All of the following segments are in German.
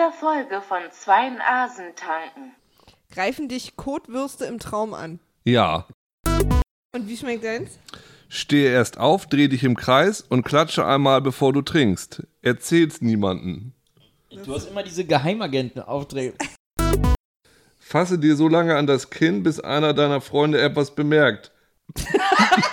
dieser Folge von Zwei Nasen tanken. Greifen dich Kotwürste im Traum an. Ja. Und wie schmeckt deins? Stehe erst auf, dreh dich im Kreis und klatsche einmal, bevor du trinkst. Erzähl's niemanden. Du hast immer diese Geheimagenten-Aufträge. Fasse dir so lange an das Kinn, bis einer deiner Freunde etwas bemerkt.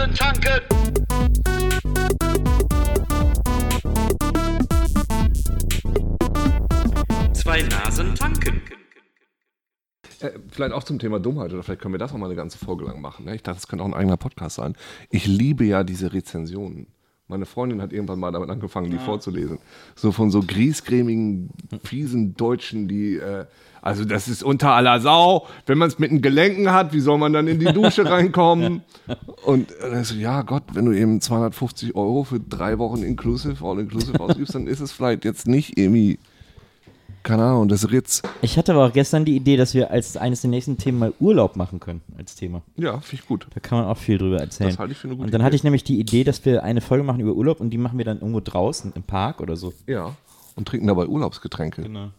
Nasen tanken. Zwei Nasen tanken. Äh, vielleicht auch zum Thema Dummheit oder vielleicht können wir das auch mal eine ganze Folge lang machen. Ne? Ich dachte, das könnte auch ein eigener Podcast sein. Ich liebe ja diese Rezensionen. Meine Freundin hat irgendwann mal damit angefangen, die vorzulesen. So von so griesgrämigen, fiesen Deutschen, die, äh, also das ist unter aller Sau. Wenn man es mit den Gelenken hat, wie soll man dann in die Dusche reinkommen? Und äh, dann so, ja Gott, wenn du eben 250 Euro für drei Wochen inclusive, all inclusive ausgibst, dann ist es vielleicht jetzt nicht irgendwie, keine Ahnung, das Ritz. Ich hatte aber auch gestern die Idee, dass wir als eines der nächsten Themen mal Urlaub machen können als Thema. Ja, finde ich gut. Da kann man auch viel drüber erzählen. Das halte ich für eine gute und dann Idee. hatte ich nämlich die Idee, dass wir eine Folge machen über Urlaub und die machen wir dann irgendwo draußen im Park oder so. Ja. Und trinken dabei Urlaubsgetränke. Genau.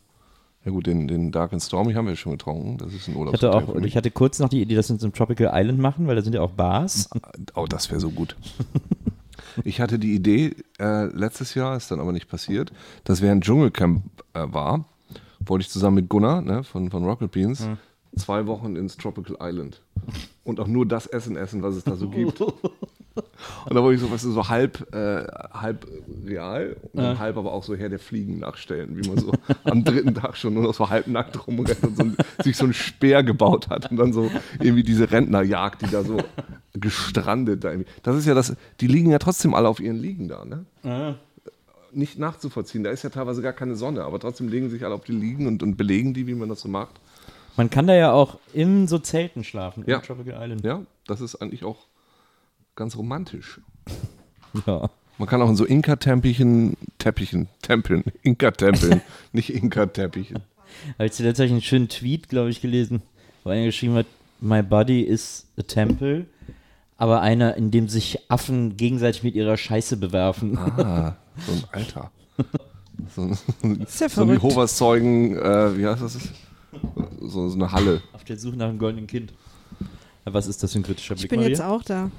Ja gut, den, den Dark and Stormy haben wir schon getrunken. Das ist ein Ich hatte Urlaubsgetränk. auch, für und mich. ich hatte kurz noch die Idee, dass wir uns im Tropical Island machen, weil da sind ja auch Bars. oh, das wäre so gut. ich hatte die Idee, äh, letztes Jahr, ist dann aber nicht passiert, dass während Dschungelcamp äh, war, wollte ich zusammen mit Gunnar ne, von, von Rocket Beans zwei Wochen ins Tropical Island. Und auch nur das Essen essen, was es da so gibt. Und da wollte ich so, was so halb, äh, halb real und dann halb aber auch so Herr der Fliegen nachstellen, wie man so am dritten Tag schon nur noch so halb nackt rumrennt und so ein, sich so ein Speer gebaut hat und dann so irgendwie diese Rentnerjagd, die da so gestrandet da irgendwie. Das ist ja das, die liegen ja trotzdem alle auf ihren Liegen da, ne? Nicht nachzuvollziehen, da ist ja teilweise gar keine Sonne, aber trotzdem legen sich alle auf die Liegen und, und belegen die, wie man das so macht. Man kann da ja auch in so Zelten schlafen, Ja. im Tropical Island. Ja, das ist eigentlich auch ganz romantisch. Ja. Man kann auch in so Inka-Teppichen, Teppichen, Tempeln, Inka-Tempeln, nicht Inka-Teppichen. Zuletzt habe ich einen schönen Tweet, glaube ich, gelesen, wo einer geschrieben hat, My body is a temple, aber einer, in dem sich Affen gegenseitig mit ihrer Scheiße bewerfen. Ah, so ein Alter. So, ein- Ist ja so ein. Jehovas Zeugen, äh, wie heißt das? So, so eine Halle. Auf der Suche nach einem goldenen Kind. Was ist das für ein kritischer Blick, Ich bin Maria? jetzt auch da.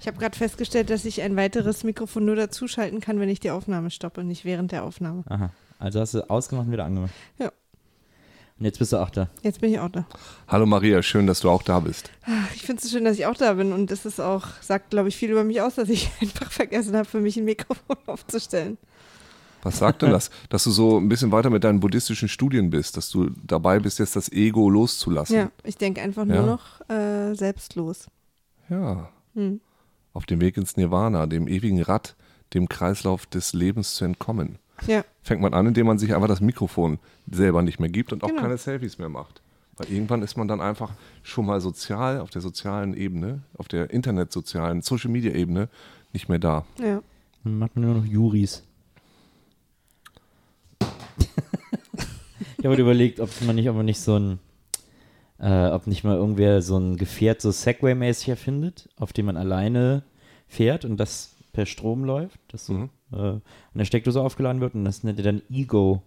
Ich habe gerade festgestellt, dass ich ein weiteres Mikrofon nur dazuschalten kann, wenn ich die Aufnahme stoppe, nicht während der Aufnahme. Aha. Also hast du ausgemacht und wieder angemacht. Ja. Und jetzt bist du auch da. Jetzt bin ich auch da. Hallo Maria, schön, dass du auch da bist. Ich finde es so schön, dass ich auch da bin und es ist auch, sagt, glaube ich, viel über mich aus, dass ich einfach vergessen habe, für mich ein Mikrofon aufzustellen. Was sagt denn das? Dass du so ein bisschen weiter mit deinen buddhistischen Studien bist, dass du dabei bist, jetzt das Ego loszulassen. Ja, ich denke einfach nur Ja. noch äh, selbstlos. Ja. Hm. Auf dem Weg ins Nirvana, dem ewigen Rad, dem Kreislauf des Lebens zu entkommen. Ja, Fängt man an, indem man sich einfach das Mikrofon selber nicht mehr gibt und auch Genau. keine Selfies mehr macht. Weil irgendwann ist man dann einfach schon mal sozial, auf der sozialen Ebene, auf der internetsozialen, Social-Media-Ebene nicht mehr da. ja. Dann macht man nur noch Juris. ich habe überlegt, ob man nicht, ob man nicht so ein, äh, ob nicht mal irgendwer so ein Gefährt so Segway-mäßig erfindet, auf dem man alleine fährt und das per Strom läuft, das so Mhm. äh, an der Steckdose aufgeladen wird und das nennt ihr dann Ego.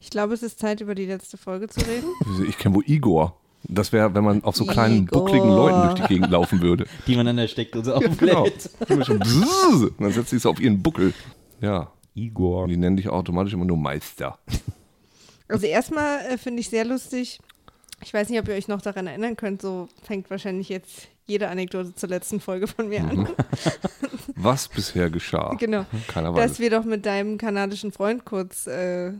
Ich glaube, es ist Zeit, über die letzte Folge zu reden. Ich kenne wo Igor. Das wäre, wenn man auf so kleinen, Igor. buckligen Leuten durch die Gegend laufen würde. Die man an der Steckdose Genau. auflädt. Bzzz, und dann setzt sie es auf ihren Buckel. Ja. Igor. Die nennen dich automatisch immer nur Meister. Also erstmal äh, finde ich sehr lustig. Ich weiß nicht, ob ihr euch noch daran erinnern könnt. So fängt wahrscheinlich jetzt jede Anekdote zur letzten Folge von mir an. Was bisher geschah. Genau. Keiner weiß. Dass wir doch mit deinem kanadischen Freund kurz. Äh,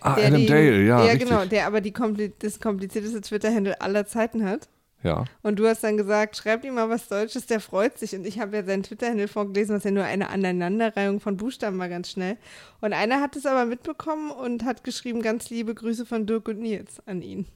ah, Adam die, Dale, ja. Ja, richtig. genau. Der aber die kompli das komplizierteste Twitter-Handle aller Zeiten hat. Ja. Und du hast dann gesagt, schreib ihm mal was Deutsches, der freut sich. Und ich habe ja seinen Twitter-Handle vorgelesen, was ja nur eine Aneinanderreihung von Buchstaben war, ganz schnell. Und einer hat es aber mitbekommen und hat geschrieben, ganz liebe Grüße von Dirk und Nils an ihn.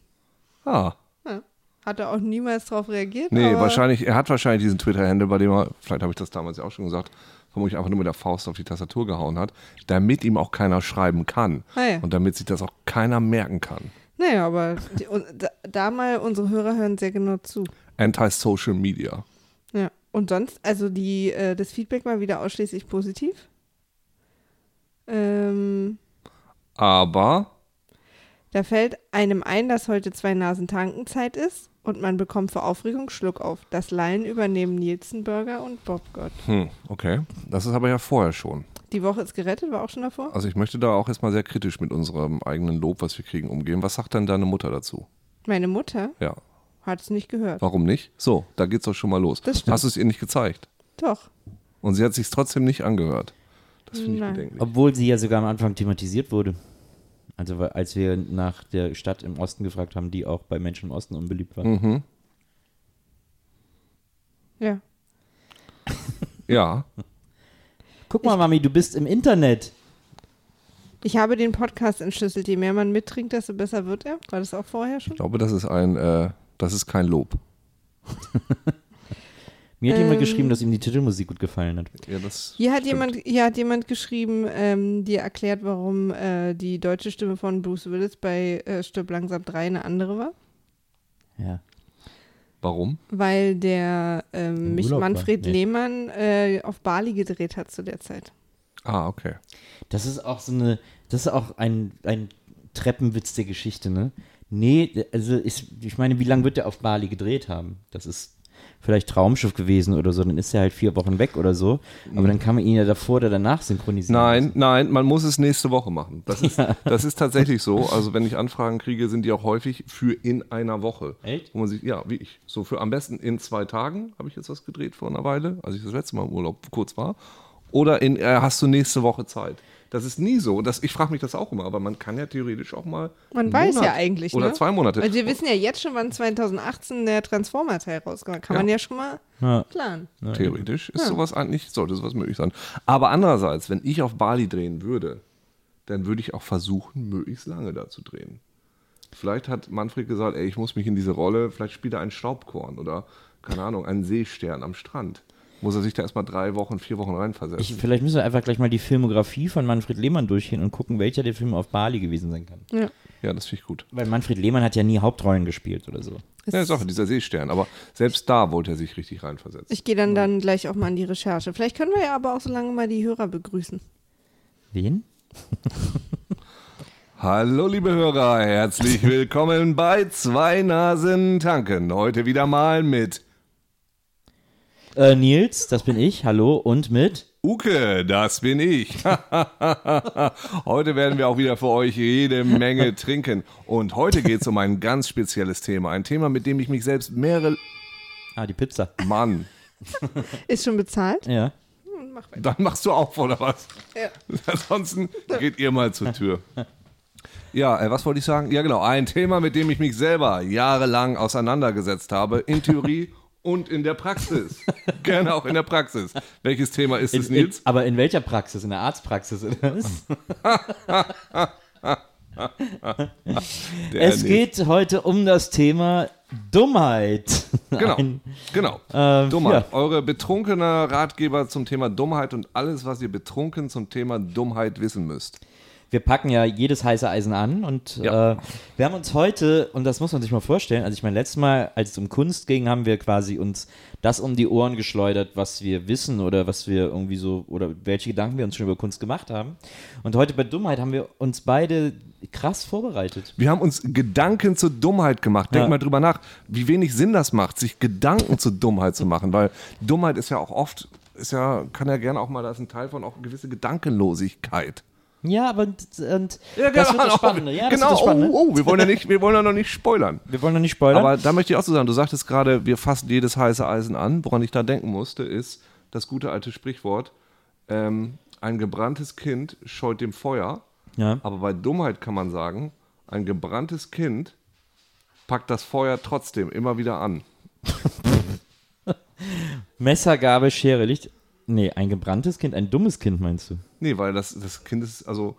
Ah. Ja. Hat er auch niemals darauf reagiert. Nee, wahrscheinlich, er hat wahrscheinlich diesen Twitter-Handle, bei dem er, vielleicht habe ich das damals ja auch schon gesagt, vermutlich einfach nur mit der Faust auf die Tastatur gehauen hat, damit ihm auch keiner schreiben kann. Ah ja. Und damit sich das auch keiner merken kann. Naja, aber die, da, da mal, unsere Hörer hören sehr genau zu. Anti-Social Media. Ja. Und sonst, also die, äh, das Feedback war wieder ausschließlich positiv. Ähm, Aber da fällt einem ein, dass heute zwei Nasen Tankenzeit ist und man bekommt vor Aufregung Schluck auf. Das Lallen übernehmen Nielsen-Burger und Bobgott. Hm, okay. Das ist aber ja vorher schon. Die Woche ist gerettet, war auch schon davor? Also ich möchte da auch erstmal sehr kritisch mit unserem eigenen Lob, was wir kriegen, umgehen. Was sagt denn deine Mutter dazu? Meine Mutter Ja. hat es nicht gehört. Warum nicht? So, da geht's doch schon mal los. Das stimmt. Hast du es ihr nicht gezeigt? Doch. Und sie hat sich trotzdem nicht angehört. Das finde ich Nein. bedenklich. Obwohl sie ja sogar am Anfang thematisiert wurde. Also als wir nach der Stadt im Osten gefragt haben, die auch bei Menschen im Osten unbeliebt war. Mhm. Ja. Ja, Guck mal, Mami, du bist im Internet. Ich habe den Podcast entschlüsselt. Je mehr man mittrinkt, desto besser wird er. War das auch vorher schon? ich glaube, das ist ein, äh, das ist kein Lob. Mir hat jemand Ähm. geschrieben, dass ihm die Titelmusik gut gefallen hat. Ja, das Hier hat, stimmt. jemand, hier hat jemand geschrieben, ähm, die erklärt, warum äh, die deutsche Stimme von Bruce Willis bei äh, Stirb langsam 3 eine andere war. Ja. Warum? Weil der ähm, mich Urlaub. Manfred Nee. Lehmann äh, auf Bali gedreht hat zu der Zeit. Ah, okay. Das ist auch so eine, das ist auch ein, ein Treppenwitz der Geschichte, ne? Nee, also ich, ich meine, wie lange wird der auf Bali gedreht haben? Das ist vielleicht Traumschiff gewesen oder so, dann ist er halt vier Wochen weg oder so. Aber dann kann man ihn ja davor oder danach synchronisieren. Nein, nein, man muss es nächste Woche machen. Das ist, das ist tatsächlich so. Also wenn ich Anfragen kriege, sind die auch häufig für in einer Woche. Echt? Wo man sich, ja, wie ich. So für am besten in zwei Tagen habe ich jetzt was gedreht vor einer Weile, als ich das letzte Mal im Urlaub kurz war. Oder in, äh, hast du nächste Woche Zeit. Das ist nie so. Das, ich frage mich das auch immer, aber man kann ja theoretisch auch mal. Man einen weiß Monat ja eigentlich, Oder ne? zwei Monate. Also wir wissen ja jetzt schon, wann 2018 der Transformer-Teil rauskommt. Kann Ja. man ja schon mal Ja. planen. Theoretisch ist sowas eigentlich, sollte sowas möglich sein. Aber andererseits, wenn ich auf Bali drehen würde, dann würde ich auch versuchen, möglichst lange da zu drehen. Vielleicht hat Manfred gesagt, ey, ich muss mich in diese Rolle, vielleicht spielt er ein Staubkorn oder, keine Ahnung, einen Seestern am Strand. Muss er sich da erstmal drei Wochen, vier Wochen Ich, reinversetzen. vielleicht müssen wir einfach gleich mal die Filmografie von Manfred Lehmann durchgehen und gucken, welcher der Filme auf Bali gewesen sein kann. Ja. ja, das finde ich gut. Weil Manfred Lehmann hat ja nie Hauptrollen gespielt oder so. Ja, ist auch dieser Seestern. Aber selbst da wollte er sich richtig reinversetzen. Ich gehe dann, dann gleich auch mal an die Recherche. Vielleicht können wir ja aber auch so lange mal die Hörer begrüßen. Wen? Hallo liebe Hörer, herzlich willkommen bei Zwei Nasen tanken. Heute wieder mal mit Äh, Nils, das bin ich, hallo, und mit? Uke, das bin ich. heute werden wir auch wieder für euch jede Menge trinken. Und heute geht es um ein ganz spezielles Thema. Ein Thema, mit dem ich mich selbst mehrere... Ah, die Pizza. Mann, Ist schon bezahlt? Ja. Mach weiter. dann machst du auf, oder was? Ja. Ansonsten geht ihr mal zur Tür. Ja, äh, was wollte ich sagen? Ja, genau. Ein Thema, mit dem ich mich selber jahrelang auseinandergesetzt habe. In Theorie und in der Praxis. Gerne auch in der Praxis. Welches Thema ist In, es, in, Nils? aber in welcher Praxis? In der Arztpraxis oder was? Es geht heute um das Thema Dummheit. Genau, Ein, genau. ähm, Dummheit. ja. Eure betrunkene Ratgeber zum Thema Dummheit und alles, was ihr betrunken zum Thema Dummheit wissen müsst. Wir packen ja jedes heiße Eisen an und Ja. äh, wir haben uns heute, und das muss man sich mal vorstellen, also ich meine, letztes Mal, als es um Kunst ging, haben wir quasi uns das um die Ohren geschleudert, was wir wissen oder was wir irgendwie so, oder welche Gedanken wir uns schon über Kunst gemacht haben. Und heute bei Dummheit haben wir uns beide krass vorbereitet. Wir haben uns Gedanken zur Dummheit gemacht. Denk Ja. mal drüber nach, wie wenig Sinn das macht, sich Gedanken zur Dummheit zu machen, weil Dummheit ist ja auch oft, ist ja, kann ja gerne auch mal, da ist ein Teil von auch eine gewisse Gedankenlosigkeit. Ja, aber und, und das wird das Spannende. Ja, das genau, das Spannende. oh, oh, wir wollen ja nicht, wir wollen ja noch nicht spoilern. Wir wollen noch nicht spoilern. Aber da möchte ich auch so sagen, du sagtest gerade, wir fassen jedes heiße Eisen an. Woran ich da denken musste, ist das gute alte Sprichwort, ähm, ein gebranntes Kind scheut dem Feuer. ja. Aber bei Dummheit kann man sagen, ein gebranntes Kind packt das Feuer trotzdem immer wieder an. Messer, Gabel, Schere, Licht. Nee, ein gebranntes Kind, ein dummes Kind meinst du? Nee, weil das, das Kind ist, also,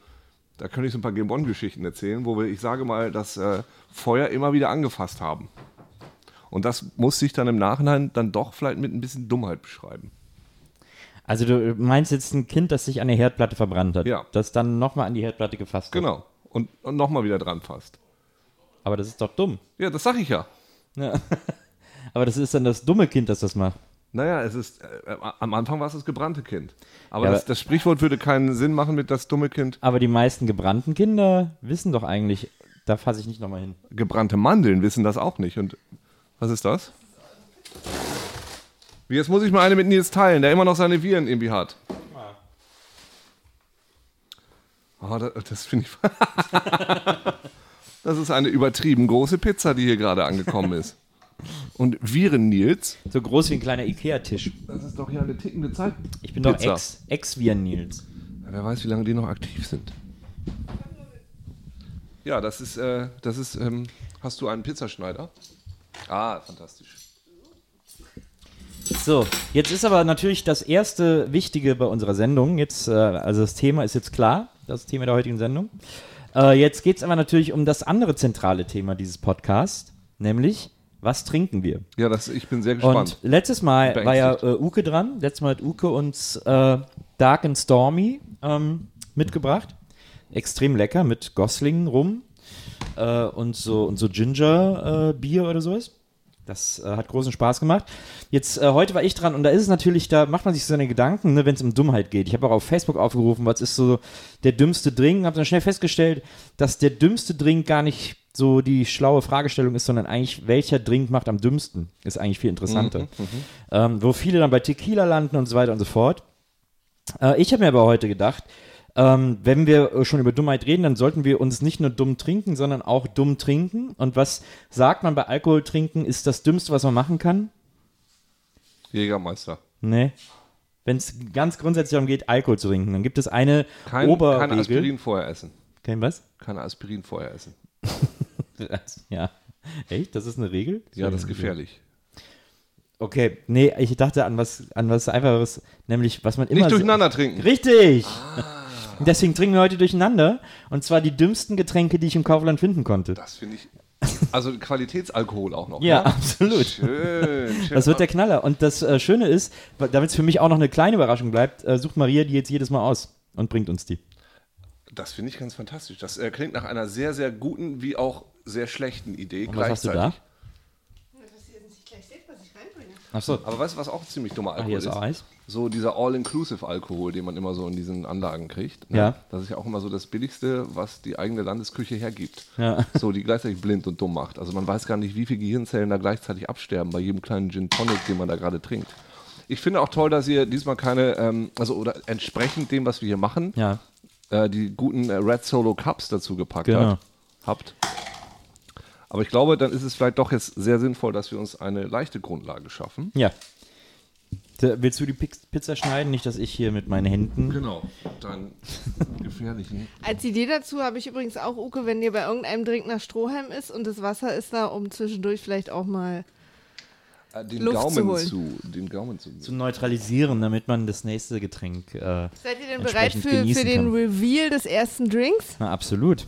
da könnte ich so ein paar Game One-Geschichten erzählen, wo wir, ich sage mal, das äh, Feuer immer wieder angefasst haben. Und das muss sich dann im Nachhinein dann doch vielleicht mit ein bisschen Dummheit beschreiben. Also du meinst jetzt ein Kind, das sich an der Herdplatte verbrannt hat, Ja. das dann nochmal an die Herdplatte gefasst hat. Genau. Und, und nochmal wieder dran fasst. Aber das ist doch dumm. Ja, das sag ich ja. Ja. Aber das ist dann das dumme Kind, das das macht. Naja, es ist, äh, am Anfang war es das gebrannte Kind. Aber, Ja, das, das Sprichwort würde keinen Sinn machen mit das dumme Kind. Aber die meisten gebrannten Kinder wissen doch eigentlich, da fasse ich nicht nochmal hin. Gebrannte Mandeln wissen das auch nicht. Und was ist das? Jetzt muss ich mal eine mit Nils teilen, der immer noch seine Viren irgendwie hat. Oh, das das finde ich. das ist eine übertrieben große Pizza, die hier gerade angekommen ist. Und Viren Nils, So groß wie ein kleiner Ikea-Tisch. das ist doch hier eine tickende Zeit. Ich bin doch Pizza. ex, ex wie ein Nils. Ja, wer weiß, wie lange die noch aktiv sind. Ja, das ist, äh, das ist, ähm, hast du einen Pizzaschneider? Ah, fantastisch. So, jetzt ist aber natürlich das erste Wichtige bei unserer Sendung. Jetzt, äh, also das Thema ist jetzt klar, das Thema der heutigen Sendung. Äh, jetzt geht es aber natürlich um das andere zentrale Thema dieses Podcasts, nämlich was trinken wir? Ja, das, ich bin sehr gespannt. Und letztes Mal war ja äh, Uke dran. Letztes Mal hat Uke uns äh, Dark and Stormy ähm, mitgebracht. Extrem lecker mit Gosling rum äh, und so und so Ginger äh, Bier oder sowas. Das äh, hat großen Spaß gemacht. Jetzt, äh, heute war ich dran und da ist es natürlich, da macht man sich so seine Gedanken, ne, wenn es um Dummheit geht. Ich habe auch auf Facebook aufgerufen, was ist so der dümmste Drink, habe dann schnell festgestellt, dass der dümmste Drink gar nicht so die schlaue Fragestellung ist, sondern eigentlich, welcher Drink macht am dümmsten, ist eigentlich viel interessanter. ähm, wo viele dann bei Tequila landen und so weiter und so fort. Äh, ich habe mir aber heute gedacht, ähm, wenn wir äh, schon über Dummheit reden, dann sollten wir uns nicht nur dumm trinken, sondern auch dumm trinken. Und was sagt man bei Alkohol trinken, ist das Dümmste, was man machen kann? Jägermeister. Nee. Wenn es ganz grundsätzlich darum geht, Alkohol zu trinken, dann gibt es eine Kein, kein Oberregel. Aspirin vorher essen. Kein was? Kein Aspirin vorher essen. ja. Echt? Das ist eine Regel? Ja, das ist gefährlich. Okay, nee, ich dachte an was, an was einfaches, nämlich was man immer. Nicht durcheinander trinken. Richtig! Ah. Deswegen trinken wir heute durcheinander. Und zwar die dümmsten Getränke, die ich im Kaufland finden konnte. Das finde ich. Also Qualitätsalkohol auch noch. Ja, ne? absolut. Schön, schön. Das wird der Knaller. Und das äh, Schöne ist, damit es für mich auch noch eine kleine Überraschung bleibt, äh, sucht Maria die jetzt jedes Mal aus und bringt uns die. Das finde ich ganz fantastisch. Das äh, klingt nach einer sehr, sehr guten wie auch sehr schlechten Idee Und was hast du da? gleichzeitig. Dass ihr nicht gleich seht, was ich reinbringe. Achso. Aber weißt du, was auch ein ziemlich dummer Ah, Alkohol hier ist Eis. So dieser All-Inclusive-Alkohol, den man immer so in diesen Anlagen kriegt. Ne? Ja. Das ist ja auch immer so das Billigste, was die eigene Landesküche hergibt. Ja. So, die gleichzeitig blind und dumm macht. Also man weiß gar nicht, wie viele Gehirnzellen da gleichzeitig absterben bei jedem kleinen Gin Tonic, den man da gerade trinkt. Ich finde auch toll, dass ihr diesmal keine, ähm, also oder entsprechend dem, was wir hier machen, Ja. äh, die guten äh, Red Solo Cups dazu gepackt Genau. habt. Aber ich glaube, dann ist es vielleicht doch jetzt sehr sinnvoll, dass wir uns eine leichte Grundlage schaffen. Ja. Da, willst du die Pizza schneiden? Nicht, dass ich hier mit meinen Händen. Genau. Deinen gefährlichen. Als Idee dazu habe ich übrigens auch, Uke, wenn dir bei irgendeinem Drink nach Strohhalm ist und das Wasser ist da, um zwischendurch vielleicht auch mal. Äh, den Luft zu Gaumen holen. zu, den Gaumen zu. Zu neutralisieren, damit man das nächste Getränk. Äh, Seid ihr denn bereit für, für den kann. Reveal des ersten Drinks? na, absolut.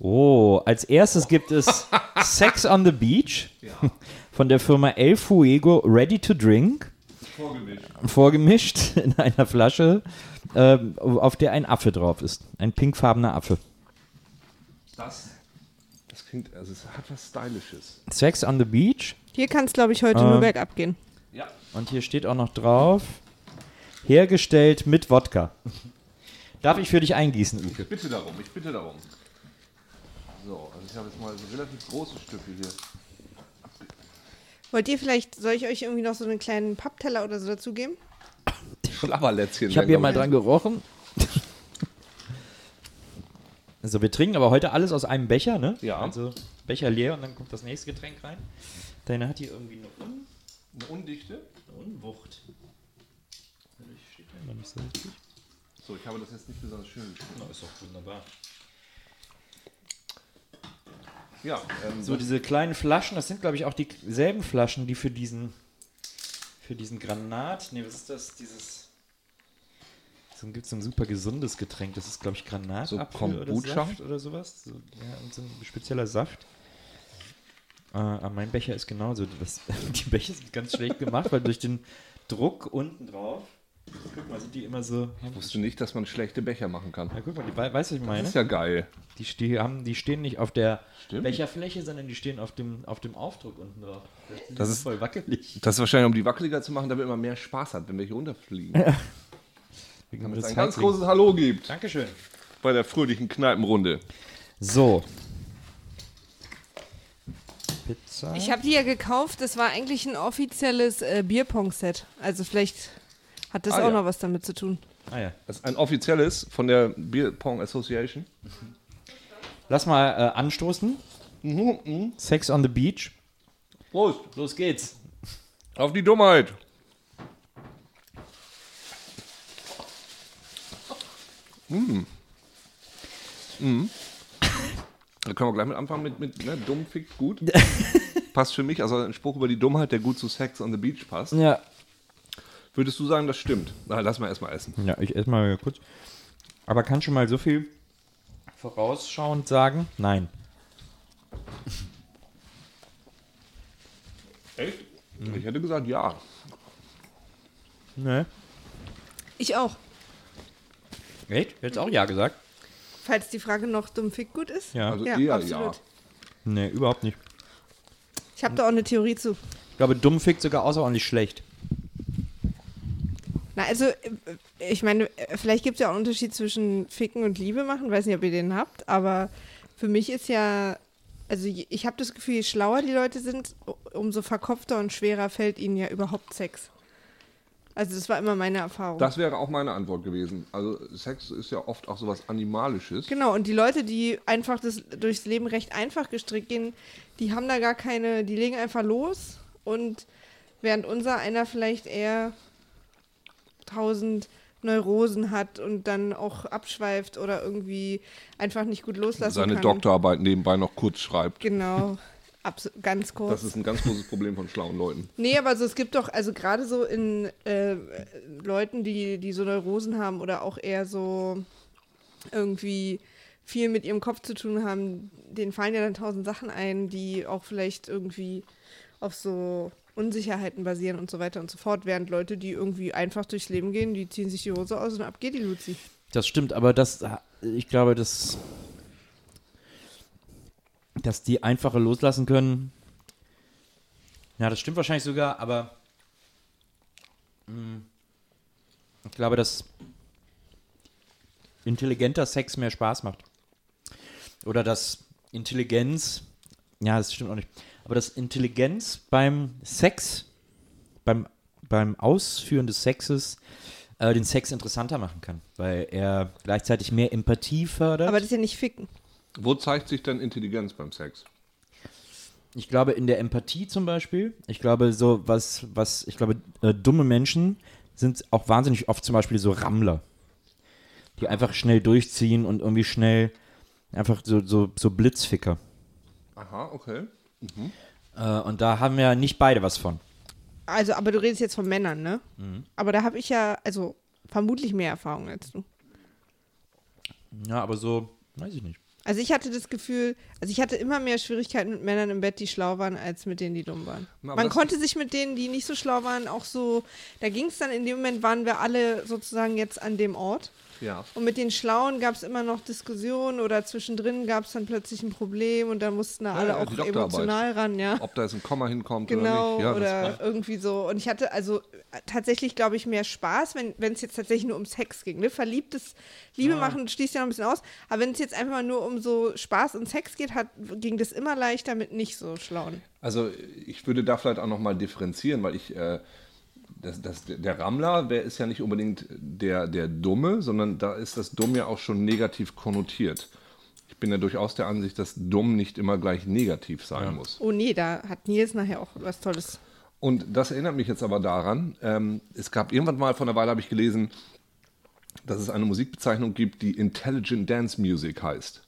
Oh, als erstes gibt es Sex on the Beach von der Firma El Fuego Ready to Drink. Vorgemischt in einer Flasche, ähm, auf der ein Affe drauf ist. Ein pinkfarbener Affe. Das, das klingt, also es hat was Stylisches. Sex on the Beach. Hier kann es, glaube ich, heute Ähm. nur bergab gehen. Ja. Und hier steht auch noch drauf: hergestellt mit Wodka. Darf ich für dich eingießen, Uke? Ich bitte darum, ich bitte darum. So, also ich habe jetzt mal so relativ große Stücke hier. Wollt ihr vielleicht, soll ich euch irgendwie noch so einen kleinen Pappteller oder so dazugeben? Schlabberlätzchen. Ich habe hier mal dran gerochen. Also wir trinken aber heute alles aus einem Becher, ne? Ja. Also Becher leer und dann kommt das nächste Getränk rein. Deine hat hier irgendwie eine, Un Eine Undichte. eine Unwucht. Dadurch steht da immer nicht so richtig. So, ich habe das jetzt nicht besonders schön geschrieben. Na, ist doch wunderbar. Ja, ähm, So diese kleinen Flaschen, das sind glaube ich auch dieselben Flaschen, die für diesen für diesen Granat, nee, was ist das? Dieses so gibt es so ein super gesundes Getränk, das ist glaube ich Granatapfel oder Kombucha? Saft oder sowas, so, ja, und so ein spezieller Saft. Äh, aber mein Becher ist genauso. Das, die Becher sind ganz schlecht gemacht, weil durch den Druck unten drauf Guck mal, sind die immer so. Ich wusste nicht, dass man schlechte Becher machen kann. Ja, guck mal, die, wei- weißt du, was ich meine? Das ist ja geil. Die, die, haben, die stehen nicht auf der Stimmt. Becherfläche, sondern die stehen auf dem, auf dem Aufdruck unten drauf. Das ist- voll wackelig. Das ist wahrscheinlich, um die wackeliger zu machen, damit man mehr Spaß hat, wenn welche runterfliegen. Damit es ein ganz großes Hallo gibt Dankeschön. bei der fröhlichen Kneipenrunde. So. Pizza. Ich habe die ja gekauft. Das war eigentlich ein offizielles äh, Bierpong-Set. Also vielleicht hat das Ah, auch ja. noch was damit zu tun. ah, ja. Das ist ein offizielles von der Beer Pong Association. Lass mal äh, anstoßen. Mhm, Sex on the Beach. Prost. Los geht's. Auf die Dummheit. Mm. Mm. Da können wir gleich mit anfangen mit, mit ne, dumm, fick, gut. passt für mich, also ein Spruch über die Dummheit, der gut zu Sex on the Beach passt. Ja. Würdest du sagen, das stimmt? Na, lass mal erstmal essen. Ja, ich esse mal kurz. Aber kann schon mal so viel vorausschauend sagen? Nein. Echt? Ich hätte gesagt, ja. Ne. Ich auch. Echt? Jetzt auch ja gesagt? Falls die Frage noch dumm fick gut ist. Ja. Also Ja, eher absolut. ja. Nee, überhaupt nicht. Ich habe da auch eine Theorie zu. Ich glaube, dumm fickt sogar außerordentlich schlecht. Na, also, äh, ich meine, äh, vielleicht gibt es ja auch einen Unterschied zwischen Ficken und Liebe machen. Weiß nicht, ob ihr den habt, aber für mich ist ja, also ich habe das Gefühl, je schlauer die Leute sind, umso verkopfter und schwerer fällt ihnen ja überhaupt Sex. Also, das war immer meine Erfahrung. Das wäre auch meine Antwort gewesen. Also Sex ist ja oft auch sowas Animalisches. Genau, und die Leute, die einfach das, durchs Leben recht einfach gestrickt gehen, die haben da gar keine, die legen einfach los und während unser einer vielleicht eher tausend Neurosen hat und dann auch abschweift oder irgendwie einfach nicht gut loslassen Seine kann. Doktorarbeit nebenbei noch kurz schreibt. Genau, abs ganz kurz. Das ist ein ganz großes Problem von schlauen Leuten. Nee, aber so, es gibt doch, also gerade so in äh, Leuten, die, die so Neurosen haben oder auch eher so irgendwie viel mit ihrem Kopf zu tun haben, denen fallen ja dann tausend Sachen ein, die auch vielleicht irgendwie auf so Unsicherheiten basieren und so weiter und so fort, während Leute, die irgendwie einfach durchs Leben gehen, die ziehen sich die Hose aus und ab geht die Luzi. Das stimmt, aber das, ich glaube, dass, dass die einfache loslassen können. Ja, das stimmt wahrscheinlich sogar, aber mh, ich glaube, dass intelligenter Sex mehr Spaß macht. Oder dass Intelligenz, ja, das stimmt auch nicht, aber dass Intelligenz beim Sex, beim, beim Ausführen des Sexes äh, den Sex interessanter machen kann, weil er gleichzeitig mehr Empathie fördert. Aber das ist ja nicht ficken. Wo zeigt sich denn Intelligenz beim Sex? ich glaube in der Empathie zum Beispiel. Ich glaube so was, was ich glaube äh, dumme Menschen sind auch wahnsinnig oft zum Beispiel so Rammler, die einfach schnell durchziehen und irgendwie schnell einfach so so, so Blitzficker. Aha, okay. Äh, und da haben ja nicht beide was von. Also, aber du redest jetzt von Männern, ne? Mhm. Aber da habe ich ja, also vermutlich mehr Erfahrung als du. Ja, aber so weiß ich nicht. Also ich hatte das Gefühl, also ich hatte immer mehr Schwierigkeiten mit Männern im Bett, die schlau waren, als mit denen, die dumm waren. Aber Man konnte sich mit denen, die nicht so schlau waren, auch so, da ging es dann, in dem Moment waren wir alle sozusagen jetzt an dem Ort. Ja. Und mit den Schlauen gab es immer noch Diskussionen oder zwischendrin gab es dann plötzlich ein Problem und da mussten da alle ja, auch emotional ran, ja. Ob da jetzt ein Komma hinkommt Genau, oder nicht. Ja, oder das, irgendwie so. Und ich hatte also äh, tatsächlich, glaube ich, mehr Spaß, wenn es jetzt tatsächlich nur um Sex ging. Ne? Verliebtes Liebe machen schließt ja noch ein bisschen aus. Aber wenn es jetzt einfach mal nur um so Spaß und Sex geht, hat, ging das immer leichter mit nicht so schlauen. also ich würde da vielleicht auch nochmal differenzieren, weil ich, äh, das, das, der Rammler, der ist ja nicht unbedingt der, der Dumme, sondern da ist das Dumm ja auch schon negativ konnotiert. Ich bin ja durchaus der Ansicht, dass Dumm nicht immer gleich negativ sein muss. Oh nee, da hat Nils nachher auch was Tolles. Und das erinnert mich jetzt aber daran, ähm, es gab irgendwann mal, vor einer Weile habe ich gelesen, dass es eine Musikbezeichnung gibt, die Intelligent Dance Music heißt.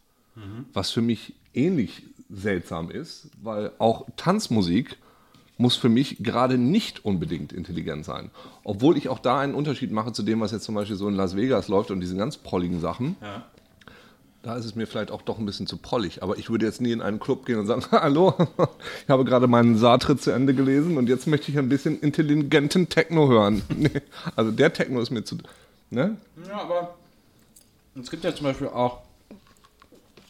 Was für mich ähnlich seltsam ist, weil auch Tanzmusik muss für mich gerade nicht unbedingt intelligent sein. Obwohl ich auch da einen Unterschied mache zu dem, was jetzt zum Beispiel so in Las Vegas läuft und diesen ganz prolligen Sachen. Da ist es mir vielleicht auch doch ein bisschen zu prollig. Aber ich würde jetzt nie in einen Club gehen und sagen, hallo, ich habe gerade meinen Sartre zu Ende gelesen und jetzt möchte ich ein bisschen intelligenten Techno hören. Nee, also der Techno ist mir zu... Ne? Ja, aber es gibt ja zum Beispiel auch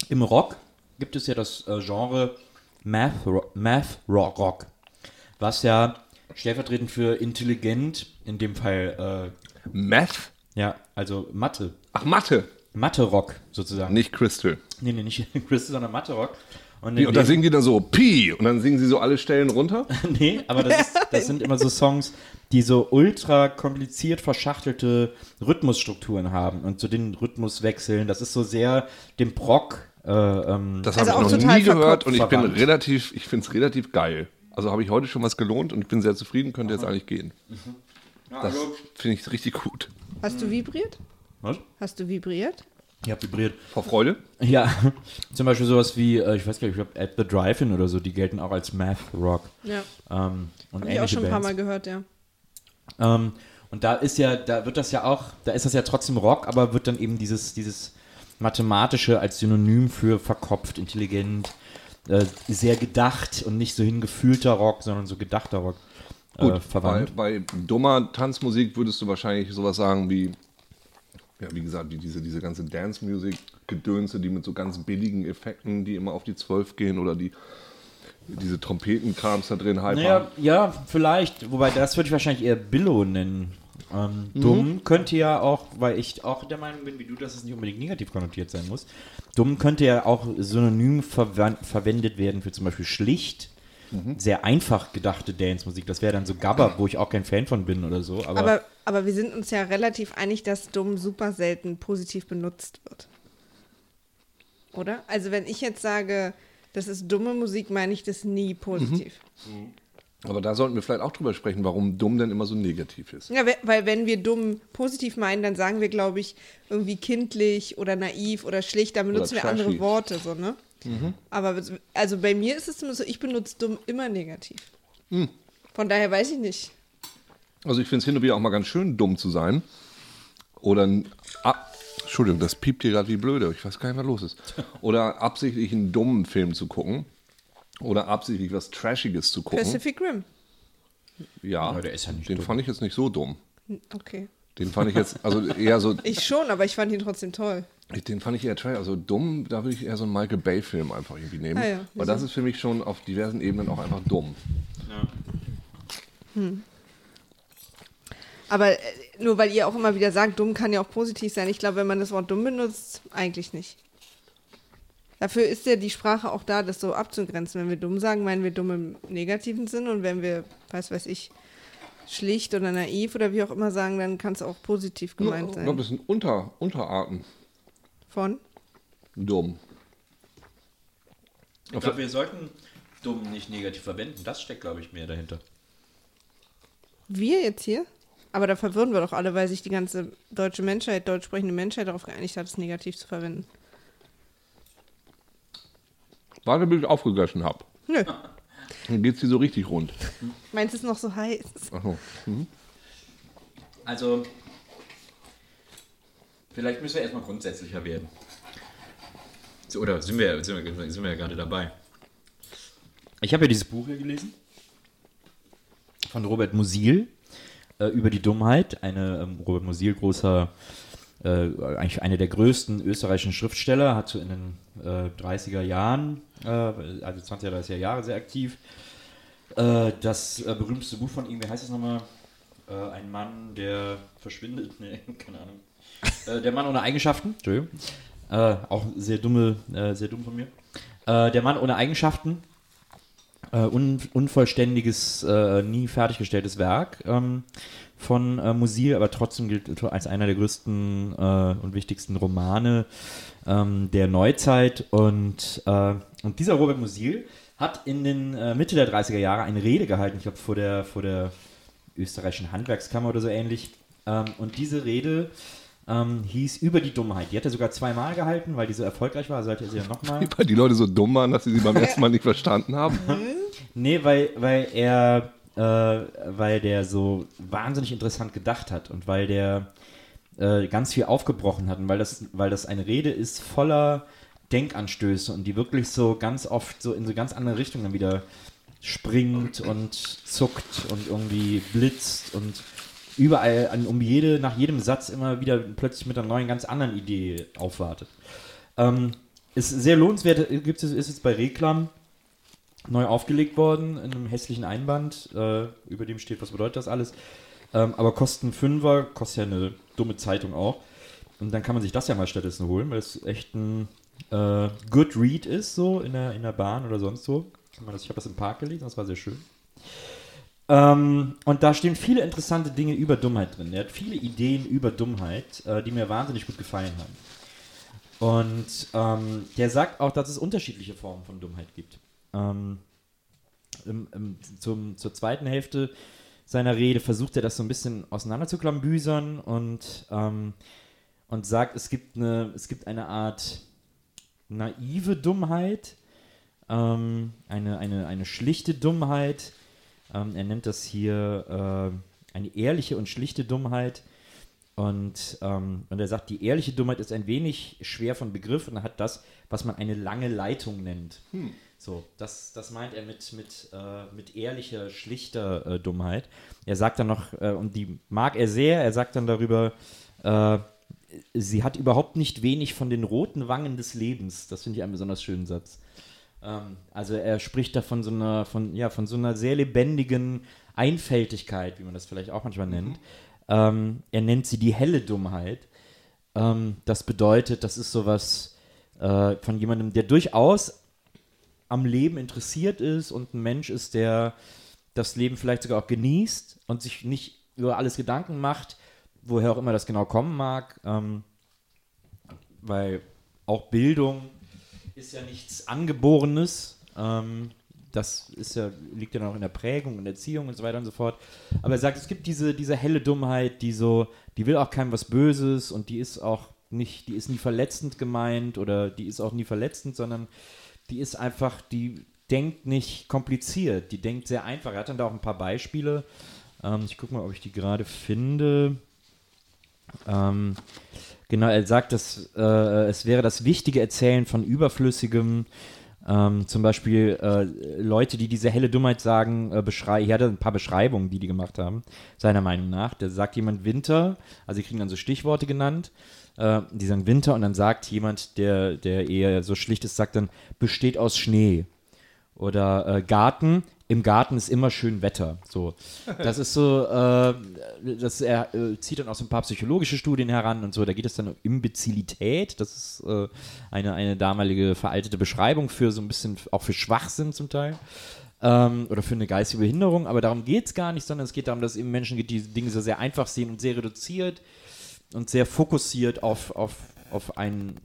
im Rock gibt es ja das äh, Genre Math, Math Rock, was ja stellvertretend für intelligent, in dem Fall, Meth? äh, ja, also Mathe, Ach, Mathe. Mathe-Rock sozusagen. Nicht Crystal. Nee, nee, nicht Crystal, sondern Mathe-Rock. Und, und da singen die dann so Pi und dann singen sie so alle Stellen runter. Nee, aber das, ist, das sind immer so Songs, die so ultra kompliziert verschachtelte Rhythmusstrukturen haben und zu den Rhythmus wechseln. Das ist so sehr dem Brock. Äh, ähm, Das Also habe ich auch noch total nie gehört und ich bin relativ, ich finde es relativ geil. Also habe ich heute schon was gelohnt und ich bin sehr zufrieden, könnte jetzt eigentlich gehen. Das finde ich richtig gut. Hast du vibriert? was? Hast du vibriert? Ich hab vibriert. Vor Freude? Ja, zum Beispiel sowas wie, äh, ich weiß gar nicht, ich glaube, At the Drive-In oder so, die gelten auch als Math Rock. Ja. Ähm, und Habe ich auch schon ein paar. Mal gehört, ja. Ähm, und da ist ja, da wird das ja auch, da ist das ja trotzdem Rock, aber wird dann eben dieses, dieses Mathematische als Synonym für verkopft, intelligent, äh, sehr gedacht und nicht so hingefühlter Rock, sondern so gedachter Rock äh, Gut, bei, verwandt. bei dummer Tanzmusik würdest du wahrscheinlich sowas sagen wie, ja, wie gesagt, wie diese, diese ganze Dance-Music-Gedönse, die mit so ganz billigen Effekten, die immer auf die 12 gehen oder die diese Trompetenkrams da drin halt Naja, ja, vielleicht, wobei das würde ich wahrscheinlich eher Billow nennen. Ähm, Dumm könnte ja auch, weil ich auch der Meinung bin, wie du, dass es nicht unbedingt negativ konnotiert sein muss. Dumm könnte ja auch synonym verwendet werden für zum Beispiel schlicht, sehr einfach gedachte Dance-Musik. Das wäre dann so Gabba, wo ich auch kein Fan von bin oder so. Aber, Aber, aber wir sind uns ja relativ einig, dass dumm super selten positiv benutzt wird. Oder? Also wenn ich jetzt sage, das ist dumme Musik, meine ich das nie positiv. Aber da sollten wir vielleicht auch drüber sprechen, warum dumm denn immer so negativ ist. Ja, we- weil wenn wir dumm positiv meinen, dann sagen wir, glaube ich, irgendwie kindlich oder naiv oder schlicht, dann benutzen wir andere Worte, so, ne? Aber also bei mir ist es zumindest so, ich benutze dumm immer negativ. Von daher weiß ich nicht. Also ich finde es hin und wieder auch mal ganz schön, dumm zu sein. Oder, ein- ah, Entschuldigung, das piept hier gerade wie blöde. Ich weiß gar nicht, was los ist. Oder absichtlich einen dummen Film zu gucken. Oder absichtlich was Trashiges zu gucken. Pacific Rim. Ja, Ja, der ist ja nicht den dumm. fand ich jetzt nicht so dumm. Okay. Den fand ich jetzt, also eher so, Ich schon, aber ich fand ihn trotzdem toll. den fand ich eher trash. Also dumm, da würde ich eher so einen Michael Bay-Film einfach irgendwie nehmen. Ah ja, Weil das ist für mich schon auf diversen Ebenen auch einfach dumm. Aber äh, nur weil ihr auch immer wieder sagt, dumm kann ja auch positiv sein. Ich glaube, wenn man das Wort dumm benutzt, eigentlich nicht. Dafür ist ja die Sprache auch da, das so abzugrenzen. Wenn wir dumm sagen, meinen wir dumm im negativen Sinn. Und wenn wir, was weiß ich, schlicht oder naiv oder wie auch immer sagen, dann kann es auch positiv gemeint ich glaube, sein. das sind Unter, Unterarten Von? dumm. ich glaube, wir sollten dumm nicht negativ verwenden. Das steckt, glaube ich, mehr dahinter. Wir jetzt hier? Aber da verwirren wir doch alle, weil sich die ganze deutsche Menschheit, deutsch sprechende Menschheit darauf geeinigt hat, es negativ zu verwenden. Warte, bis ich aufgegessen habe. Nö. Dann geht sie so richtig rund. Meins ist noch so heiß. Achso. Also, vielleicht müssen wir erstmal grundsätzlicher werden. So, Oder sind wir, sind wir, sind wir ja gerade dabei. Ich habe ja dieses Buch hier gelesen von Robert Musil äh, über die Dummheit. Eine, ähm, Robert Musil, großer, äh, eigentlich einer der größten österreichischen Schriftsteller, hat so in den äh, 30er Jahren, äh, also 20er, 30er Jahre sehr aktiv. Äh, das äh, berühmteste Buch von ihm, wie heißt es nochmal? Äh, ein Mann, der verschwindet. Nee, keine Ahnung. Äh, der Mann ohne Eigenschaften. Entschuldigung. Äh, auch sehr dumme, äh, sehr dumm von mir. Äh, der Mann ohne Eigenschaften. Äh, un, unvollständiges, äh, nie fertiggestelltes Werk ähm, von äh, Musil, aber trotzdem gilt als einer der größten äh, und wichtigsten Romane ähm, der Neuzeit. Und, äh, und dieser Robert Musil hat in den äh, Mitte der 30er Jahre eine Rede gehalten, ich glaube vor der, vor der österreichischen Handwerkskammer oder so ähnlich. Ähm, und diese Rede ähm, hieß über die Dummheit. Die hat er sogar zweimal gehalten, weil die so erfolgreich war, sollte er sie ja nochmal. Weil die Leute so dumm waren, dass sie sie beim ersten Mal nicht verstanden haben. Nee, weil, weil er, äh, weil der so wahnsinnig interessant gedacht hat und weil der äh, ganz viel aufgebrochen hatten, weil das, weil das eine Rede ist voller Denkanstöße und die wirklich so ganz oft so in so ganz andere Richtungen dann wieder springt und zuckt und irgendwie blitzt und überall an, um jede, nach jedem Satz immer wieder plötzlich mit einer neuen, ganz anderen Idee aufwartet. Ähm, ist sehr lohnenswert, gibt es, ist jetzt bei Reklam neu aufgelegt worden in einem hässlichen Einband, äh, über dem steht, was bedeutet das alles. Ähm, aber kosten einen Fünfer, kostet ja eine dumme Zeitung auch. Und dann kann man sich das ja mal stattdessen holen, weil es echt ein äh, Good Read ist, so in der, in der Bahn oder sonst so. Ich habe das im Park gelesen, das war sehr schön. Ähm, und da stehen viele interessante Dinge über Dummheit drin. Er hat viele Ideen über Dummheit, äh, die mir wahnsinnig gut gefallen haben. Und ähm, der sagt auch, dass es unterschiedliche Formen von Dummheit gibt. Ähm, im, im, zum, zur zweiten Hälfte seiner Rede versucht er das so ein bisschen auseinanderzuklambüsern und, ähm, und sagt, es gibt, eine, es gibt eine Art naive Dummheit, ähm, eine, eine, eine schlichte Dummheit. Ähm, er nennt das hier äh, eine ehrliche und schlichte Dummheit. Und, ähm, und er sagt, die ehrliche Dummheit ist ein wenig schwer von Begriff und hat das, was man eine lange Leitung nennt. Hm. So, das, das meint er mit, mit, äh, mit ehrlicher, schlichter äh, Dummheit. Er sagt dann noch, äh, und die mag er sehr, er sagt dann darüber, äh, sie hat überhaupt nicht wenig von den roten Wangen des Lebens. Das finde ich einen besonders schönen Satz. Ähm, also er spricht da von so einer, von, ja, von so einer sehr lebendigen Einfältigkeit, wie man das vielleicht auch manchmal nennt. Ähm, er nennt sie die helle Dummheit. Ähm, das bedeutet, das ist sowas äh, von jemandem, der durchaus am Leben interessiert ist und ein Mensch ist, der das Leben vielleicht sogar auch genießt und sich nicht über alles Gedanken macht, woher auch immer das genau kommen mag. Ähm, weil auch Bildung ist ja nichts Angeborenes. Ähm, das ist ja, liegt ja noch in der Prägung und Erziehung und so weiter und so fort. Aber er sagt, es gibt diese, diese helle Dummheit, die so, die will auch keinem was Böses und die ist auch nicht, die ist nie verletzend gemeint oder die ist auch nie verletzend, sondern die ist einfach, die denkt nicht kompliziert, die denkt sehr einfach. Er hat dann da auch ein paar Beispiele. Ähm, ich gucke mal, ob ich die gerade finde. Ähm, genau, er sagt, dass äh, es wäre das wichtige Erzählen von Überflüssigem. Ähm, zum Beispiel äh, Leute, die diese helle Dummheit sagen, äh, beschreiben. Hier hat er ein paar Beschreibungen, die die gemacht haben, seiner Meinung nach. Da sagt jemand Winter, also sie kriegen dann so Stichworte genannt. Äh, die sagen Winter und dann sagt jemand, der, der eher so schlicht ist, sagt dann, besteht aus Schnee. Oder äh, Garten, im Garten ist immer schön Wetter. So, das ist so, äh, das er äh, zieht dann auch so ein paar psychologische Studien heran und so. Da geht es dann um Imbezilität. Das ist äh, eine, eine damalige veraltete Beschreibung für so ein bisschen auch für Schwachsinn zum Teil. Ähm, oder für eine geistige Behinderung, aber darum geht es gar nicht, sondern es geht darum, dass eben Menschen die Dinge so sehr einfach sehen und sehr reduziert und sehr fokussiert auf, auf, auf, einen,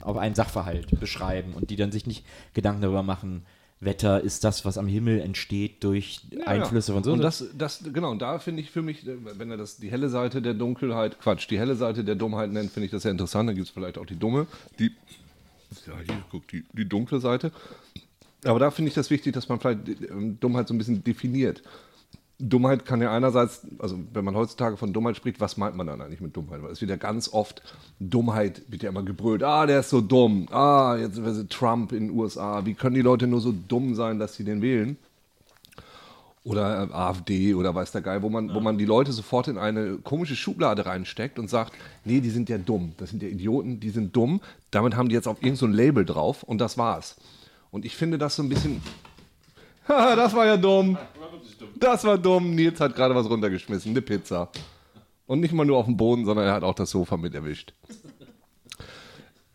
auf einen Sachverhalt beschreiben und die dann sich nicht Gedanken darüber machen, Wetter ist das, was am Himmel entsteht durch Ja, Einflüsse von so. Und das, das, genau, und da finde ich für mich, wenn er das die helle Seite der Dunkelheit, Quatsch, die helle Seite der Dummheit nennt, finde ich das sehr interessant. Dann gibt es vielleicht auch die dumme, die, ja, hier, guck, die, die dunkle Seite. Aber da finde ich das wichtig, dass man vielleicht ähm, Dummheit so ein bisschen definiert. Dummheit kann ja einerseits, also wenn man heutzutage von Dummheit spricht, was meint man dann eigentlich mit Dummheit? Weil es wird ja ganz oft, Dummheit wird ja immer gebrüllt, ah, der ist so dumm, ah, jetzt ist Trump in den USA, wie können die Leute nur so dumm sein, dass sie den wählen? Oder äh, AfD oder weiß der Geil, wo man, wo man die Leute sofort in eine komische Schublade reinsteckt und sagt, nee, die sind ja dumm, das sind ja Idioten, die sind dumm, damit haben die jetzt auf irgendein so ein Label drauf und das war's. Und ich finde das so ein bisschen, das war ja dumm. Das war dumm. Nils hat gerade was runtergeschmissen, eine Pizza. Und nicht mal nur auf dem Boden, sondern er hat auch das Sofa mit erwischt.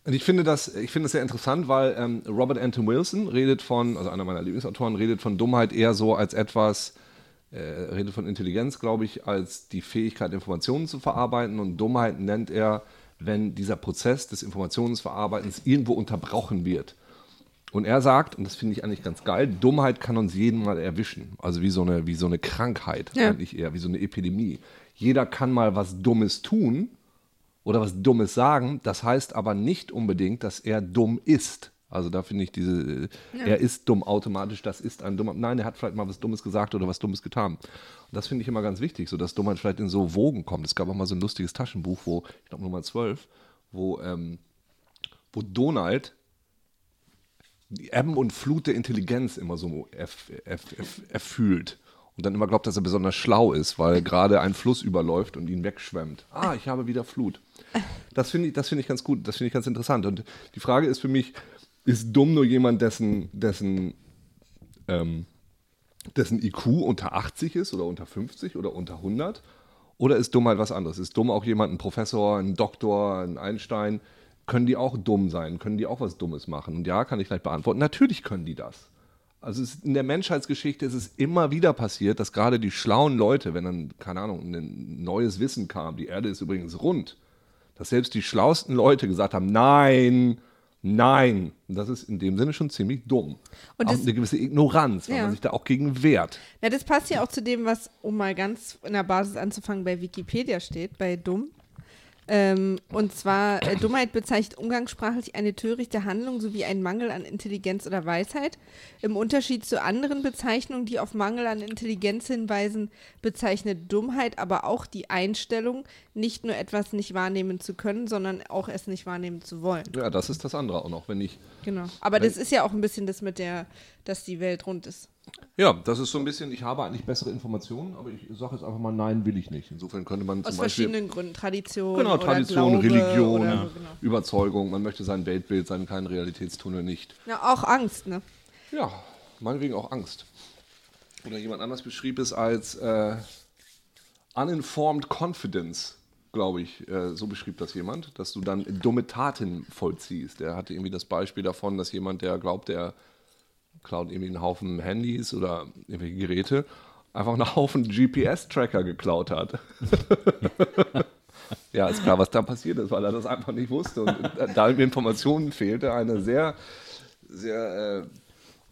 Und ich finde das, ich finde das sehr interessant, weil ähm, Robert Anton Wilson redet von, also einer meiner Lieblingsautoren, redet von Dummheit eher so als etwas, äh, redet von Intelligenz, glaube ich, als die Fähigkeit, Informationen zu verarbeiten. Und Dummheit nennt er, wenn dieser Prozess des Informationsverarbeitens irgendwo unterbrochen wird. Und er sagt, und das finde ich eigentlich ganz geil, Dummheit kann uns jeden mal erwischen. Also wie so eine, wie so eine Krankheit, Ja. eigentlich eher, wie so eine Epidemie. Jeder kann mal was Dummes tun oder was Dummes sagen. Das heißt aber nicht unbedingt, dass er dumm ist. Also da finde ich diese, äh, er ist dumm automatisch, das ist ein dummer. Nein, er hat vielleicht mal was Dummes gesagt oder was Dummes getan. Und das finde ich immer ganz wichtig, so dass Dummheit vielleicht in so Wogen kommt. Es gab auch mal so ein lustiges Taschenbuch, wo, ich glaube Nummer 12, wo, ähm, wo Donald die Ebben und Flut der Intelligenz immer so erf erf erf erfühlt. Und dann immer glaubt, dass er besonders schlau ist, weil gerade ein Fluss überläuft und ihn wegschwemmt. Ah, ich habe wieder Flut. Das finde ich, das finde ich ganz gut, das finde ich ganz interessant. Und die Frage ist für mich, ist dumm nur jemand, dessen, dessen, ähm, dessen IQ unter 80 ist oder unter 50 oder unter 100? Oder ist dumm halt was anderes? Ist dumm auch jemand, ein Professor, ein Doktor, ein Einstein? Können die auch dumm sein? Können die auch was Dummes machen? Und ja, kann ich gleich beantworten. Natürlich können die das. Also es, in der Menschheitsgeschichte ist es immer wieder passiert, dass gerade die schlauen Leute, wenn dann, keine Ahnung, ein neues Wissen kam, die Erde ist übrigens rund, dass selbst die schlauesten Leute gesagt haben, nein, nein. Und das ist in dem Sinne schon ziemlich dumm. Und auch das- eine gewisse Ignoranz, weil Ja. man sich da auch gegen wehrt. Na, das passt ja auch zu dem, was, um mal ganz in der Basis anzufangen, bei Wikipedia steht, bei dumm. Ähm, und zwar, äh, Dummheit bezeichnet umgangssprachlich eine törichte Handlung sowie einen Mangel an Intelligenz oder Weisheit. Im Unterschied zu anderen Bezeichnungen, die auf Mangel an Intelligenz hinweisen, bezeichnet Dummheit aber auch die Einstellung, nicht nur etwas nicht wahrnehmen zu können, sondern auch es nicht wahrnehmen zu wollen. Ja, das ist das andere auch noch, wenn ich Genau. Aber das ist ja auch ein bisschen das mit der, dass die Welt rund ist. Ja, das ist so ein bisschen, ich habe eigentlich bessere Informationen, aber ich sage jetzt einfach mal, nein, will ich nicht. Insofern könnte man Aus zum Beispiel. verschiedenen Gründen. Tradition. Genau, Tradition, Glaube Religion, Oder, genau. Überzeugung, man möchte sein Weltbild, seinen kleinen Realitätstunnel nicht. Ja, auch Angst, ne? Ja, meinetwegen auch Angst. Oder jemand anders beschrieb es als äh, uninformed confidence, glaube ich. Äh, so beschrieb das jemand, dass du dann dumme Taten vollziehst. Er hatte irgendwie das Beispiel davon, dass jemand, der glaubt, der klaut irgendwie einen Haufen Handys oder irgendwelche Geräte, einfach einen Haufen GPS-Tracker geklaut hat. ja, ist klar, was da passiert ist, weil er das einfach nicht wusste. Und da ihm Informationen fehlte, eine sehr, sehr äh,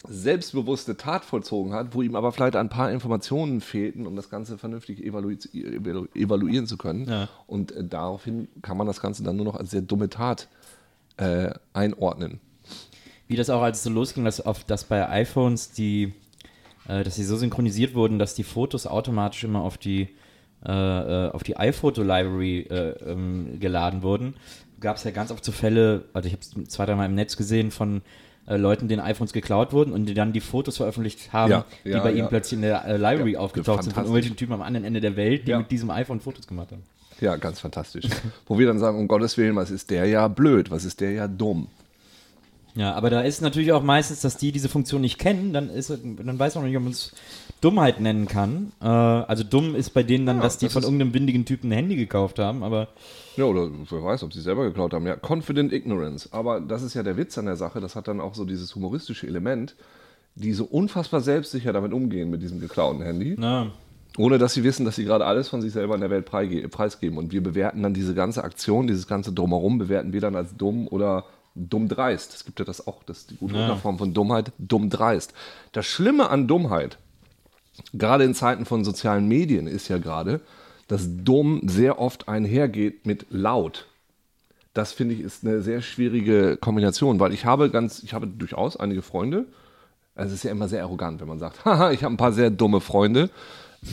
selbstbewusste Tat vollzogen hat, wo ihm aber vielleicht ein paar Informationen fehlten, um das Ganze vernünftig evalu evalu evaluieren zu können. Ja. Und äh, daraufhin kann man das Ganze dann nur noch als sehr dumme Tat äh, einordnen. Wie das auch, als es so losging, dass, auf, dass bei iPhones die, äh, dass sie so synchronisiert wurden, dass die Fotos automatisch immer auf die, äh, äh, auf die iPhoto-Library äh, ähm, geladen wurden, gab es ja ganz oft so Fälle, also ich habe es zwei, dreimal im Netz gesehen von äh, Leuten, denen iPhones geklaut wurden und die dann die Fotos veröffentlicht haben, Ja, die ja, bei ja. ihnen plötzlich in der äh, Library aufgetaucht sind von irgendwelchen Typen am anderen Ende der Welt, die mit diesem iPhone Fotos gemacht haben. Ja, ganz fantastisch. Wo wir dann sagen, um Gottes Willen, was ist der ja blöd, was ist der ja dumm. Ja, aber da ist natürlich auch meistens, dass die diese Funktion nicht kennen, dann ist dann weiß man nicht, ob man es Dummheit nennen kann. Äh, also dumm ist bei denen dann, Ja, dass die das von irgendeinem windigen Typen ein Handy gekauft haben, aber Ja, oder wer weiß, ob sie selber geklaut haben. Ja, Confident Ignorance. Aber das ist ja der Witz an der Sache. Das hat dann auch so dieses humoristische Element, die so unfassbar selbstsicher damit umgehen mit diesem geklauten Handy. na, Ohne dass sie wissen, dass sie gerade alles von sich selber in der Welt preisgeben. Und wir bewerten dann diese ganze Aktion, dieses ganze Drumherum, bewerten wir dann als dumm oder dumm dreist. Es gibt ja das auch, das ist die gute Ja. Unterform von Dummheit, dumm dreist. Das Schlimme an Dummheit, gerade in Zeiten von sozialen Medien, ist ja gerade, dass dumm sehr oft einhergeht mit laut. Das finde ich ist eine sehr schwierige Kombination, weil ich habe ganz, ich habe durchaus einige Freunde. Also es ist ja immer sehr arrogant, wenn man sagt, haha, ich habe ein paar sehr dumme Freunde,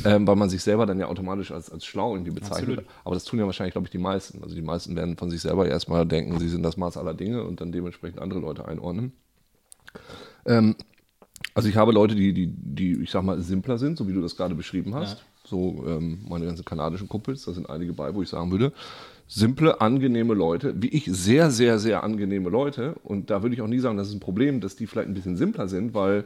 ähm, weil man sich selber dann ja automatisch als, als schlau irgendwie bezeichnet. Absolut. Aber das tun ja wahrscheinlich, glaube ich, die meisten. Also die meisten werden von sich selber erstmal denken, sie sind das Maß aller Dinge und dann dementsprechend andere Leute einordnen. Ähm, also ich habe Leute, die, die, die, ich sag mal, simpler sind, so wie du das gerade beschrieben hast. Ja. So ähm, meine ganzen kanadischen Kumpels, da sind einige bei, wo ich sagen würde, simple, angenehme Leute, wie ich, sehr, sehr, sehr angenehme Leute. Und da würde ich auch nie sagen, das ist ein Problem, dass die vielleicht ein bisschen simpler sind, weil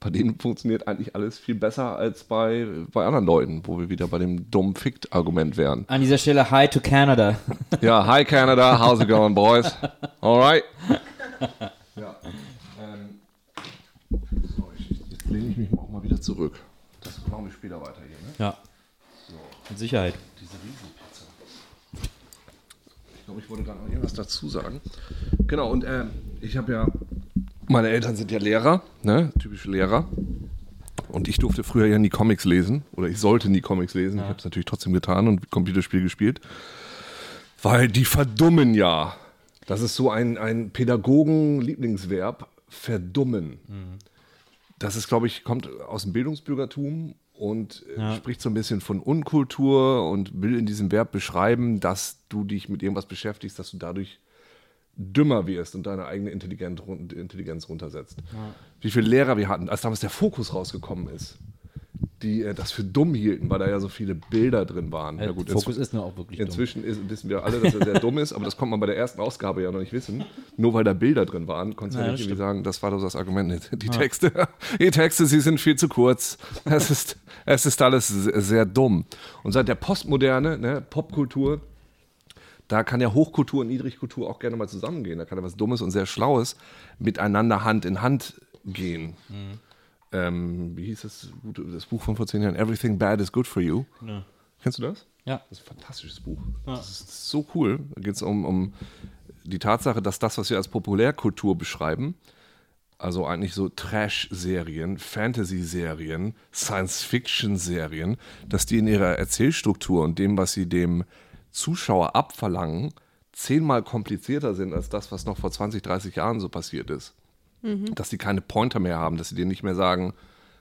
bei denen funktioniert eigentlich alles viel besser als bei, bei anderen Leuten, wo wir wieder bei dem dumm Fickt-Argument wären. an dieser Stelle Hi to Canada. Ja, hi Canada, how's it going, boys? Alright. Ja, ähm, so, ich, jetzt lehne ich mich auch mal wieder zurück. Das machen wir später weiter hier, ne? ja. Mit Sicherheit. Diese Riesenpizza. Ich glaube, ich wollte gerade noch irgendwas dazu sagen. Genau, und ähm, ich habe ja, meine Eltern sind ja Lehrer, ne? typische Lehrer. Und ich durfte früher ja nie Comics lesen, oder ich sollte nie Comics lesen. Ich habe es natürlich trotzdem getan und Computerspiel gespielt. Weil die verdummen ja. Das ist so ein, ein Pädagogen-Lieblingsverb, verdummen. Das ist, glaube ich, kommt aus dem Bildungsbürgertum und äh, Ja. spricht so ein bisschen von Unkultur und will in diesem Verb beschreiben, dass du dich mit irgendwas beschäftigst, dass du dadurch dümmer wirst und deine eigene Intelligenz, run- Intelligenz runtersetzt. Wie viele Lehrer wir hatten, als damals der Fokus rausgekommen ist, die äh, das für dumm hielten, weil da ja so viele Bilder drin waren. Äh, ja, gut, Fokus ist nur auch wirklich dumm. Inzwischen ist, wissen wir alle, dass er sehr dumm ist, aber das konnte man bei der ersten Ausgabe ja noch nicht wissen. Nur weil da Bilder drin waren, konntest du Ja, ja, nicht irgendwie sagen, das war doch das Argument. Die Texte, die Texte, sie sind viel zu kurz. Es ist, es ist alles sehr, sehr dumm. Und seit der Postmoderne, ne, Popkultur, da kann ja Hochkultur und Niedrigkultur auch gerne mal zusammengehen. Da kann ja was Dummes und sehr Schlaues miteinander Hand in Hand gehen. Mhm. Ähm, wie hieß das, das Buch von vor zehn Jahren? Everything Bad is Good for You. Kennst du das? Ja. Das ist ein fantastisches Buch. Das ist so cool. Da geht es um, um die Tatsache, dass das, was wir als Populärkultur beschreiben, also eigentlich so Trash-Serien, Fantasy-Serien, Science-Fiction-Serien, dass die in ihrer Erzählstruktur und dem, was sie dem Zuschauer abverlangen, zehnmal komplizierter sind als das, was noch vor 20, 30 Jahren so passiert ist. Dass sie keine Pointer mehr haben, dass sie dir nicht mehr sagen,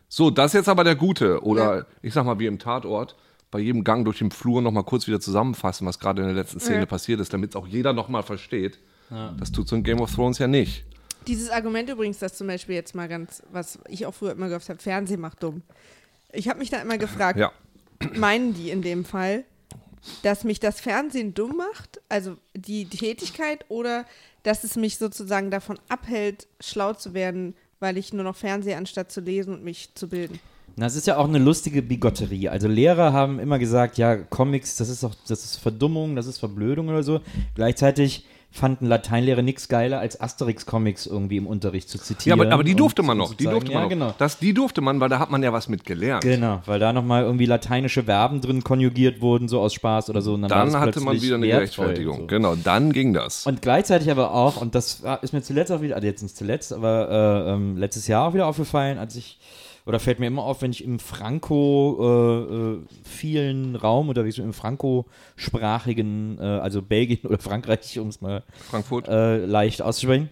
so, das ist jetzt aber der Gute. Oder ich sag mal, wie im Tatort, bei jedem Gang durch den Flur nochmal kurz wieder zusammenfassen, was gerade in der letzten Szene Ja. passiert ist, damit es auch jeder nochmal versteht. Das tut so ein Game of Thrones ja nicht. Dieses Argument übrigens, das zum Beispiel jetzt mal ganz, was ich auch früher immer gehofft habe, Fernsehen macht dumm. Ich habe mich da immer gefragt, Ja. meinen die in dem Fall, dass mich das Fernsehen dumm macht, also die Tätigkeit, oder dass es mich sozusagen davon abhält, schlau zu werden, weil ich nur noch Fernsehen anstatt zu lesen und mich zu bilden? Das ist ja auch eine lustige Bigotterie. Also Lehrer haben immer gesagt, ja, Comics, das ist doch, das ist Verdummung, das ist Verblödung oder so. Gleichzeitig fanden Lateinlehrer nichts geiler, als Asterix-Comics irgendwie im Unterricht zu Ja, zitieren. aber, aber die durfte man noch. Die durfte man ja, noch. genau. Das, die durfte man, weil da hat man ja was mit gelernt. Genau, weil da nochmal irgendwie lateinische Verben drin konjugiert wurden, so aus Spaß oder so. Und dann Dann hatte man wieder eine Gerechtfertigung. so. Genau, dann ging das. Und gleichzeitig aber auch, und das ist mir zuletzt auch wieder, also jetzt nicht zuletzt, aber äh, ähm, letztes Jahr auch wieder aufgefallen, als ich, oder fällt mir immer auf, wenn ich im Franco-vielen Raum unterwegs bin, im Franco-sprachigen, äh, also Belgien oder Frankreich, um es mal Frankfurt. äh, leicht auszusprechen.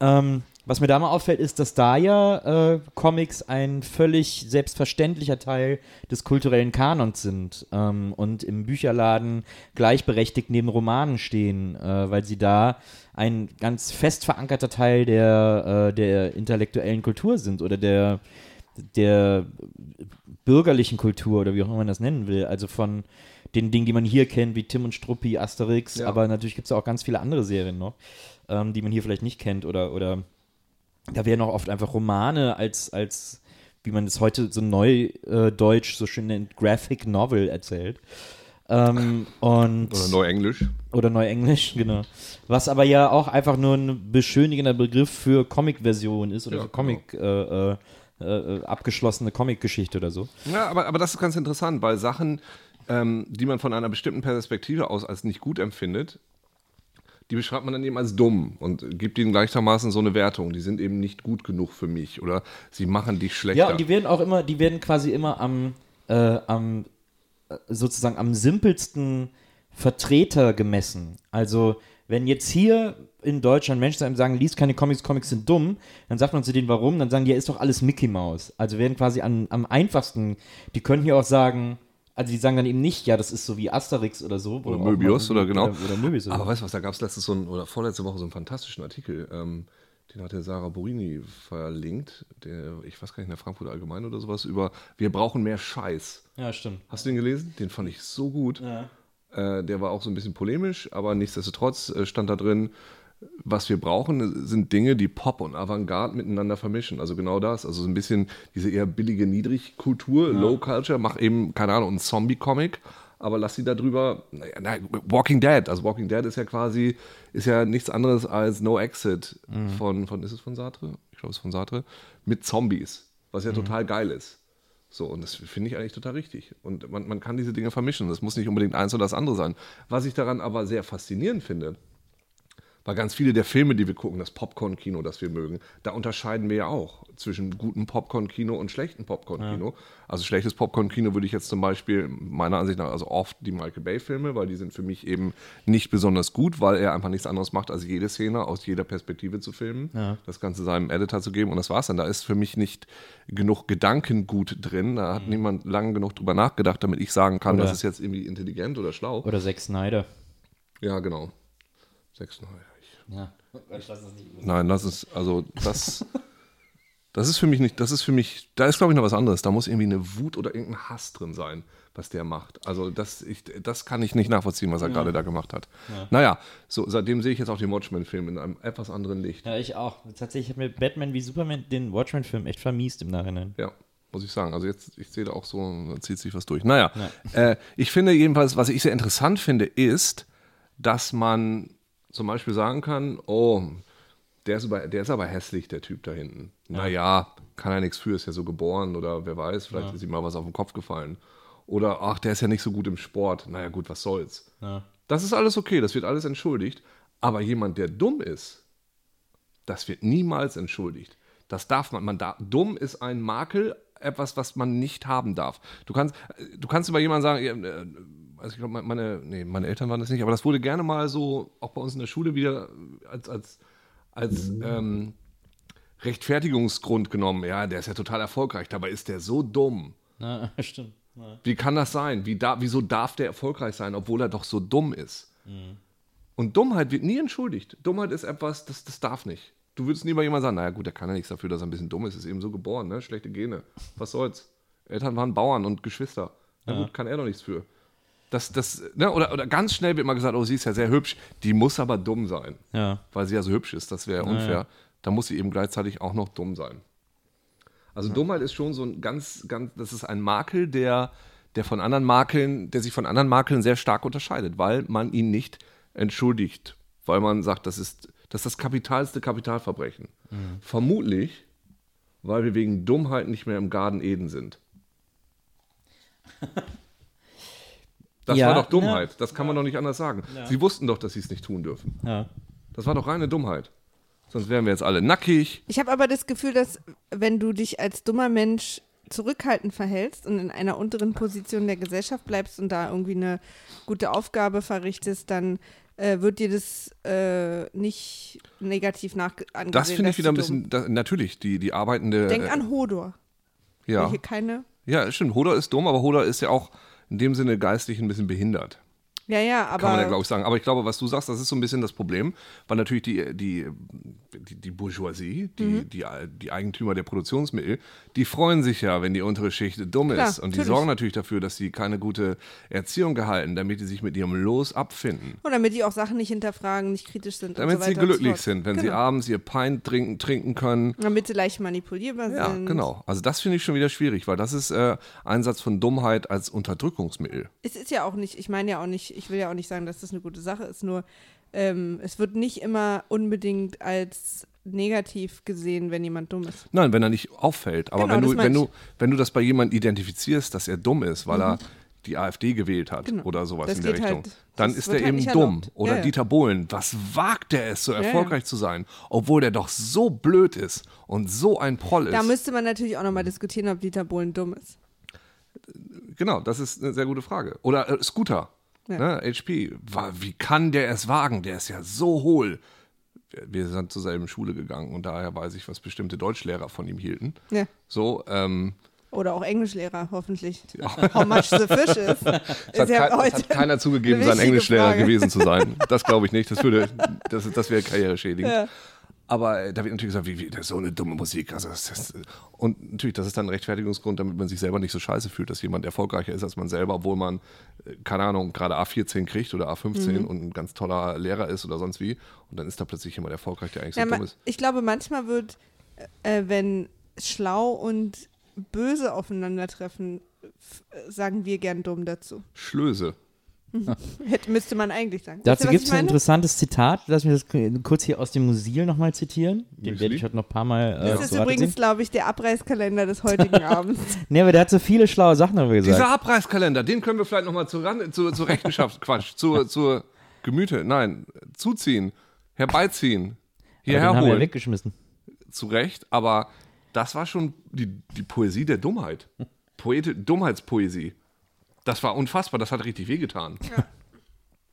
Ähm, was mir da mal auffällt, ist, dass da ja äh, Comics ein völlig selbstverständlicher Teil des kulturellen Kanons sind ähm, und im Bücherladen gleichberechtigt neben Romanen stehen, äh, weil sie da ein ganz fest verankerter Teil der, äh, der intellektuellen Kultur sind oder der, der bürgerlichen Kultur oder wie auch immer man das nennen will. Also von den Dingen, die man hier kennt, wie Tim und Struppi, Asterix, Ja. aber natürlich gibt es auch ganz viele andere Serien noch, ähm, die man hier vielleicht nicht kennt oder, oder da werden auch oft einfach Romane als, als wie man es heute so neu äh, deutsch so schön nennt, Graphic Novel erzählt. Ähm, und Oder Neuenglisch. oder Neuenglisch, genau. Was aber ja auch einfach nur ein beschönigender Begriff für Comic-Version ist oder Ja, für Comic, äh, äh, äh, abgeschlossene Comic-Geschichte oder so. Ja, aber, aber das ist ganz interessant, weil Sachen, ähm, die man von einer bestimmten Perspektive aus als nicht gut empfindet, die beschreibt man dann eben als dumm und gibt ihnen gleichermaßen so eine Wertung. Die sind eben nicht gut genug für mich oder sie machen dich schlechter. Ja, und die werden auch immer, die werden quasi immer am, äh, am äh, sozusagen am simpelsten Vertreter gemessen. Also, wenn jetzt hier in Deutschland Menschen zu einem sagen, lies keine Comics, Comics sind dumm, dann sagt man zu denen, warum? Dann sagen die, ja, ist doch alles Mickey Mouse. Also werden quasi an, am einfachsten, die können hier auch sagen, also die sagen dann eben nicht, ja, das ist so wie Asterix oder so. Oder mal Möbius oder genau. Oder, oder Möbius. Oder Aber so. weißt du was, da gab es letztes so ein, oder vorletzte Woche so einen fantastischen Artikel, ähm, den hat der Sarah Borini verlinkt, der, ich weiß gar nicht, in der Frankfurter Allgemeine oder sowas, über wir brauchen mehr Scheiß. Ja, stimmt. Hast du den gelesen? Den fand ich so gut. Ja. Äh, der war auch so ein bisschen polemisch, aber nichtsdestotrotz äh, stand da drin, was wir brauchen, sind Dinge, die Pop und Avantgarde miteinander vermischen. Also genau das. Also so ein bisschen diese eher billige Niedrigkultur, Low Culture, mach eben, keine Ahnung, einen Zombie-Comic, aber lass sie da drüber, naja, na, Walking Dead. Also Walking Dead ist ja quasi, ist ja nichts anderes als No Exit von, von, ist es von Sartre? Ich glaube, es ist von Sartre. Mit Zombies, was ja total geil ist. So, und das finde ich eigentlich total richtig. Und man, man kann diese Dinge vermischen. Das muss nicht unbedingt eins oder das andere sein. Was ich daran aber sehr faszinierend finde, Weil ganz viele der Filme, die wir gucken, das Popcorn-Kino, das wir mögen, da unterscheiden wir ja auch zwischen gutem Popcorn-Kino und schlechtem Popcorn-Kino. Also schlechtes Popcorn-Kino würde ich jetzt zum Beispiel meiner Ansicht nach, also oft die Michael Bay-Filme, weil die sind für mich eben nicht besonders gut, weil er einfach nichts anderes macht, als jede Szene aus jeder Perspektive zu filmen, das Ganze seinem Editor zu geben und das war's dann. Da ist für mich nicht genug Gedankengut drin. Da hat niemand lange genug drüber nachgedacht, damit ich sagen kann, Oder- das ist jetzt irgendwie intelligent oder schlau. Oder Zack Snyder. Ja, genau. Sechs, neun. Ja. Ich lass das nicht Nein, das ist, also das, das ist für mich nicht, das ist für mich, da ist glaube ich noch was anderes. Da muss irgendwie eine Wut oder irgendein Hass drin sein, was der macht. Also das, ich, das kann ich nicht nachvollziehen, was er gerade da gemacht hat. Naja, so, seitdem sehe ich jetzt auch den Watchmen-Film in einem etwas anderen Licht. Ja, ich auch. Tatsächlich hat mir Batman wie Superman den Watchmen-Film echt vermiest im Nachhinein. Ja, muss ich sagen. Also jetzt, ich sehe da auch so, da zieht sich was durch. Naja, äh, ich finde jedenfalls, was ich sehr interessant finde, ist, dass man zum Beispiel sagen kann, oh, der ist, aber, der ist aber hässlich, der Typ da hinten. Naja, kann er nichts für, ist ja so geboren oder wer weiß, vielleicht ist ihm mal was auf den Kopf gefallen. Oder, ach, der ist ja nicht so gut im Sport. Naja, gut, was soll's. Das ist alles okay, das wird alles entschuldigt. Aber jemand, der dumm ist, das wird niemals entschuldigt. Das darf man. man darf, dumm ist ein Makel, etwas, was man nicht haben darf. Du kannst, du kannst über jemanden sagen, ja, äh, also ich glaube, meine, nee, meine Eltern waren das nicht, aber das wurde gerne mal so, auch bei uns in der Schule wieder als, als, als ähm, Rechtfertigungsgrund genommen. Ja, der ist ja total erfolgreich, dabei ist der so dumm. Ja, stimmt. Ja. Wie kann das sein? Wie da, wieso darf der erfolgreich sein, obwohl er doch so dumm ist? Und Dummheit wird nie entschuldigt. Dummheit ist etwas, das, das darf nicht. Du würdest nie bei jemandem sagen, naja gut, der kann ja nichts dafür, dass er ein bisschen dumm ist, ist eben so geboren, ne? schlechte Gene. Was soll's? Eltern waren Bauern und Geschwister. Na gut, kann er doch nichts für. Das, das, ne? oder, oder ganz schnell wird mal gesagt, oh, sie ist ja sehr hübsch, die muss aber dumm sein, Ja. weil sie ja so hübsch ist, das wäre unfair. Da muss sie eben gleichzeitig auch noch dumm sein. Also Dummheit ist schon so ein ganz, ganz, das ist ein Makel, der, der von anderen Makeln, der sich von anderen Makeln sehr stark unterscheidet, weil man ihn nicht entschuldigt, weil man sagt, das ist das, ist das kapitalste Kapitalverbrechen. Vermutlich, weil wir wegen Dummheit nicht mehr im Garten Eden sind. Das Ja, war doch Dummheit, ja. das kann man doch nicht anders sagen. Sie wussten doch, dass sie es nicht tun dürfen. Ja. Das war doch reine Dummheit. Sonst wären wir jetzt alle nackig. Ich habe aber das Gefühl, dass wenn du dich als dummer Mensch zurückhaltend verhältst und in einer unteren Position der Gesellschaft bleibst und da irgendwie eine gute Aufgabe verrichtest, dann äh, wird dir das äh, nicht negativ nach angesehen. Das finde ich wieder ein bisschen, da, natürlich, die, die arbeitende. Denk äh, an Hodor. ja. Welche keine. ja, stimmt. Hodor ist dumm, aber Hodor ist ja auch in dem Sinne geistig ein bisschen behindert. Ja, ja, aber. Kann man ja, glaube ich, sagen. Aber ich glaube, was du sagst, das ist so ein bisschen das Problem, weil natürlich die, die, die, die Bourgeoisie, die, Mhm. die, die Eigentümer der Produktionsmittel, die freuen sich ja, wenn die untere Schicht dumm Klar, ist. Und die natürlich. sorgen natürlich dafür, dass sie keine gute Erziehung gehalten, damit die sich mit ihrem Los abfinden. Und damit die auch Sachen nicht hinterfragen, nicht kritisch sind. Damit und so sie so glücklich fort. sind, wenn sie Genau. abends ihr Pint trinken, trinken können. Damit sie leicht manipulierbar Ja, sind. genau. Also das finde ich schon wieder schwierig, weil das ist äh, Einsatz von Dummheit als Unterdrückungsmittel. Es ist ja auch nicht, ich meine ja auch nicht, ich will ja auch nicht sagen, dass das eine gute Sache ist, nur ähm, es wird nicht immer unbedingt als negativ gesehen, wenn jemand dumm ist. Nein, wenn er nicht auffällt. Aber Genau, wenn, du, wenn. Mhm. du, wenn du das bei jemandem identifizierst, dass er dumm ist, weil er die AfD gewählt hat Genau. oder sowas Das in der geht Richtung, halt- dann ist er halt eben dumm. Oder Ja, ja. Dieter Bohlen, was wagt er es, so ja. erfolgreich zu sein, obwohl der doch so blöd ist und so ein Proll ist. Da müsste man natürlich auch nochmal diskutieren, ob Dieter Bohlen dumm ist. Genau, das ist eine sehr gute Frage. Oder äh, Scooter, Ja. ne, HP. Wie kann der es wagen? Der ist ja so hohl. Wir- sind zur selben Schule gegangen und daher weiß ich, was bestimmte Deutschlehrer von ihm hielten. Ja. So, ähm, Oder auch Englischlehrer, hoffentlich. How much the fish is. es hat, ist ja kein, heute hat keiner zugegeben, sein Englischlehrer Frage. gewesen zu sein. Das glaube ich nicht. Das würde, das, das wäre karriereschädigend. Ja. Aber äh, da wird natürlich gesagt, wie, wie, das ist so eine dumme Musik. Also das, das, und natürlich, das ist dann ein Rechtfertigungsgrund, damit man sich selber nicht so scheiße fühlt, dass jemand erfolgreicher ist als man selber, obwohl man, äh, keine Ahnung, gerade A14 kriegt oder A15 Mhm. und ein ganz toller Lehrer ist oder sonst wie. Und dann ist da plötzlich jemand erfolgreich, der eigentlich so Ja, ma- dumm ist. ich glaube, manchmal wird, äh, wenn schlau und böse aufeinandertreffen, äh, sagen wir gern dumm dazu. Schlöse. Hätte, müsste man eigentlich sagen. Dazu gibt es ein interessantes Zitat. Lass mich das kurz hier aus dem Musil nochmal zitieren. Den werde ich heute noch ein paar Mal äh, Das zu ist übrigens, glaube ich, der Abreißkalender des heutigen Abends. Nee, aber der hat so viele schlaue Sachen darüber gesagt. Dieser Abreißkalender, den können wir vielleicht nochmal zur, Ran- zur, zur Rechenschaft, Quatsch, zur, zur Gemüte, nein, zuziehen. herbeiziehen, Aber hierher den haben wir holen. weggeschmissen. Zu Recht, aber das war schon die, die Poesie der Dummheit. Poete, Dummheitspoesie. Das war unfassbar, das hat richtig wehgetan.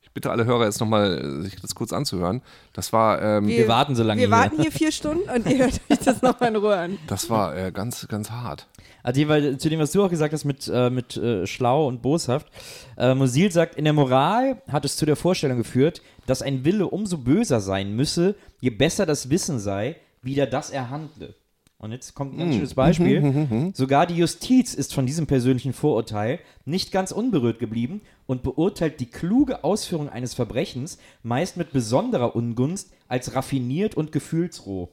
Ich bitte alle Hörer jetzt nochmal, sich das kurz anzuhören. Das war, ähm, Wir warten so lange Wir hier. warten hier vier Stunden und ihr hört euch das nochmal in Ruhe an. das war äh, ganz, ganz hart. Also jeweils zu dem, was du auch gesagt hast mit, äh, mit äh, schlau und boshaft. Äh, Musil sagt, in der Moral hat es zu der Vorstellung geführt, dass ein Wille umso böser sein müsse, je besser das Wissen sei, wieder das er handle. Und jetzt kommt ein ganz schönes Beispiel. Sogar die Justiz ist von diesem persönlichen Vorurteil nicht ganz unberührt geblieben und beurteilt die kluge Ausführung eines Verbrechens meist mit besonderer Ungunst als raffiniert und gefühlsroh.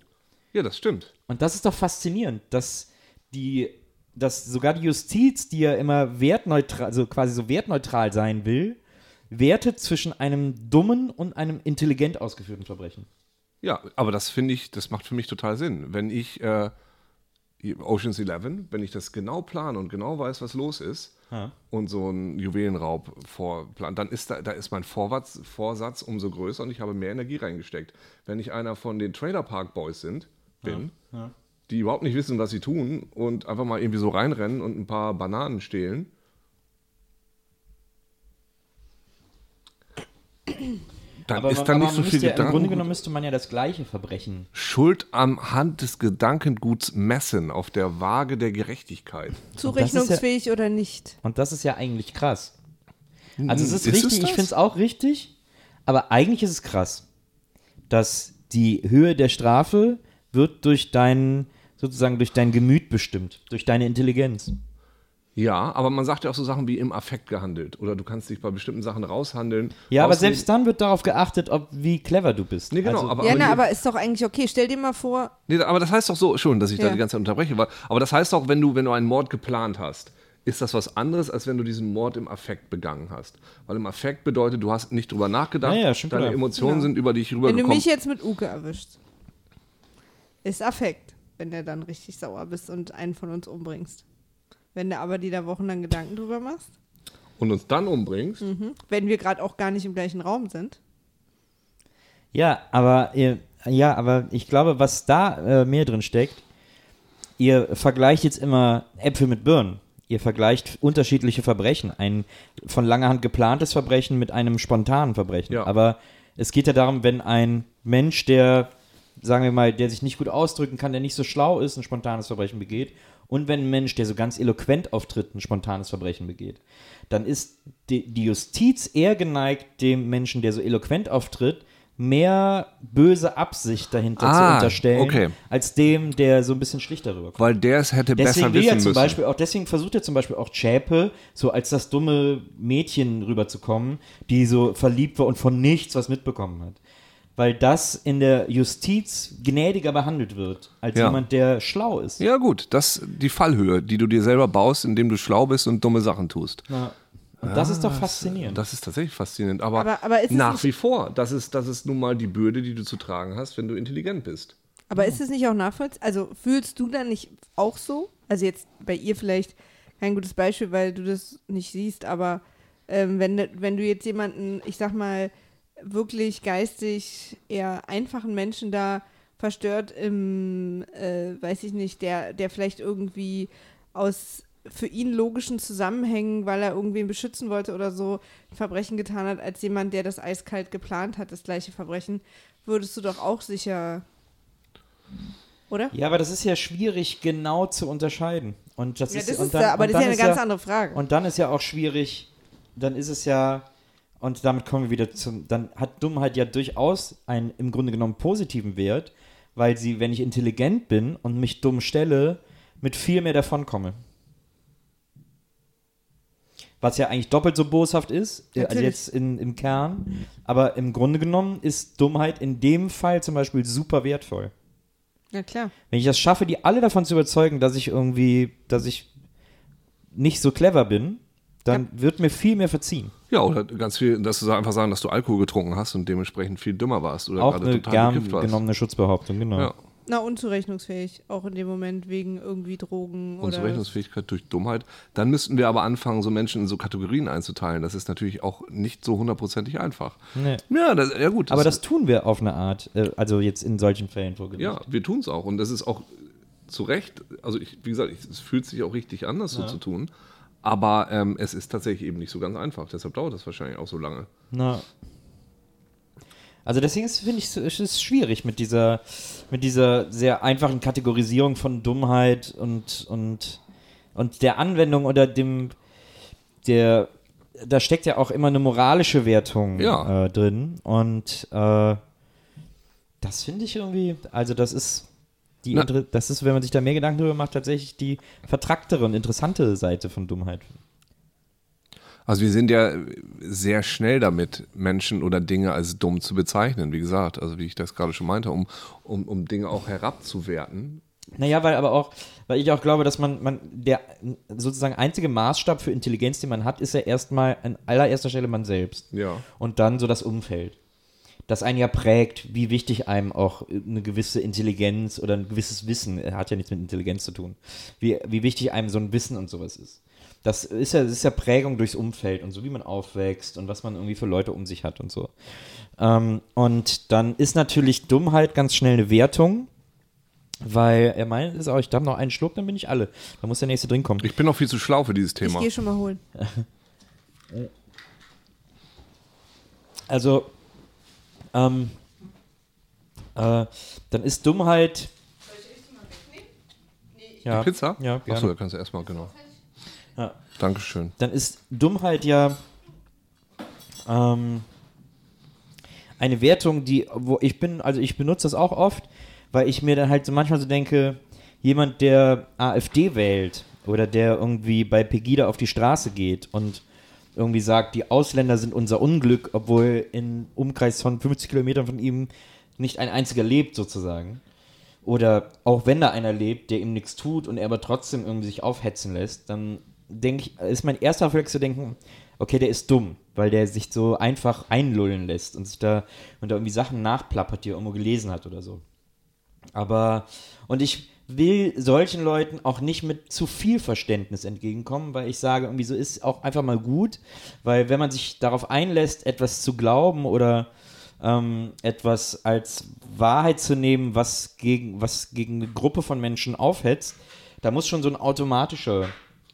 Ja, das stimmt. Und das ist doch faszinierend, dass die, dass sogar die Justiz, die ja immer wertneutral, also quasi so wertneutral sein will, wertet zwischen einem dummen und einem intelligent ausgeführten Verbrechen. Ja, aber das finde ich, das macht für mich total Sinn. Wenn ich äh, Oceans 11, wenn ich das genau plane und genau weiß, was los ist Ja. und so einen Juwelenraub vorplan, dann ist da, da ist mein Vorwärts, Vorsatz umso größer und ich habe mehr Energie reingesteckt. Wenn ich einer von den Trailer Park Boys sind, bin, die überhaupt nicht wissen, was sie tun und einfach mal irgendwie so reinrennen und ein paar Bananen stehlen, dann Aber, ist man, da aber nicht so viel ja, Im Grunde Gedanken. genommen müsste man ja das gleiche Verbrechen. Schuld am Hand des Gedankenguts messen auf der Waage der Gerechtigkeit. Zurechnungsfähig oder nicht? Und das ist ja eigentlich krass. Also es ist, Ist es richtig, ich das? finde es auch richtig, aber eigentlich ist es krass, dass die Höhe der Strafe wird durch dein, sozusagen durch dein Gemüt bestimmt, durch deine Intelligenz. Ja, aber man sagt ja auch so Sachen wie im Affekt gehandelt. Oder du kannst dich bei bestimmten Sachen raushandeln. Ja, aber selbst dann wird darauf geachtet, ob wie clever du bist. Nee, genau, Also, aber, ja, aber, na, aber ist doch eigentlich okay. Stell dir mal vor, nee, aber das heißt doch so, schon, dass ich da Ja. die ganze Zeit unterbreche. weil- Aber das heißt auch, wenn du, wenn du einen Mord geplant hast, ist das was anderes, als wenn du diesen Mord im Affekt begangen hast. Weil im Affekt bedeutet, du hast nicht drüber nachgedacht, Ja, ja, deine klar. Emotionen Genau. sind über dich wenn du rübergekommen. mich jetzt mit Uke erwischst, ist Affekt, wenn du dann richtig sauer bist und einen von uns umbringst. Wenn du aber dir da wochenlang Gedanken drüber machst, und uns dann umbringst, Mhm. wenn wir gerade auch gar nicht im gleichen Raum sind. Ja, aber ihr, ja, aber ich glaube, was da äh, mehr drin steckt, ihr vergleicht jetzt immer Äpfel mit Birnen. Ihr vergleicht unterschiedliche Verbrechen. Ein von langer Hand geplantes Verbrechen mit einem spontanen Verbrechen. Ja. Aber es geht ja darum, wenn ein Mensch, der, sagen wir mal, der sich nicht gut ausdrücken kann, der nicht so schlau ist, ein spontanes Verbrechen begeht, und wenn ein Mensch, der so ganz eloquent auftritt, ein spontanes Verbrechen begeht, dann ist die, die Justiz eher geneigt, dem Menschen, der so eloquent auftritt, mehr böse Absicht dahinter Ah, zu unterstellen, okay. als dem, der so ein bisschen schlichter rüberkommt. weil der es hätte Deswegen besser will wissen ja zum müssen. Beispiel auch, deswegen versucht er zum Beispiel auch Chäpe so als das dumme Mädchen rüberzukommen, die so verliebt war und von nichts was mitbekommen hat. Weil das in der Justiz gnädiger behandelt wird, als Ja. jemand, der schlau ist. ja gut, das die Fallhöhe, die du dir selber baust, indem du schlau bist und dumme Sachen tust. Ja. Und das ist doch faszinierend. Das ist tatsächlich faszinierend. Aber, Aber- aber ist nach wie vor, das ist, das ist nun mal die Bürde, die du zu tragen hast, wenn du intelligent bist. Aber ist es nicht auch nachvollziehbar? Also fühlst du dann nicht auch so? Also jetzt bei ihr vielleicht kein gutes Beispiel, weil du das nicht siehst, aber ähm, wenn, wenn du jetzt jemanden, ich sag mal, wirklich geistig eher einfachen Menschen da verstört im, äh, weiß ich nicht, der, der vielleicht irgendwie aus für ihn logischen Zusammenhängen, weil er irgendwen beschützen wollte oder so, ein Verbrechen getan hat, als jemand, der das eiskalt geplant hat, das gleiche Verbrechen, würdest du doch auch sicher, oder? ja, aber das ist ja schwierig genau zu unterscheiden. Und das Ja, ist, das ist dann, ja, aber das ist ja eine ganz andere Frage. Und dann ist ja auch schwierig, dann ist es ja, und damit kommen wir wieder zum, dann hat Dummheit ja durchaus einen im Grunde genommen positiven Wert, weil sie, wenn ich intelligent bin und mich dumm stelle, mit viel mehr davon komme. Was ja eigentlich doppelt so boshaft ist, äh, also Natürlich. jetzt in, im Kern. Aber im Grunde genommen ist Dummheit in dem Fall zum Beispiel super wertvoll. ja, klar. Wenn ich das schaffe, die alle davon zu überzeugen, dass ich irgendwie, dass ich nicht so clever bin, dann wird mir viel mehr verziehen. Ja, oder ganz viel, dass du einfach sagen, dass du Alkohol getrunken hast und dementsprechend viel dümmer warst oder Auch gerade eine total gern warst. genommene Schutzbehauptung, genau. Ja. Na, unzurechnungsfähig, auch in dem Moment wegen irgendwie Drogen oder. Unzurechnungsfähigkeit durch Dummheit. Dann müssten wir aber anfangen, so Menschen in so Kategorien einzuteilen. Das ist natürlich auch nicht so hundertprozentig einfach. Nee. Ja, das, ja gut. Aber das tun wir auf eine Art, äh, also jetzt in solchen Fällen vor Gericht. Ja, wir tun es auch. Und das ist auch zu Recht, also ich, wie gesagt, ich, es fühlt sich auch richtig an, das so zu tun. Aber ähm, es ist tatsächlich eben nicht so ganz einfach. Deshalb dauert das wahrscheinlich auch so lange. Na. Also deswegen finde ich es ist schwierig mit dieser, mit dieser sehr einfachen Kategorisierung von Dummheit und, und, und der Anwendung oder dem, der, da steckt ja auch immer eine moralische Wertung Ja. äh, drin. Und äh, das finde ich irgendwie, also das ist die, Na- das ist, wenn man sich da mehr Gedanken drüber macht, tatsächlich die vertracktere und interessante Seite von Dummheit. Also wir sind ja sehr schnell damit, Menschen oder Dinge als dumm zu bezeichnen, wie gesagt, also wie ich das gerade schon meinte, um, um, um Dinge auch herabzuwerten. Naja, weil aber auch, weil ich auch glaube, dass man, man, der sozusagen einzige Maßstab für Intelligenz, den man hat, ist ja erstmal an allererster Stelle man selbst. Ja. Und dann so das Umfeld. Das einen ja prägt, wie wichtig einem auch eine gewisse Intelligenz oder ein gewisses Wissen, äh, hat ja nichts mit Intelligenz zu tun, wie, wie wichtig einem so ein Wissen und sowas ist. Das ist ja, das ist ja Prägung durchs Umfeld und so, wie man aufwächst und was man irgendwie für Leute um sich hat und so. Ähm, und dann ist natürlich Dummheit ganz schnell eine Wertung, weil er meint, ist auch, ich darf noch einen Schluck, dann bin ich alle. Da muss der nächste drin kommen. Ich bin noch viel zu schlau für dieses Ich Thema. gehe schon mal holen. Also, ähm, äh, dann ist Dummheit. Ja, Pizza? Ja, gerne. Achso, da kannst du erstmal, genau. Ja. Dankeschön. Dann ist Dummheit ja ähm, eine Wertung, die, wo ich bin, also ich benutze das auch oft, weil ich mir dann halt so manchmal so denke, jemand, der AfD wählt oder der irgendwie bei Pegida auf die Straße geht und irgendwie sagt, die Ausländer sind unser Unglück, obwohl in Umkreis von 50 Kilometern von ihm nicht ein einziger lebt, sozusagen. Oder auch wenn da einer lebt, der ihm nichts tut und er aber trotzdem irgendwie sich aufhetzen lässt, dann denke ich, ist mein erster Reflex zu denken, okay, der ist dumm, weil der sich so einfach einlullen lässt und sich da und da irgendwie Sachen nachplappert, die er irgendwo gelesen hat oder so. Aber, und ich will solchen Leuten auch nicht mit zu viel Verständnis entgegenkommen, weil ich sage, irgendwie so ist auch einfach mal gut, weil wenn man sich darauf einlässt, etwas zu glauben oder ähm, etwas als Wahrheit zu nehmen, was gegen, was gegen eine Gruppe von Menschen aufhetzt, da muss schon so ein automatischer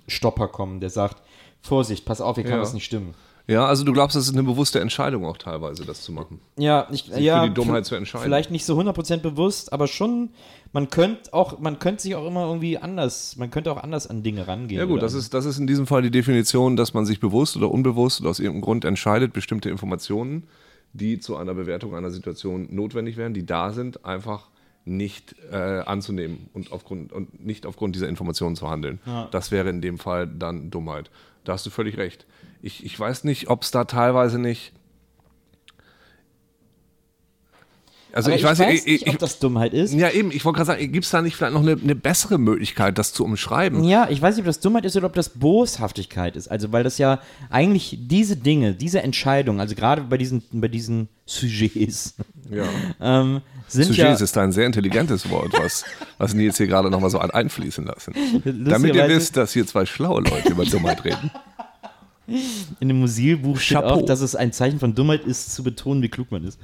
Stopper kommen, der sagt, Vorsicht, pass auf, hier kann Ja. was nicht stimmen. Ja, also du glaubst, das ist eine bewusste Entscheidung auch teilweise, das zu machen. Ja, ich, Sich ja für die Dummheit zu entscheiden. Vielleicht nicht so 100% bewusst, aber schon, man könnte auch, man könnte sich auch immer irgendwie anders, man könnte auch anders an Dinge rangehen. Ja gut, das ist, das ist in diesem Fall die Definition, dass man sich bewusst oder unbewusst oder aus irgendeinem Grund entscheidet, bestimmte Informationen, die zu einer Bewertung einer Situation notwendig wären, die da sind, einfach nicht äh, anzunehmen und, aufgrund, und nicht aufgrund dieser Informationen zu handeln. Das wäre in dem Fall dann Dummheit. Da hast du völlig recht. Ich, ich weiß nicht, ob es da teilweise nicht. Also aber ich, weiß, nicht, ich, ich, ob das Dummheit ist. ja eben, ich wollte gerade sagen, gibt es da nicht vielleicht noch eine, eine bessere Möglichkeit, das zu umschreiben? Ja, ich weiß nicht, ob das Dummheit ist oder ob das Boshaftigkeit ist. Also, weil das ja eigentlich diese Dinge, diese Entscheidungen, also gerade bei diesen, bei diesen Sujets, Ja. ähm, sind Sujets ja. ist ein sehr intelligentes Wort, was, was Nils hier gerade nochmal so einfließen lassen. Damit ihr wisst, dass hier zwei schlaue Leute über Dummheit reden. In dem Musilbuch steht Chapeau. auch, dass es ein Zeichen von Dummheit ist, zu betonen, wie klug man ist.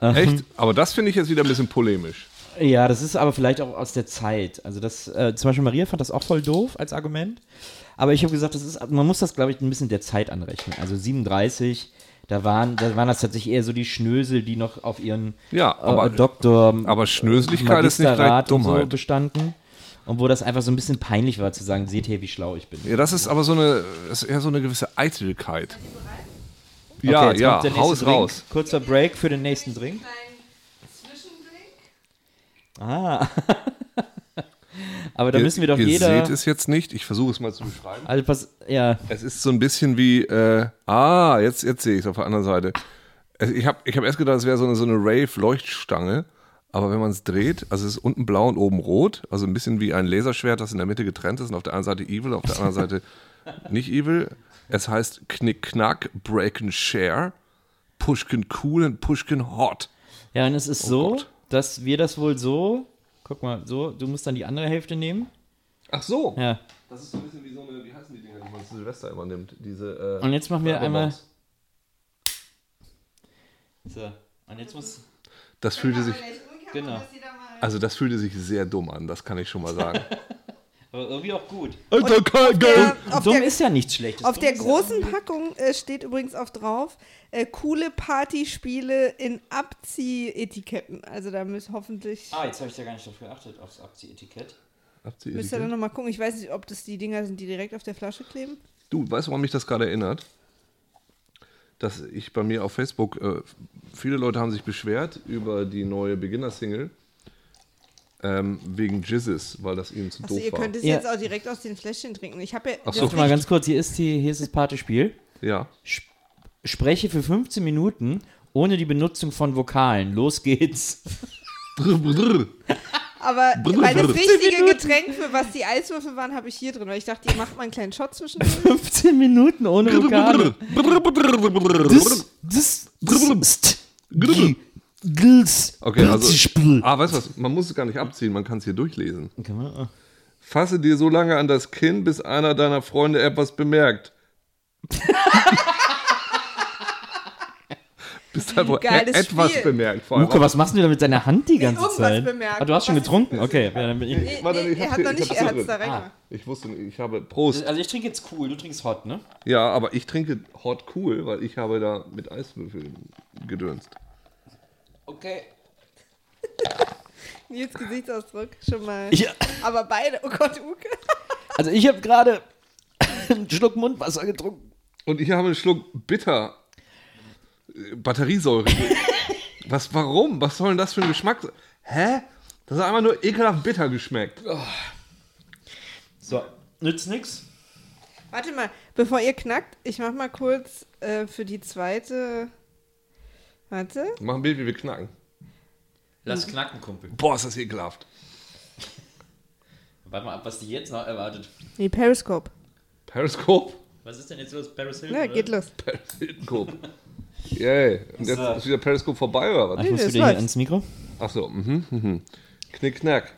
Echt? Aber das finde ich jetzt wieder ein bisschen polemisch. Ja, das ist aber vielleicht auch aus der Zeit. Also das, äh, zum Beispiel Maria fand das auch voll doof als Argument. Aber ich habe gesagt, das ist, man muss das, glaube ich, ein bisschen der Zeit anrechnen. Also 37, da waren, da waren das tatsächlich eher so die Schnösel, die noch auf ihren Ja, aber- äh, Doktor, aber Schnöseligkeit ist nicht gleich und so Dummheit. bestanden. Und wo das einfach so ein bisschen peinlich war zu sagen, seht her, wie schlau ich bin. Ja, das ist aber so eine, ist eher so eine gewisse Eitelkeit. Okay, Ja, jetzt ja, kommt der nächste haus Drink. raus. Kurzer Break für den nächsten Drink. Ah. aber da müssen wir doch ihr jeder. seht es jetzt nicht, ich versuche es mal zu beschreiben. Also pass, ja, Es ist so ein bisschen wie, äh, ah, jetzt, jetzt sehe ich es auf der anderen Seite. Ich habe ich hab erst gedacht, es wäre so eine, so eine Rave-Leuchtstange, aber wenn man es dreht, also es ist unten blau und oben rot, also ein bisschen wie ein Laserschwert, das in der Mitte getrennt ist und auf der einen Seite evil, auf der anderen Seite nicht evil. Es heißt Knick Knack, Break and Share, Pushkin Cool und Pushkin Hot. Ja, und es ist Oh so, Gott. dass wir das wohl so Guck mal, so, du musst dann die andere Hälfte nehmen. Ach so. Ja. Das ist so ein bisschen wie so eine, wie heißen die Dinger, die man zu Silvester immer nimmt? Diese, äh, Und jetzt machen wir einmal. So. Und jetzt muss. Das fühlte sich, Genau. also das fühlte sich sehr dumm an, das kann ich schon mal sagen. Aber irgendwie auch gut. Alter, kein auf Dumm der, ist ja nichts Schlechtes. auf der großen Packung äh, steht übrigens auch drauf, äh, coole Partyspiele in Abziehetiketten. Also da müsst hoffentlich, Ah, jetzt habe ich ja gar nicht darauf geachtet, aufs Abziehetikett. müsst ihr dann nochmal gucken. Ich weiß nicht, ob das die Dinger sind, die direkt auf der Flasche kleben. Du, weißt du, woran mich das gerade erinnert? Dass ich bei mir auf Facebook, äh, viele Leute haben sich beschwert über die neue Beginner-Single ähm, wegen Jizzes, weil das ihnen zu Achso, doof ihr war. könnt es Ja. jetzt auch direkt aus den Fläschchen trinken. Ich habe ja. Ach so. das Warte mal ganz kurz, hier ist, die, hier ist das Partyspiel. Ja. Spreche für 15 Minuten ohne die Benutzung von Vokalen. Los geht's. Aber weil das richtige Getränk, für was die Eiswürfel waren, habe ich hier drin. Weil ich dachte, ihr macht mal einen kleinen Shot zwischen 15 Minuten ohne Vokale. Okay, also. Ah, weißt du was? Man muss es gar nicht abziehen, man kann es hier durchlesen. Kann man, ah. Fasse dir so lange an das Kinn, bis einer deiner Freunde etwas bemerkt. bis einfach Geiles etwas Spiel. bemerkt. Vor allem Muke, was machst du da mit deiner Hand die ganze irgendwas Zeit? bemerkt. Ah, du hast schon Was- getrunken? Okay. Ja, dann bin ich. Nee, Warte, nee, ich er hab's hat hier- noch ich nicht, hab's er hier hat es da drin. reingemacht. Ich wusste nicht, ich habe Prost. Also ich trinke jetzt cool, du trinkst hot, ne? Ja, aber ich trinke Hot Cool, weil ich habe da mit Eiswürfeln gedönst. Okay. Nils Gesichtsausdruck schon mal. Ich, Aber beide, oh Gott, Uke. also ich habe gerade einen Schluck Mundwasser getrunken. Und ich habe einen Schluck bitter Batteriesäure. Was, warum? Was soll denn das für ein Geschmack sein? Hä? Das hat einfach nur ekelhaft bitter geschmeckt. So, nützt nix. Warte mal, bevor ihr knackt, ich mach mal kurz äh, für die zweite. Warte. Mach ein Bild, wie wir knacken. Lass knacken, Kumpel. Boah, ist das ekelhaft. Warte mal ab, was die jetzt noch erwartet. Nee, Periscope. Periscope? Was ist denn jetzt los? Paris Hilton? Na, oder? geht los. Periscope. Yay. Und jetzt So. ist wieder Periscope vorbei, oder was? ich muss das wieder hier ans Mikro. Ach so, mhm, mhm. Knick, knack.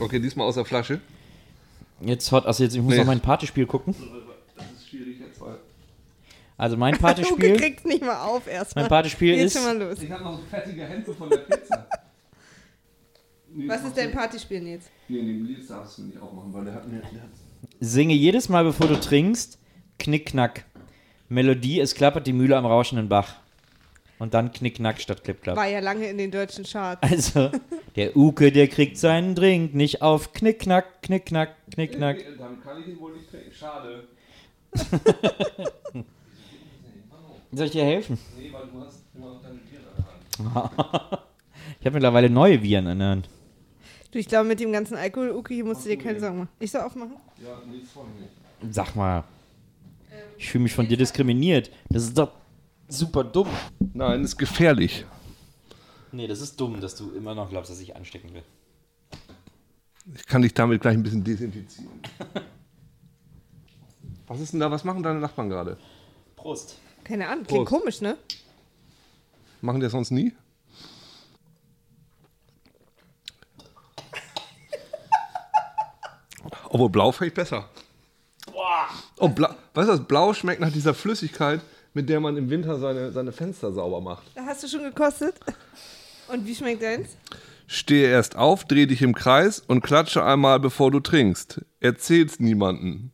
Okay, diesmal aus der Flasche. Jetzt hot, also jetzt, ich muss Nee. noch mein Partyspiel gucken. Das ist schwierig jetzt, weil... Also mein Partyspiel, kriegt's nicht mal auf erstmal. mein Partyspiel ist, schon mal los. Ich habe noch fettige Hände von der Pizza. Nee, Was ist dein Partyspiel, Nils? Nee, den Blitz darfst du nicht aufmachen, weil der hat mir... Der hat singe jedes Mal, bevor du trinkst, knick, knack. Melodie, es klappert die Mühle am rauschenden Bach. Und dann knick, knack statt klipp, klapp. War ja lange in den deutschen Charts. Also, der Uke, der kriegt seinen Drink nicht auf knick, knack, knick, knack, knick, knack. Nee, Dann kann ich ihn wohl nicht trinken. Schade. Soll ich dir helfen? Nee, weil du hast immer noch deine der Hand. Ich habe mittlerweile neue Viren in der Hand. Du, ich glaube, mit dem ganzen Alkohol, Uke, hier musst du dir keine Sorgen machen. Ich soll aufmachen? Ja, nee, mich nicht. Sag mal, ich fühle mich von dir diskriminiert. Das ist doch super dumm. Nein, ist gefährlich. Nee, das ist dumm, dass du immer noch glaubst, dass ich anstecken will. Ich kann dich damit gleich ein bisschen desinfizieren. Was ist denn da? Was machen deine Nachbarn gerade? Prost. Keine Ahnung, klingt Prost. komisch, ne? Machen die das sonst nie? Obwohl blau vielleicht besser. Oh, blau, weißt du, was blau schmeckt nach dieser Flüssigkeit, mit der man im Winter seine, seine Fenster sauber macht. Da hast du schon gekostet. Und wie schmeckt deins? Stehe erst auf, dreh dich im Kreis und klatsche einmal, bevor du trinkst. Erzähl's niemanden.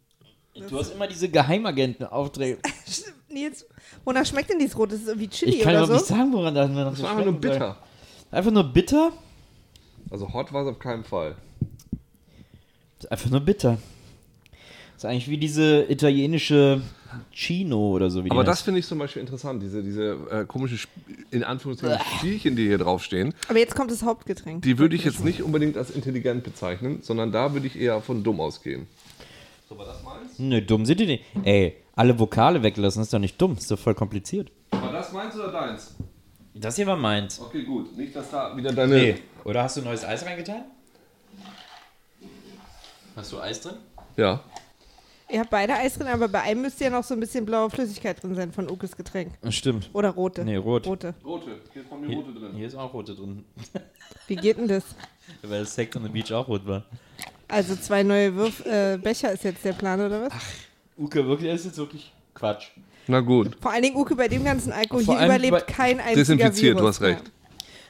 Du hast immer diese Geheimagenten auftreten. Nils, wonach schmeckt denn dieses Rot? Das ist irgendwie Chili Ich kann oder überhaupt so? nicht sagen, woran das noch Das so war einfach nur schmecken soll. bitter. Einfach nur bitter? Also hot war es auf keinen Fall. Das ist einfach nur bitter. Das ist eigentlich wie diese italienische Chino oder so. Wie die Aber das heißt. finde ich zum Beispiel interessant, diese, diese äh, komischen, Sp in Anführungszeichen, Spielchen, die hier draufstehen. Aber jetzt kommt das Hauptgetränk. Die würde ich jetzt nicht unbedingt als intelligent bezeichnen, sondern da würde ich eher von dumm ausgehen. So, war das meins? Nö, dumm sind die nicht. Ey, alle Vokale weglassen ist doch nicht dumm. Ist doch voll kompliziert. War das meins oder deins? Das hier war meins. Okay, gut. Nicht, dass da wieder deine. Nee. Oder hast du neues Eis reingetan? Hast du Eis drin? Ja. Ihr habt beide Eis drin, aber bei einem müsste ja noch so ein bisschen blaue Flüssigkeit drin sein von Ukes Getränk. Stimmt. Oder rote. Nee, rot. Rote. Rote. Hier ist von mir Hier, rote drin. hier ist auch rote drin. Wie geht denn das? Weil das Sex on the Beach auch rot war. Also zwei neue Würf äh, Becher ist jetzt der Plan, oder was? Uke, wirklich, das ist jetzt wirklich Quatsch. Na gut. Vor allen Dingen, Uke, bei dem ganzen Alkohol, Vor hier überlebt bei- kein einziger Desinfiziert, Virus du hast mehr. recht.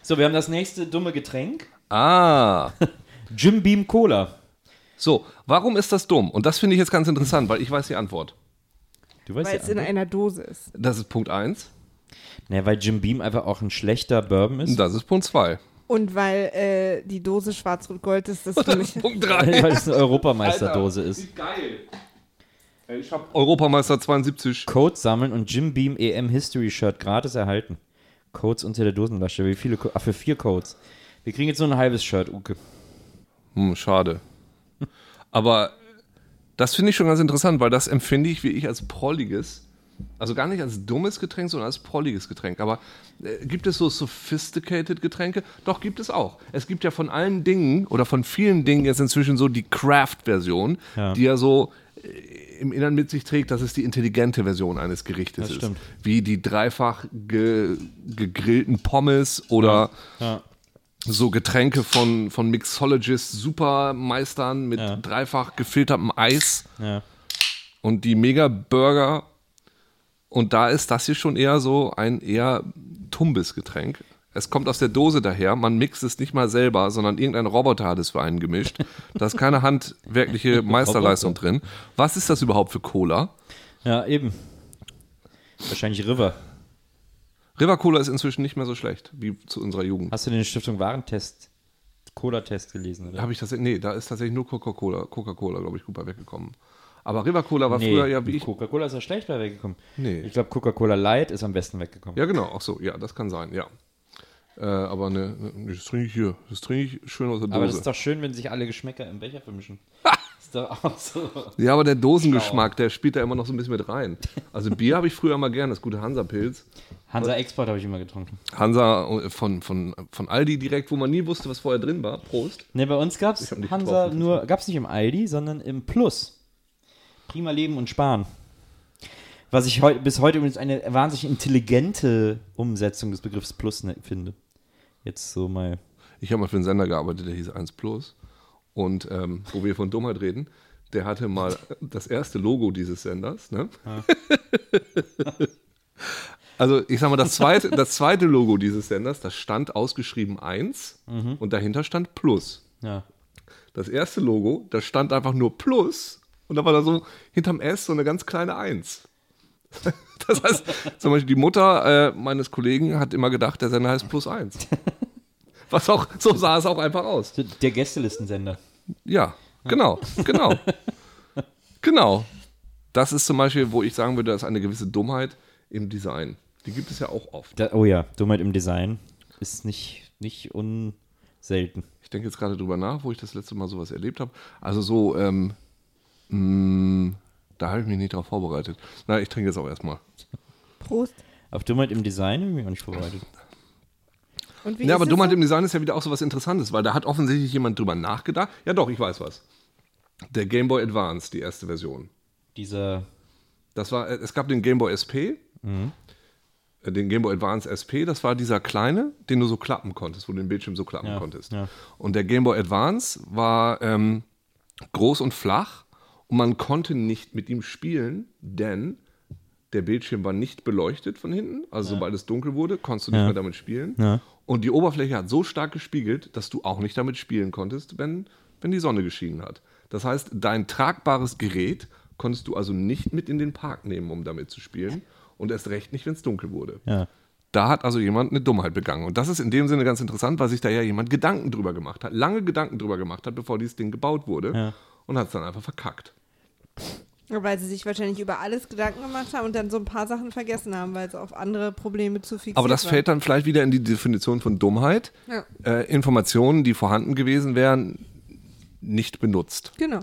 So, wir haben das nächste dumme Getränk. Ah. Jim Beam Cola. So, warum ist das dumm? Und das finde ich jetzt ganz interessant, weil ich weiß die Antwort. Du weißt Weil es in einer Dose ist. Das ist Punkt 1. Naja, weil Jim Beam einfach auch ein schlechter Bourbon ist. Das ist Punkt 2. Und weil äh, die Dose schwarz-rot-gold ist, das für mich. Punkt 3. weil es eine Europameisterdose ist. geil. Ich habe Europameister 72. Codes sammeln und Jim Beam EM History Shirt gratis erhalten. Codes unter der Dosenlasche. Wie viele? Co Ach, für vier Codes. Wir kriegen jetzt nur ein halbes Shirt, Uke. Hm, schade. Aber das finde ich schon ganz interessant, weil das empfinde ich wie ich als prolliges, also gar nicht als dummes Getränk, sondern als prolliges Getränk. Aber äh, gibt es so sophisticated Getränke? Doch, gibt es auch. Es gibt ja von allen Dingen oder von vielen Dingen jetzt inzwischen so die Craft-Version, Ja. die ja so äh, im Innern mit sich trägt, dass es die intelligente Version eines Gerichtes ist. stimmt. Wie die dreifach ge gegrillten Pommes oder Ja. So Getränke von, von Mixologist Supermeistern mit Ja. dreifach gefiltertem Eis Ja. und die Mega-Burger. Und da ist das hier schon eher so ein eher tumbes Getränk. Es kommt aus der Dose daher, man mixt es nicht mal selber, sondern irgendein Roboter hat es für einen gemischt. Da ist keine handwerkliche Meisterleistung drin. Was ist das überhaupt für Cola? ja, eben. Wahrscheinlich River. River Cola ist inzwischen nicht mehr so schlecht wie zu unserer Jugend. Hast du den Stiftung Warentest, Cola-Test gelesen, oder? Habe ich tatsächlich, nee, da ist tatsächlich nur Coca-Cola, Coca-Cola, glaube ich, gut bei weggekommen. Aber River Cola war nee, früher ja wie ich. Coca-Cola ist ja schlecht bei weggekommen. Nee. Ich glaube, Coca-Cola Light ist am besten weggekommen. Ja, genau, ach so, ja, das kann sein, ja. Äh, aber ne, ne, das trinke ich hier. Das trinke ich schön aus der Dose. Aber das ist doch schön, wenn sich alle Geschmäcker im Becher vermischen. ist auch so. ja, aber der Dosengeschmack, der spielt da immer noch so ein bisschen mit rein. Also Bier habe ich früher mal gern, das gute Hansa-Pilz. Hansa Export habe ich immer getrunken. Hansa äh, von, von, von Aldi direkt, wo man nie wusste, was vorher drin war. Prost. Ne, bei uns gab es Hansa getroffen. nur, gab es nicht im Aldi, sondern im Plus. Prima Leben und Sparen. Was ich heu, bis heute übrigens eine wahnsinnig intelligente Umsetzung des Begriffs Plus ne, finde. Jetzt so mal. Ich habe mal für einen Sender gearbeitet, der hieß 1 Plus. Und ähm, wo wir von Dummheit reden, der hatte mal das erste Logo dieses Senders. Ne? also ich sag mal, das zweite, das zweite Logo dieses Senders, das stand ausgeschrieben 1 und dahinter stand Plus. Ja. Das erste Logo, da stand einfach nur Plus und da war da so hinterm S so eine ganz kleine 1. Das heißt, zum Beispiel die Mutter äh, meines Kollegen hat immer gedacht, der Sender heißt Plus 1. Was auch, so sah es auch einfach aus. Der Gästelistensender. Ja, genau, genau. genau. Das ist zum Beispiel, wo ich sagen würde, da ist eine gewisse Dummheit im Design. Die gibt es ja auch oft. Da, oh ja, Dummheit im Design ist nicht, nicht unselten. Ich denke jetzt gerade drüber nach, wo ich das letzte Mal sowas erlebt habe. Also so, ähm, mh, da habe ich mich nicht darauf vorbereitet. Na, ich trinke jetzt auch erstmal. Prost. Auf Dummheit im Design habe ich mich auch nicht vorbereitet. Und wie Ja, ist aber Dummheit so? im Design ist ja wieder auch so was Interessantes, weil da hat offensichtlich jemand drüber nachgedacht. Ja doch, ich weiß was. Der Game Boy Advance, die erste Version. Dieser, Das war, äh, es gab den Game Boy SP, äh, den Game Boy Advance SP, das war dieser kleine, den du so klappen konntest, wo du den Bildschirm so klappen Ja, konntest. ja. Und der Game Boy Advance war ähm, groß und flach und man konnte nicht mit ihm spielen, denn der Bildschirm war nicht beleuchtet von hinten. Also sobald es dunkel wurde, konntest du nicht Ja. mehr damit spielen. Ja. Und die Oberfläche hat so stark gespiegelt, dass du auch nicht damit spielen konntest, wenn, wenn die Sonne geschienen hat. Das heißt, dein tragbares Gerät konntest du also nicht mit in den Park nehmen, um damit zu spielen. Und erst recht nicht, wenn es dunkel wurde. ja. Da hat also jemand eine Dummheit begangen. Und das ist in dem Sinne ganz interessant, weil sich da ja jemand Gedanken drüber gemacht hat, lange Gedanken drüber gemacht hat, bevor dieses Ding gebaut wurde. Ja. Und hat es dann einfach verkackt. Weil sie sich wahrscheinlich über alles Gedanken gemacht haben und dann so ein paar Sachen vergessen haben, weil sie auf andere Probleme zu fixiert Aber das waren. fällt dann vielleicht wieder in die Definition von Dummheit. Ja. Äh, Informationen, die vorhanden gewesen wären, nicht benutzt. Genau.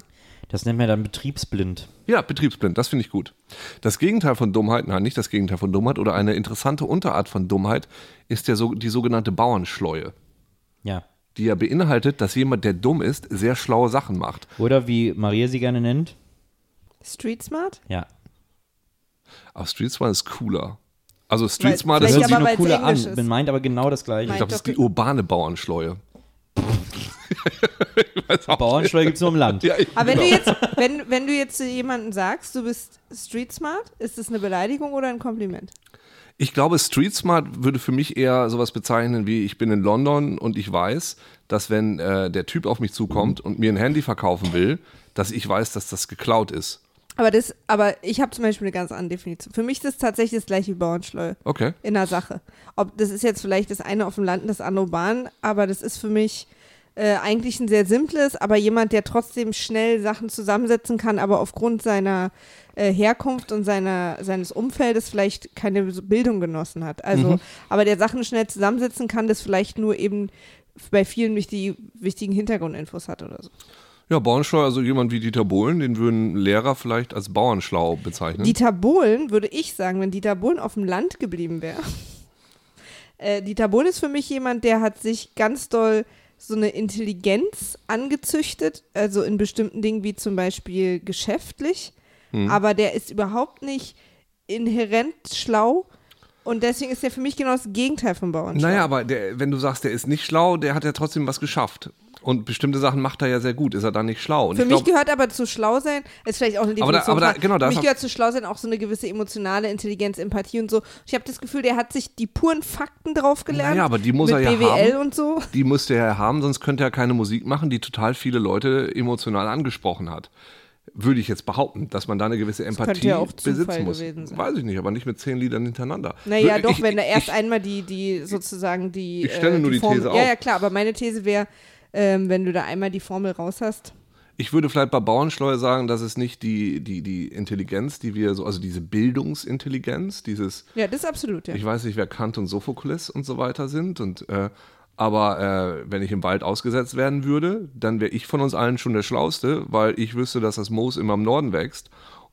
Das nennt man dann betriebsblind. Ja, betriebsblind, das finde ich gut. Das Gegenteil von Dummheit, nein, nicht das Gegenteil von Dummheit, oder eine interessante Unterart von Dummheit ist ja so, die sogenannte Bauernschleue, Ja. die ja beinhaltet, dass jemand, der dumm ist, sehr schlaue Sachen macht. Oder wie Maria sie gerne nennt. Street Smart? Ja. Aber Street Smart ist cooler. Also Weil- Street Smart ist, Hört sich nur cooler an. ist. Bin meint aber genau das gleiche. ich glaube, das ist die urbane Bauernschleue. Bauernsteuer gibt es nur im Land. Ja, Aber wenn genau. du jetzt, wenn, wenn du jetzt zu jemandem sagst, du bist street smart, ist das eine Beleidigung oder ein Kompliment? Ich glaube, Street Smart würde für mich eher sowas bezeichnen wie, ich bin in London und ich weiß, dass wenn äh, der Typ auf mich zukommt und mir ein Handy verkaufen will, dass ich weiß, dass das geklaut ist. Aber das, aber ich habe zum Beispiel eine ganz andere Definition. Für mich ist das tatsächlich das gleiche wie Bauernschleue Okay. in der Sache. Ob das ist jetzt vielleicht das eine auf dem Land und das andere Bahn, aber das ist für mich äh, eigentlich ein sehr simples, aber jemand, der trotzdem schnell Sachen zusammensetzen kann, aber aufgrund seiner äh, Herkunft und seiner, seines Umfeldes vielleicht keine Bildung genossen hat. Also, aber der Sachen schnell zusammensetzen kann, das vielleicht nur eben bei vielen wichtig, wichtigen Hintergrundinfos hat oder so. Ja, Bauernschlau, also jemand wie Dieter Bohlen, den würden Lehrer vielleicht als Bauernschlau bezeichnen. Dieter Bohlen, würde ich sagen, wenn Dieter Bohlen auf dem Land geblieben wäre. Äh, Dieter Bohlen ist für mich jemand, der hat sich ganz doll so eine Intelligenz angezüchtet, also in bestimmten Dingen wie zum Beispiel geschäftlich, Hm. aber der ist überhaupt nicht inhärent schlau und deswegen ist er für mich genau das Gegenteil von Bauernschlau. naja, aber der, wenn du sagst, der ist nicht schlau, der hat ja trotzdem was geschafft. Und bestimmte Sachen macht er ja sehr gut. Ist er dann nicht schlau? Und Für ich mich glaub, gehört aber zu schlau sein, ist vielleicht auch eine Aber da- Definition. aber da- genau, da für mich gehört zu schlau sein auch so eine gewisse emotionale Intelligenz, Empathie und so. Ich habe das Gefühl, der hat sich die puren Fakten drauf gelernt. Naja, aber die muss er ja BWL haben. und so. die müsste er haben, sonst könnte er keine Musik machen, die total viele Leute emotional angesprochen hat. Würde ich jetzt behaupten, dass man da eine gewisse Empathie ja besitzen muss. Weiß ich nicht, aber nicht mit zehn Liedern hintereinander. Naja, Ich- doch, wenn er erst ich, einmal die, die sozusagen die. Ich stelle äh, nur die Formel, These Ja, auf. ja, klar, aber meine These wäre, ähm, wenn du da einmal die Formel raus hast. Ich würde vielleicht bei Bauernschleue sagen, dass es nicht die, die, die Intelligenz, die wir so, also diese Bildungsintelligenz, dieses, Ja, das ist absolut, ja. ich weiß nicht, wer Kant und Sophokles und so weiter sind, und äh, aber äh, wenn ich im Wald ausgesetzt werden würde, dann wäre ich von uns allen schon der Schlauste, weil ich wüsste, dass das Moos immer im Norden wächst.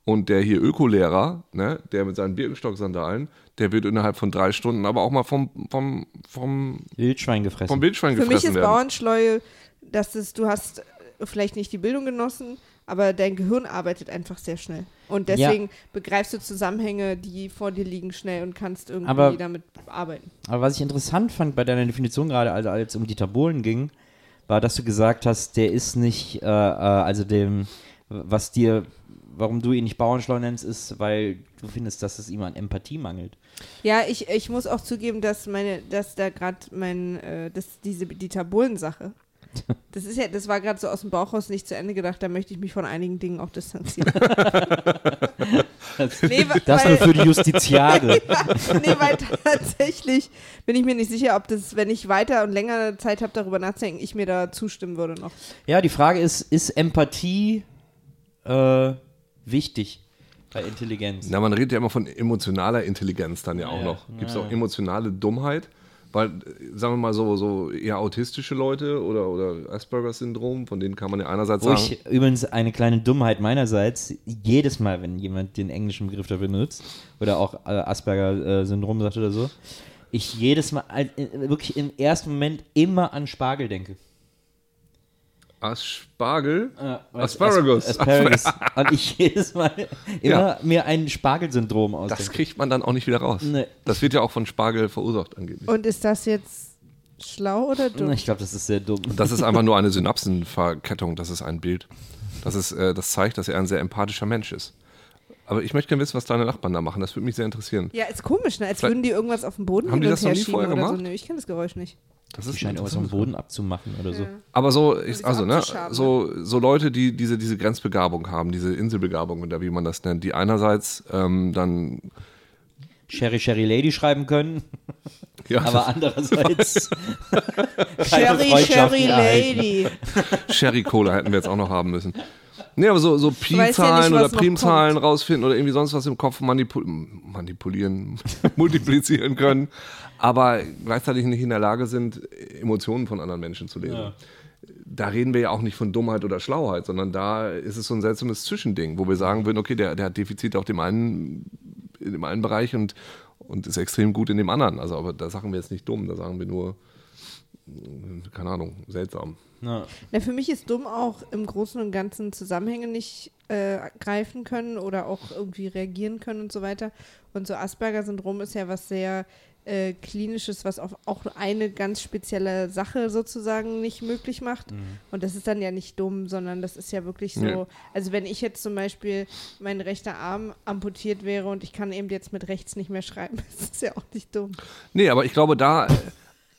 Und der hier Ökolehrer, ne, der mit seinen Birkenstock-Sandalen, der wird innerhalb von drei Stunden aber auch mal vom, vom, vom, Wildschwein gefressen. vom Wildschwein Für mich gefressen ist werden. Bauernschleue, dass es, du hast vielleicht nicht die Bildung genossen, aber dein Gehirn arbeitet einfach sehr schnell. Und Ja. deswegen begreifst du Zusammenhänge, die vor dir liegen, schnell und kannst irgendwie Aber- damit arbeiten. Aber was ich interessant fand bei deiner Definition gerade, also als es um Dieter Bohlen ging, war, dass du gesagt hast, der ist nicht, äh, äh, also dem, was dir, warum du ihn nicht Bauernschlau nennst, ist, weil du findest, dass es ihm an Empathie mangelt. Ja, ich, ich muss auch zugeben, dass meine, dass da gerade mein, äh, das, diese Dieter Bohlen-Sache, das ist ja, das war gerade so aus dem Bauch raus nicht zu Ende gedacht, da möchte ich mich von einigen Dingen auch distanzieren. nee, Das weil, nur für die Justiziare. nee, weil tatsächlich bin ich mir nicht sicher, ob das, wenn ich weiter und länger Zeit habe, darüber nachzudenken, ich mir da zustimmen würde noch. ja, die Frage ist, ist Empathie äh, wichtig bei Intelligenz? Na, man redet ja immer von emotionaler Intelligenz dann ja auch Ja, noch. Gibt es auch emotionale Dummheit? Weil, sagen wir mal so, so eher autistische Leute oder, oder Asperger-Syndrom, von denen kann man ja einerseits Wo sagen, ich übrigens eine kleine Dummheit meinerseits, jedes Mal, wenn jemand den englischen Begriff dafür benutzt, oder auch äh, Asperger-Syndrom sagt oder so, ich jedes Mal, äh, wirklich im ersten Moment immer an Spargel denke. Aspargel, Äh, Asparagus. As Asparagus. Und ich jedes Mal immer mir ein Spargelsyndrom das ausdenke. kriegt man dann auch nicht wieder raus. Nee. Das wird ja auch von Spargel verursacht angeblich. Und ist das jetzt schlau oder dumm? Ich glaube, das ist sehr dumm. Das ist einfach nur eine Synapsenverkettung, das ist ein Bild. Das, ist, äh, das zeigt, dass er ein sehr empathischer Mensch ist. Aber ich möchte gerne wissen, was deine Nachbarn da machen. Das würde mich sehr interessieren. Ja, ist komisch, ne? Als Vielleicht- würden die irgendwas auf dem Boden Haben die hin das und noch her nie schieben vorher oder so. gemacht? Nö, ich kenne das Geräusch nicht. Das Die ist scheinen irgendwas vom interessant. Boden abzumachen oder so. Aber so, ich, so also, ne, so, so Leute, die diese, diese Grenzbegabung haben, diese Inselbegabung oder wie man das nennt, die einerseits ähm, dann, Sherry Sherry Lady schreiben können, ja, aber andererseits Sherry, Sherry. Lady. Sherry Cola hätten wir jetzt auch noch haben müssen. Nee, aber so, so ja Pi-Zahlen was oder Primzahlen rausfinden oder irgendwie sonst was im Kopf manipul manipulieren, multiplizieren können, aber gleichzeitig nicht in der Lage sind, Emotionen von anderen Menschen zu lesen. Da reden wir ja auch nicht von Dummheit oder Schlauheit, sondern da ist es so ein seltsames Zwischending, wo wir sagen würden, okay, der, der hat Defizite auf dem einen, in dem einen Bereich und, und ist extrem gut in dem anderen. Also, aber da sagen wir jetzt nicht dumm, da sagen wir nur, keine Ahnung, seltsam. Ja. Na, für mich ist dumm auch im Großen und Ganzen Zusammenhänge nicht äh, greifen können oder auch irgendwie reagieren können und so weiter. Und so Asperger-Syndrom ist ja was sehr äh, Klinisches, was auf auch eine ganz spezielle Sache sozusagen nicht möglich macht. Und das ist dann ja nicht dumm, sondern das ist ja wirklich so. Nee. Also wenn ich jetzt zum Beispiel mein rechter Arm amputiert wäre und ich kann eben jetzt mit rechts nicht mehr schreiben, das ist ja auch nicht dumm. Nee, aber ich glaube, da,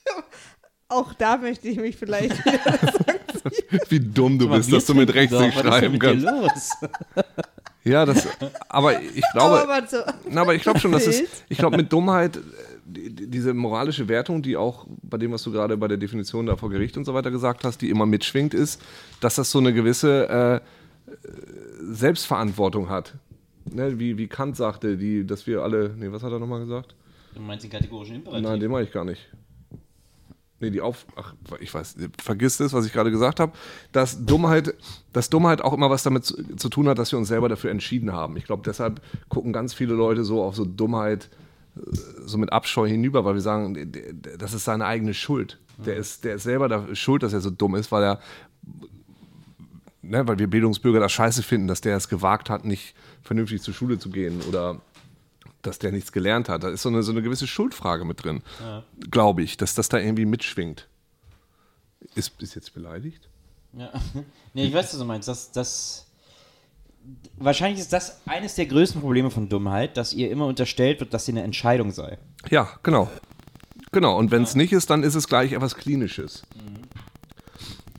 Auch da möchte ich mich vielleicht. wie dumm du bist, dass du mit rechts nicht schreiben kannst. Los? Ja, das, aber ich glaube, aber so, na, aber ich glaube schon, dass es, ich glaube mit Dummheit, äh, die, die- diese moralische Wertung, die auch bei dem, was du gerade bei der Definition da vor Gericht und so weiter gesagt hast, die immer mitschwingt, ist, dass das so eine gewisse äh, äh, Selbstverantwortung hat. Ne, wie, wie Kant sagte, die, dass wir alle, nee, was hat er nochmal gesagt? Du meinst den kategorischen Imperativ? Nein, den meine ich gar nicht. Nee, die Auf. Ach, ich weiß, vergiss das, was ich gerade gesagt habe. Dass Dummheit, dass Dummheit auch immer was damit zu, zu tun hat, dass wir uns selber dafür entschieden haben. Ich glaube, deshalb gucken ganz viele Leute so auf so Dummheit, äh, so mit Abscheu hinüber, weil wir sagen, das ist seine eigene Schuld. Der, ist, der ist selber da schuld, dass er so dumm ist, weil er, ne, weil wir Bildungsbürger das scheiße finden, dass der es gewagt hat, nicht vernünftig zur Schule zu gehen oder dass der nichts gelernt hat. Da ist so eine, so eine gewisse Schuldfrage mit drin, glaube ich, dass das da irgendwie mitschwingt. Ist, ist jetzt beleidigt? Ja. Nee, ich weiß, was du meinst. Das, das, wahrscheinlich ist das eines der größten Probleme von Dummheit, dass ihr immer unterstellt wird, dass sie eine Entscheidung sei. Ja, genau. Genau, und wenn es nicht ist, dann ist es gleich etwas Klinisches.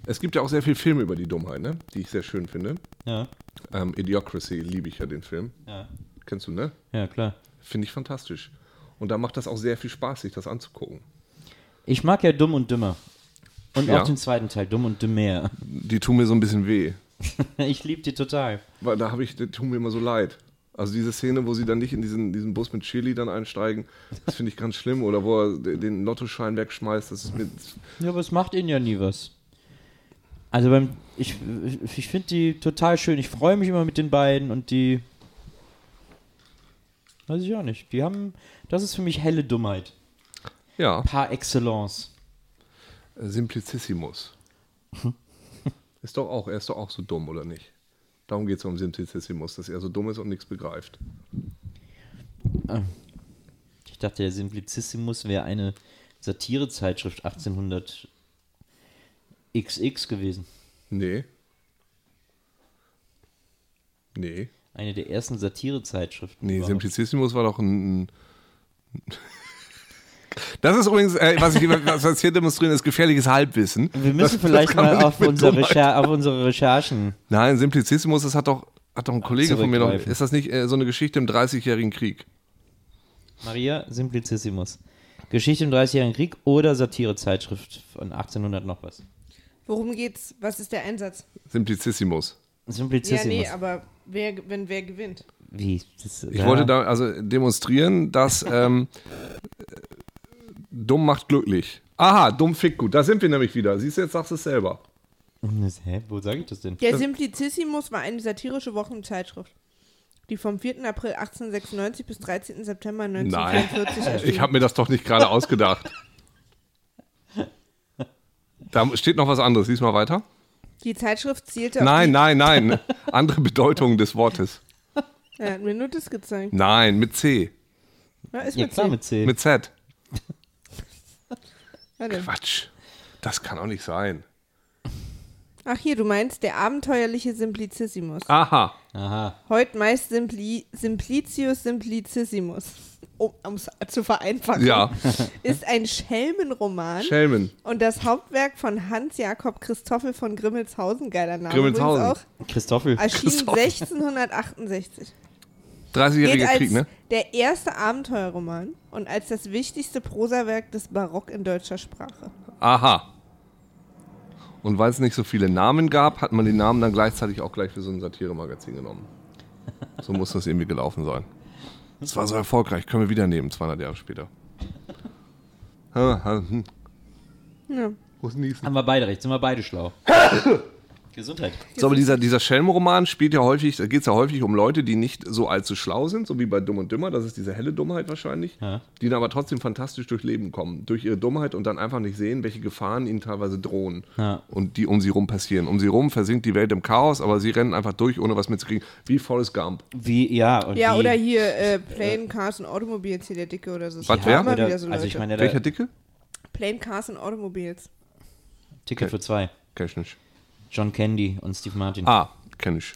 Es gibt ja auch sehr viel Filme über die Dummheit, ne? die ich sehr schön finde. Ja, Ähm, Idiocracy liebe ich ja den Film. ja, Kennst du, ne? ja, klar. Finde ich fantastisch. Und da macht das auch sehr viel Spaß, sich das anzugucken. Ich mag ja Dumm und Dümmer. Und Ja. auch den zweiten Teil, Dumm und Dümmer. Die tun mir so ein bisschen weh. Ich liebe die total. Weil da habe ich, die tun mir immer so leid. Also diese Szene, wo sie dann nicht in diesen, diesen Bus mit Chili dann einsteigen, das finde ich ganz schlimm. Oder wo er de- den Lottoschein wegschmeißt, das ist mit. Ja, aber es macht ihnen ja nie was. Also beim, ich, ich finde die total schön. Ich freue mich immer mit den beiden und die. Weiß ich auch nicht. Die haben. Das ist für mich helle Dummheit. Ja, Par excellence. Simplicissimus. Ist doch auch, er ist doch auch so dumm, oder nicht? Darum geht es um Simplicissimus, dass er so dumm ist und nichts begreift. Ich dachte, der Simplicissimus wäre eine Satirezeitschrift 1800 XX gewesen. Nee. Nee. Eine der ersten Satirezeitschriften. Nee, überhaupt. Simplicissimus war doch ein. ein das ist übrigens, äh, was ich was wir jetzt hier demonstrieren, ist gefährliches Halbwissen. Wir müssen Das- das vielleicht man mal auf unsere, Recher auf unsere Recherchen. Nein, Simplicissimus, das hat doch, hat doch ein Kollege von mir noch. Ist das nicht äh, so eine Geschichte im Dreißigjährigen Krieg? Maria Simplicissimus. Geschichte im Dreißigjährigen Krieg oder Satirezeitschrift von 1800 noch was. worum geht's? Was ist der Einsatz? Simplicissimus. Ja, Simplicissimus. nee, aber wer, wenn wer gewinnt? Wie? Das, Ich wollte da also demonstrieren, dass ähm, äh, dumm macht glücklich. Aha, dumm fickt gut. Da sind wir nämlich wieder. Siehst du, jetzt sagst du es selber. Hä? Wo sage ich das denn? Der Simplicissimus war eine satirische Wochenzeitschrift, die vom 4. April 1896 bis 13. September 1944 erschien. Ich habe mir das doch nicht gerade ausgedacht. Da steht noch was anderes. Lies mal weiter. Die Zeitschrift zielte auf Nein, nein, nein. Andere Bedeutung des Wortes. Ja, hat mir nur das gezeigt. Nein, mit C. Ja, ist Ja, mit klar, C. mit C. Mit Z. Warte. Quatsch. Das kann auch nicht sein. Ach hier, du meinst der abenteuerliche Simplicissimus. Aha. Aha. Heute meist Simpli Simplicius Simplicissimus. Um es zu vereinfachen. Ja. Ist ein Schelmenroman Schelmen. und das Hauptwerk von Hans-Jakob Christoffel von Grimmelshausen, geiler Name Grimmelshausen. auch, Christoffel. erschien Christoffel. 1668. Gilt 30-jähriger als Krieg, ne? der erste Abenteuerroman und als das wichtigste Prosawerk des Barock in deutscher Sprache. Aha. Und weil es nicht so viele Namen gab, hat man die Namen dann gleichzeitig auch gleich für so ein Satiremagazin genommen. So muss das irgendwie gelaufen sein. Das war so erfolgreich. Können wir wieder nehmen, 200 Jahre später. Hm. Ja. Haben wir beide recht, sind wir beide schlau. Gesundheit. So, aber dieser, dieser Schelmenroman spielt ja häufig, da geht es ja häufig um Leute, die nicht so allzu schlau sind, so wie bei Dumm und Dümmer, das ist diese helle Dummheit wahrscheinlich, Ja. die dann aber trotzdem fantastisch durch Leben kommen, durch ihre Dummheit und dann einfach nicht sehen, welche Gefahren ihnen teilweise drohen Ja. und die um sie rum passieren. Um sie rum versinkt die Welt im Chaos, aber sie rennen einfach durch, ohne was mitzukriegen, wie Forrest Gump. Wie, ja, und Ja, wie, oder hier äh, Plane Cars und Automobiles, hier der Dicke oder so. Was, Ja, wer? so also ich meine, Welcher Dicke? Plane Cars und Automobiles. Ticket für zwei. Kenn ich nicht. John Candy und Steve Martin. Ah, kenn ich.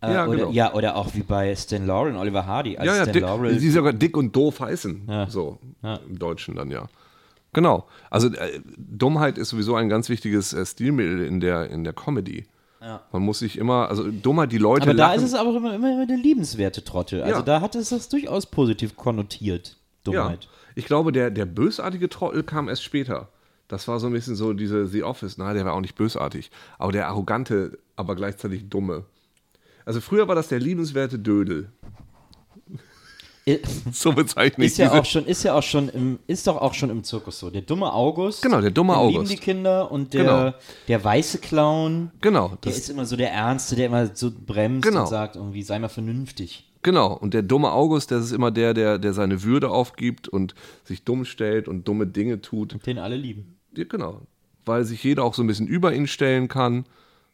Äh, ja, oder, genau. ja, oder auch wie bei Stan Laurel und Oliver Hardy. Als Ja, ja, Stan dick, Laurel die sogar dick und doof heißen. Ja. So, Ja. im Deutschen dann ja. Genau. Also äh, Dummheit ist sowieso ein ganz wichtiges äh, Stilmittel in der, in der Comedy. Ja. Man muss sich immer, also Dummheit, die Leute Aber da lachen. ist es aber immer, immer eine liebenswerte Trottel. Also Ja. da hat es das durchaus positiv konnotiert. ja. Dummheit. Ich glaube, der, der bösartige Trottel kam erst später. Das war so ein bisschen so diese The Office. Na, der war auch nicht bösartig. Aber der arrogante, aber gleichzeitig dumme. Also früher war das der liebenswerte Dödel. So bezeichne ich Ist ja auch schon, ist ja auch schon im, ist doch auch schon im Zirkus so. Der dumme August. Genau, der dumme August. lieben die Kinder und der, Genau. der weiße Clown. Genau. Der ist immer so der Ernste, der immer so bremst Genau. und sagt irgendwie, sei mal vernünftig. Genau, und der dumme August, das ist immer der, der, der seine Würde aufgibt und sich dumm stellt und dumme Dinge tut. Den alle lieben. Ja, genau. Weil sich jeder auch so ein bisschen über ihn stellen kann,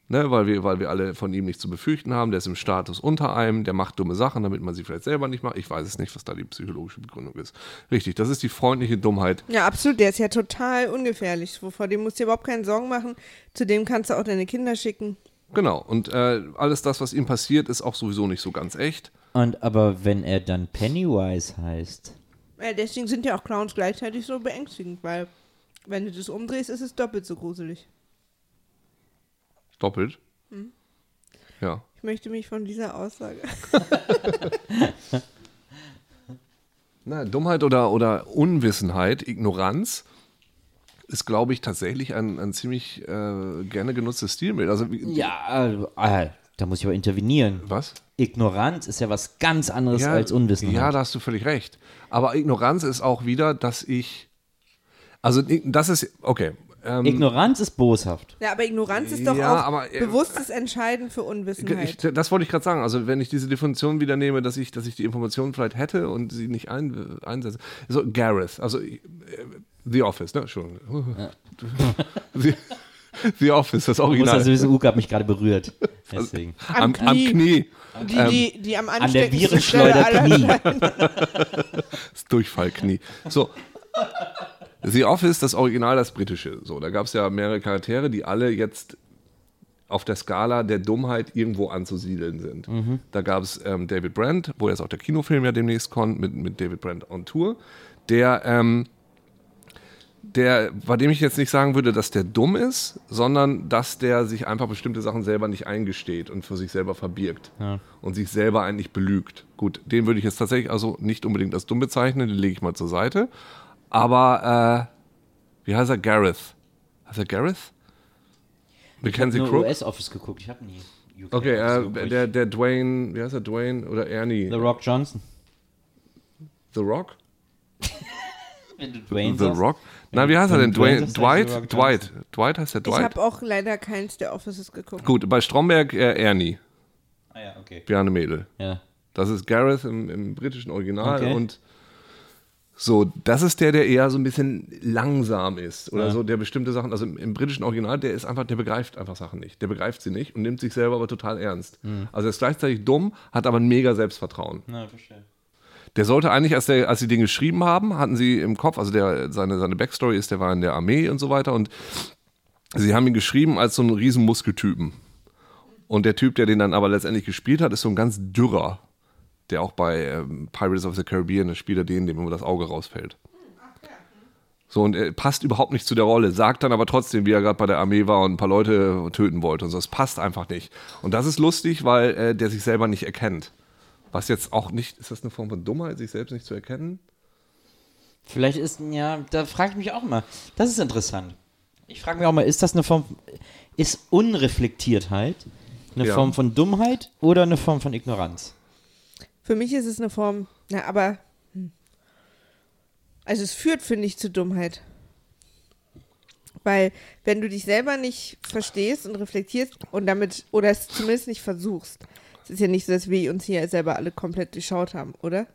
ne? weil, wir, weil wir alle von ihm nichts zu befürchten haben. Der ist im Status unter einem, der macht dumme Sachen, damit man sie vielleicht selber nicht macht. Ich weiß es nicht, was da die psychologische Begründung ist. Richtig, das ist die freundliche Dummheit. Ja, absolut. Der ist ja total ungefährlich. Vor dem musst du dir überhaupt keine Sorgen machen. Zu dem kannst du auch deine Kinder schicken. Genau, und äh, alles das, was ihm passiert, ist auch sowieso nicht so ganz echt. Und aber wenn er dann Pennywise heißt, Ja, deswegen sind ja auch Clowns gleichzeitig so beängstigend, weil wenn du das umdrehst, ist es doppelt so gruselig. Doppelt. Ja. Ich möchte mich von dieser Aussage. Na, Dummheit oder, oder Unwissenheit, Ignoranz ist, glaube ich, tatsächlich ein, ein ziemlich äh, gerne genutztes Stilmittel. Also, ja, äh, da muss ich aber intervenieren. Was? Ignoranz ist ja was ganz anderes als Unwissenheit. Ja, da hast du völlig recht. Aber Ignoranz ist auch wieder, dass ich. Also, das ist. Okay. Ähm, Ignoranz ist boshaft. Ja, aber Ignoranz ist doch Ja, auch aber, äh, bewusstes Entscheiden für ich, Unwissenheit. das wollte ich gerade sagen. Also, wenn ich diese Definition wieder nehme, dass ich, dass ich die Information vielleicht hätte und sie nicht ein, einsetze. So, Gareth, also äh, The Office, ne? Entschuldigung. The, The Office, das Ich muss Original. also wissen, Uke hat mich gerade berührt. Deswegen. am, Am am Knie. Knie. die, die, die am An der Virenschleuder Knie. Das Durchfallknie. So. The Office, das Original, das britische. So, da gab es ja mehrere Charaktere, die alle jetzt auf der Skala der Dummheit irgendwo anzusiedeln sind. Da gab es ähm, David Brent, wo jetzt auch der Kinofilm ja demnächst kommt, mit, mit David Brent on Tour, der, ähm, der, bei dem ich jetzt nicht sagen würde, dass der dumm ist, sondern dass der sich einfach bestimmte Sachen selber nicht eingesteht und für sich selber verbirgt und sich selber eigentlich belügt. Gut, den würde ich jetzt tatsächlich also nicht unbedingt als dumm bezeichnen, den lege ich mal zur Seite. Aber, äh, wie heißt er? Gareth. Heißt er Gareth? Mackenzie nur Crook? US-Office geguckt, ich habe nie UK Okay, äh, der, der Dwayne, wie heißt er? Dwayne oder Ernie? The Rock Johnson. The Rock? Wenn du Dwayne The sagst. Rock? Nein, wie heißt er denn? Dwayne Dwight? Rock Dwight. Dwight heißt der Ich Dwight? habe auch leider keins der Offices geguckt. Gut, bei Stromberg äh, Ernie, Ah ja, okay. Bjarne Mädel. Ja. Das ist Gareth im, im britischen Original Okay. und so, das ist der, der eher so ein bisschen langsam ist oder Ja. so, der bestimmte Sachen, also im, im britischen Original, der ist einfach, der begreift einfach Sachen nicht. Der begreift sie nicht und nimmt sich selber aber total ernst. Mhm. Also er ist gleichzeitig dumm, hat aber ein mega Selbstvertrauen. Na, verstehe. Der sollte eigentlich, als, der, als sie den geschrieben haben, hatten sie im Kopf, also der, seine, seine Backstory ist, der war in der Armee und so weiter und sie haben ihn geschrieben als so einen riesen Muskeltypen. Und der Typ, der den dann aber letztendlich gespielt hat, ist so ein ganz dürrer, der auch bei ähm, Pirates of the Caribbean, der Spieler den, dem immer das Auge rausfällt. So, und er passt überhaupt nicht zu der Rolle, sagt dann aber trotzdem, wie er gerade bei der Armee war und ein paar Leute töten wollte und so. Es passt einfach nicht. Und das ist lustig, weil äh, der sich selber nicht erkennt. Was jetzt auch nicht, ist das eine Form von Dummheit, sich selbst nicht zu erkennen? Vielleicht ist, ja, da frage ich mich auch mal. Das ist interessant. Ich frage mich auch mal, ist das eine Form, ist Unreflektiertheit eine Ja. Form von Dummheit oder eine Form von Ignoranz? Für mich ist es eine Form, na, aber. hm. Also es führt, finde ich, zu Dummheit. Weil wenn du dich selber nicht verstehst und reflektierst und damit, oder es zumindest nicht versuchst, es ist ja nicht so, dass wir uns hier selber alle komplett durchschaut haben, oder?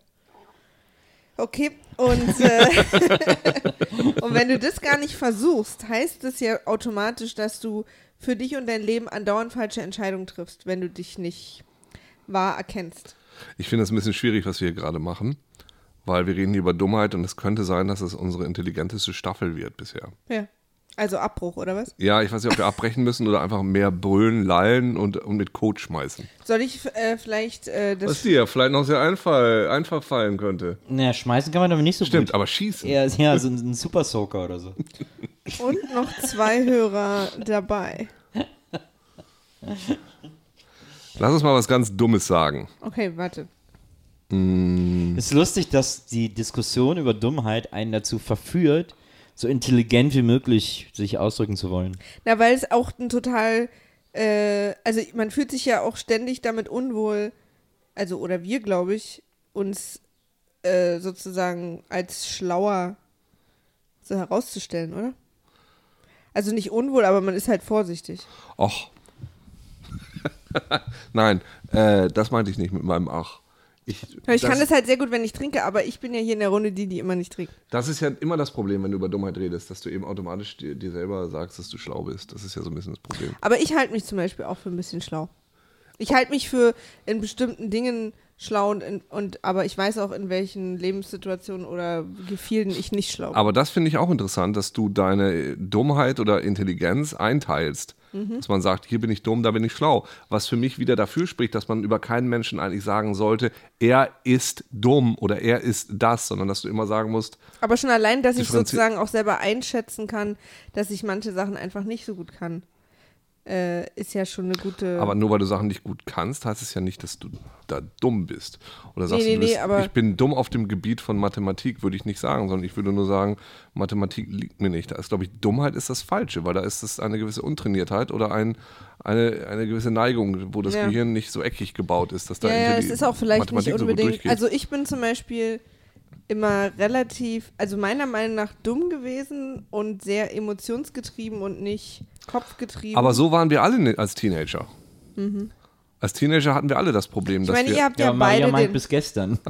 Okay, und, äh, und wenn du das gar nicht versuchst, heißt das ja automatisch, dass du für dich und dein Leben andauernd falsche Entscheidungen triffst, wenn du dich nicht wahr erkennst. Ich finde es ein bisschen schwierig, was wir hier gerade machen, weil wir reden hier über Dummheit und es könnte sein, dass es unsere intelligenteste Staffel wird bisher. Ja. Also Abbruch, oder was? Ja, ich weiß nicht, ob wir abbrechen müssen oder einfach mehr brüllen, lallen und, und mit Code schmeißen. Soll ich äh, vielleicht äh, das Was dir vielleicht noch sehr einfall, einfach fallen könnte. Naja, schmeißen kann man aber nicht so Stimmt, gut. aber schießen. Eher, ja, so ein, ein Super Soaker oder so. und noch zwei Hörer dabei? Lass uns mal was ganz Dummes sagen. Okay, warte. Es ist lustig, dass die Diskussion über Dummheit einen dazu verführt, so intelligent wie möglich sich ausdrücken zu wollen. Na, weil es auch ein total, äh, also man fühlt sich ja auch ständig damit unwohl, also oder wir, glaube ich, uns äh, sozusagen als schlauer so herauszustellen, oder? Also nicht unwohl, aber man ist halt vorsichtig. Och. Nein, äh, das meinte ich nicht mit meinem Ach. Ich, Ich kann das halt sehr gut, wenn ich trinke, aber ich bin ja hier in der Runde die, die immer nicht trinkt. Das ist ja immer das Problem, wenn du über Dummheit redest, dass du eben automatisch dir, dir selber sagst, dass du schlau bist. Das ist ja so ein bisschen das Problem. Aber ich halte mich zum Beispiel auch für ein bisschen schlau. Ich halte mich für in bestimmten Dingen schlau und, und aber ich weiß auch, in welchen Lebenssituationen oder Gefilden ich nicht schlau bin. Aber das finde ich auch interessant, dass du deine Dummheit oder Intelligenz einteilst. Mhm. Dass man sagt, hier bin ich dumm, da bin ich schlau. Was für mich wieder dafür spricht, dass man über keinen Menschen eigentlich sagen sollte, er ist dumm oder er ist das, sondern dass du immer sagen musst, Aber schon allein, dass ich sozusagen auch selber einschätzen kann, dass ich manche Sachen einfach nicht so gut kann, äh, ist ja schon eine gute. aber nur weil du Sachen nicht gut kannst, heißt es ja nicht, dass du da dumm bist. Oder sagst nee, du, du nee, bist, aber- ich bin dumm auf dem Gebiet von Mathematik, würde ich nicht sagen, sondern ich würde nur sagen, Mathematik liegt mir nicht. Da ist, glaube ich, Dummheit ist das Falsche, weil da ist es eine gewisse Untrainiertheit oder ein, eine, eine gewisse Neigung, wo das Ja. Gehirn nicht so eckig gebaut ist, dass da ja, ja, es ist auch vielleicht Mathematik nicht so unbedingt. durchgeht. also ich bin zum Beispiel immer relativ, also meiner Meinung nach dumm gewesen und sehr emotionsgetrieben und nicht kopfgetrieben. Aber so waren wir alle ne- als Teenager. Als Teenager hatten wir alle das Problem, Mhm. ich dass meine, wir ihr habt ja, Ja, Maria beide meint den, bis gestern.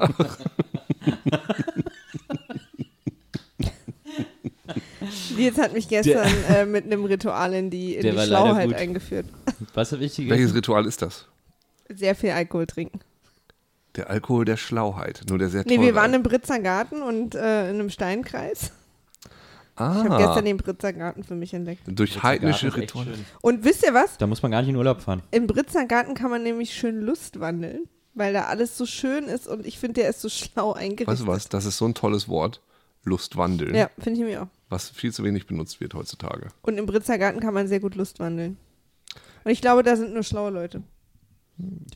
Jetzt hat mich gestern äh, mit einem Ritual in die, in die Schlauheit eingeführt. Was habe ich welches? Ritual ist das? Sehr viel Alkohol trinken. Der Alkohol der Schlauheit, nur der sehr Nee, teure. wir waren im Britzer Garten und äh, in einem Steinkreis. ah, Ich habe gestern den Britzer Garten für mich entdeckt. durch heidnische Rituale. Und wisst ihr was? Da muss man gar nicht in Urlaub fahren. Im Britzer Garten kann man nämlich schön Lust wandeln, weil da alles so schön ist und ich finde, der ist so schlau eingerichtet. Weißt du was? Das ist so ein tolles Wort. Lustwandeln. Ja, finde ich mir auch. Was viel zu wenig benutzt wird heutzutage. Und im Britzer Garten kann man sehr gut Lust wandeln. Und ich glaube, da sind nur schlaue Leute.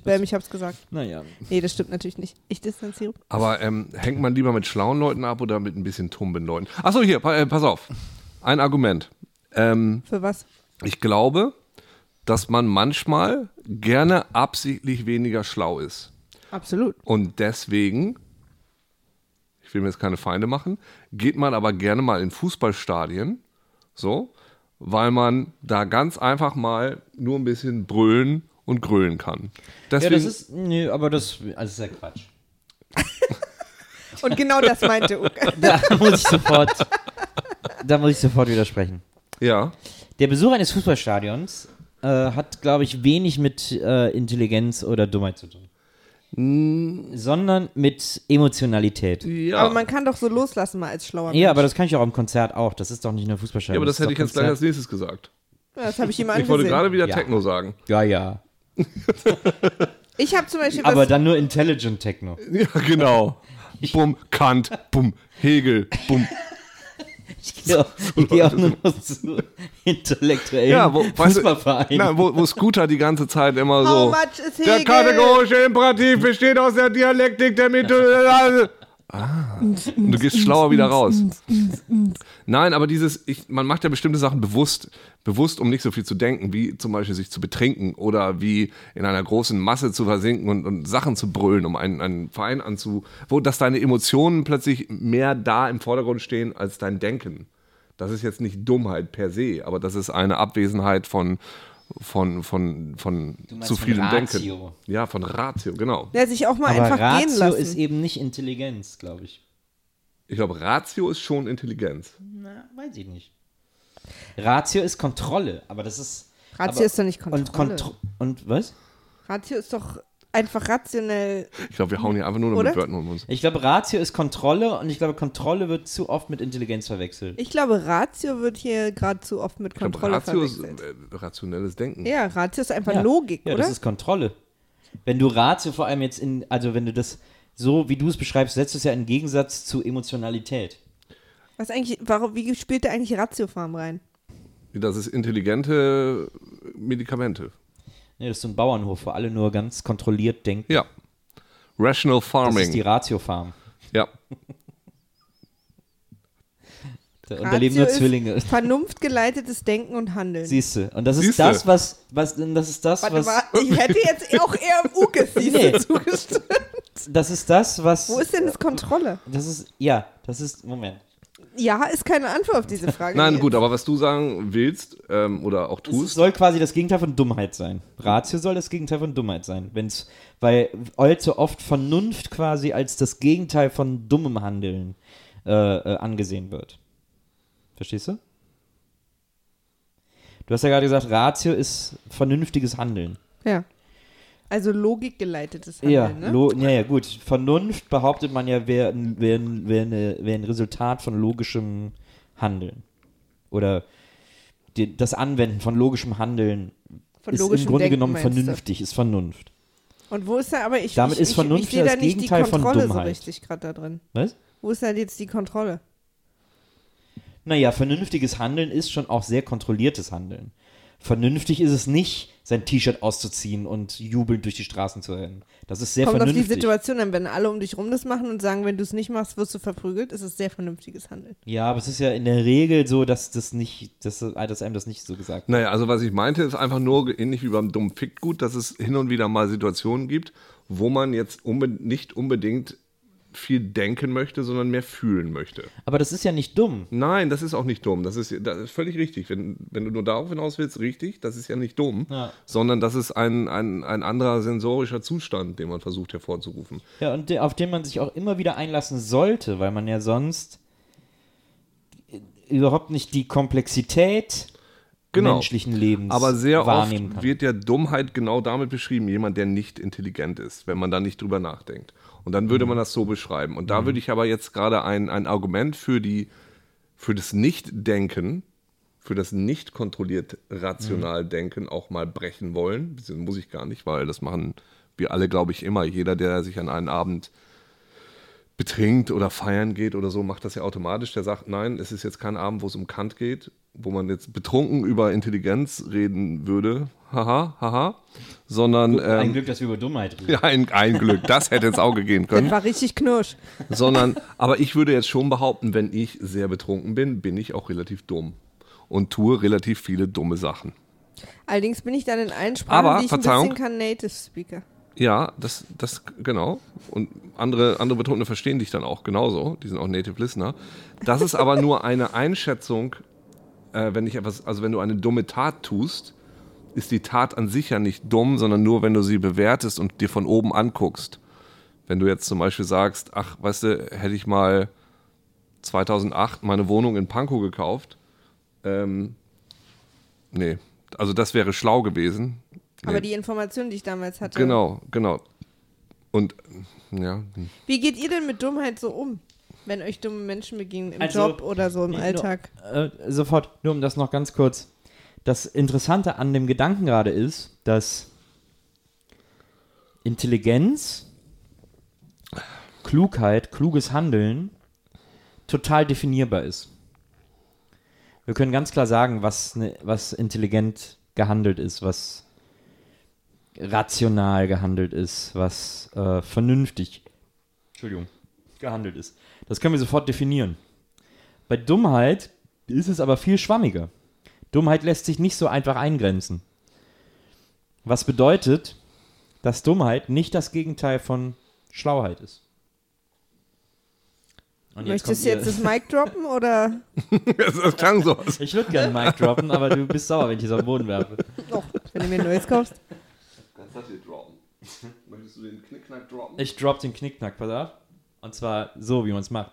Bäm, ich hab's gesagt. Naja. Nee, das stimmt natürlich nicht. Ich distanziere. Aber ähm, hängt man lieber mit schlauen Leuten ab oder mit ein bisschen tumben Leuten? Achso, hier, pa äh, pass auf. Ein Argument. Ähm, Für was? ich glaube, dass man manchmal gerne absichtlich weniger schlau ist. Absolut. Und deswegen, ich will mir jetzt keine Feinde machen, geht man aber gerne mal in Fußballstadien, so, weil man da ganz einfach mal nur ein bisschen brüllen und grölen kann. Ja, Deswegen, das ist. Nee, aber das, also das ist ja Quatsch. Und genau das meinte Uke. Da muss ich sofort. da muss ich sofort widersprechen. ja, Der Besuch eines Fußballstadions äh, hat, glaube ich, wenig mit äh, Intelligenz oder Dummheit zu tun. Sondern mit Emotionalität. ja. Aber man kann doch so loslassen mal als schlauer Mensch. Ja, aber das kann ich auch im Konzert auch. Das ist doch nicht nur Fußballstadion. ja, aber das ist hätte ich jetzt gleich als nächstes gesagt. Ja, das habe ich ihm Ich wollte angesehen. gerade wieder Ja. Techno sagen. Ja, ja. Ich habe zum Beispiel Aber dann nur Intelligent Techno. Ja, genau. Bumm, Kant, bumm, Hegel, bumm. Ich gehe auch, ich gehe auch nur noch zu intellektuellen Ja, wo, weißt du, Fußballvereinen. na, wo, wo Scooter die ganze Zeit immer how so. much is Der Hegel? kategorische Imperativ besteht aus der Dialektik der Mitte. Ah. Und du gehst schlauer wieder raus. Nein, aber dieses, ich, man macht ja bestimmte Sachen bewusst, bewusst, um nicht so viel zu denken, wie zum Beispiel sich zu betrinken oder wie in einer großen Masse zu versinken und, und Sachen zu brüllen, um einen, einen Verein anzu, wo dass deine Emotionen plötzlich mehr da im Vordergrund stehen als dein Denken. Das ist jetzt nicht Dummheit per se, aber das ist eine Abwesenheit von, von, von, von zu vielem Ratio. Denken. Ja, von Ratio, genau. Ja, sich auch mal Aber einfach gehen Ratio lassen. ist eben nicht Intelligenz, glaube ich. Ich glaube, Ratio ist schon Intelligenz. Na, weiß ich nicht. Ratio ist Kontrolle, aber das ist. Ratio aber, ist doch nicht Und, Kontrolle. Kontro und was? Ratio ist doch einfach rationell. Ich glaube, wir hauen hier einfach nur noch Oder? mit Wörtern um uns. Ich glaube, Ratio ist Kontrolle und ich glaube, Kontrolle wird zu oft mit Intelligenz verwechselt. Ich glaube, Ratio wird hier gerade zu oft mit Ich glaube, Kontrolle Ratio ist verwechselt. äh, rationelles Denken. Ja, Ratio ist einfach Ja. Logik, Ja, oder? das ist Kontrolle. Wenn du Ratio vor allem jetzt in, also wenn du das so, wie du es beschreibst, setzt es ja in Gegensatz zu Emotionalität. Was eigentlich, warum, wie spielt da eigentlich Ratiofarm rein? Das ist intelligente Medikamente. Ja, das ist so ein Bauernhof, wo alle nur ganz kontrolliert denken. Ja. Rational Das Farming. ist die Ratio-Farm. ja. Da, und da leben nur Zwillinge. Vernunftgeleitetes Denken und Handeln. Siehst du. Und das ist Siehste. das, was, was, das ist das, Warte was, mal, ich hätte jetzt auch eher Ukes siehste Nee. zugestimmt. das ist das, was, Wo ist denn das Kontrolle? das ist, ja, das ist, Moment. Ja, ist keine Antwort auf diese Frage. Nein, gut, aber was du sagen willst ähm, oder auch Es tust, soll quasi das Gegenteil von Dummheit sein. Ratio soll das Gegenteil von Dummheit sein. Wenn's, weil allzu oft Vernunft quasi als das Gegenteil von dummem Handeln äh, äh, angesehen wird. Verstehst du? Du hast ja gerade gesagt, Ratio ist vernünftiges Handeln. Ja. Also logikgeleitetes Ja, Handeln, ne? lo, ja, ja, gut. Vernunft behauptet man ja, wäre ein, wär, wär wär ein Resultat von logischem Handeln. Oder die, das Anwenden von logischem Handeln Von ist im Grunde Denken, genommen meinst du? vernünftig, ist Vernunft. Und wo ist da, aber ich, Damit ich, ist ich, Vernunft ich sehe das da nicht Gegenteil die von Kontrolle so Dummheit. richtig gerade da drin. Was? Wo ist da jetzt die Kontrolle? Naja, vernünftiges Handeln ist schon auch sehr kontrolliertes Handeln. Vernünftig ist es nicht, sein T-Shirt auszuziehen und jubelnd durch die Straßen zu rennen. Das ist sehr Kommt auf die vernünftig. Situation an, wenn alle um dich rum das machen und sagen, wenn du es nicht machst, wirst du verprügelt, ist es sehr vernünftiges Handeln. ja, aber es ist ja in der Regel so, dass das nicht, dass, dass einem das nicht so gesagt wird. naja, also was ich meinte, ist einfach nur ähnlich wie beim dummen Fickgut, dass es hin und wieder mal Situationen gibt, wo man jetzt unbe nicht unbedingt viel denken möchte, sondern mehr fühlen möchte. Aber das ist ja nicht dumm. Nein, das ist auch nicht dumm. Das ist, das ist völlig richtig. Wenn, wenn du nur darauf hinaus willst, richtig, das ist ja nicht dumm, Ja. sondern das ist ein, ein, ein anderer sensorischer Zustand, den man versucht hervorzurufen. Ja, und auf den man sich auch immer wieder einlassen sollte, weil man ja sonst überhaupt nicht die Komplexität Genau. menschlichen Lebens Aber sehr wahrnehmen oft kann. wird ja Dummheit genau damit beschrieben, jemand, der nicht intelligent ist, wenn man da nicht drüber nachdenkt. Und dann würde Mhm. man das so beschreiben. Und da würde ich aber jetzt gerade ein, ein Argument für, die, für das Nicht-Denken, für das nicht kontrolliert rational Mhm. Denken auch mal brechen wollen. Das muss ich gar nicht, weil das machen wir alle, glaube ich, immer. Jeder, der sich an einen Abend betrinkt oder feiern geht oder so, macht das ja automatisch. Der sagt, nein, es ist jetzt kein Abend, wo es um Kant geht, wo man jetzt betrunken über Intelligenz reden würde. Haha, haha. Sondern Ein ähm, Glück, dass wir über Dummheit reden. ja, ein, ein Glück, das hätte ins Auge gehen Das können. war richtig knirsch. Sondern, aber ich würde jetzt schon behaupten, wenn ich sehr betrunken bin, bin ich auch relativ dumm und tue relativ viele dumme Sachen. Allerdings bin ich dann in allen Sprachen, Aber, die ich Verzeihung. ein bisschen kann, Native Speaker. Ja, das, das, genau. Und andere, andere Betrunkene verstehen dich dann auch genauso. Die sind auch Native Listener. Das ist aber nur eine Einschätzung, äh, wenn ich etwas, also wenn du eine dumme Tat tust, ist die Tat an sich ja nicht dumm, sondern nur, wenn du sie bewertest und dir von oben anguckst. Wenn du jetzt zum Beispiel sagst, ach, weißt du, hätte ich mal 2008 meine Wohnung in Pankow gekauft, ähm, nee, also das wäre schlau gewesen. Aber Nee. die Information, die ich damals hatte. Genau, genau. Und ja, Wie geht ihr denn mit Dummheit so um? Wenn euch dumme Menschen begegnen im Also, Job oder so im Alltag? Nur, äh, sofort, nur um das noch ganz kurz. Das Interessante an dem Gedanken gerade ist, dass Intelligenz, Klugheit, kluges Handeln total definierbar ist. Wir können ganz klar sagen, was, ne, was intelligent gehandelt ist, was rational gehandelt ist, was äh, vernünftig Entschuldigung, gehandelt ist. Das können wir sofort definieren. Bei Dummheit ist es aber viel schwammiger. Dummheit lässt sich nicht so einfach eingrenzen. Was bedeutet, dass Dummheit nicht das Gegenteil von Schlauheit ist. Und Möchtest du jetzt das Mic droppen oder? das, das klang so aus. Ich würde gerne Mic droppen, aber du bist sauer, wenn ich es auf den Boden werfe. Doch, wenn du mir ein neues kaufst. Kannst das hier droppen. Möchtest du den Knickknack droppen? Ich drop den Knickknack, pass auf. Und zwar so, wie man es macht.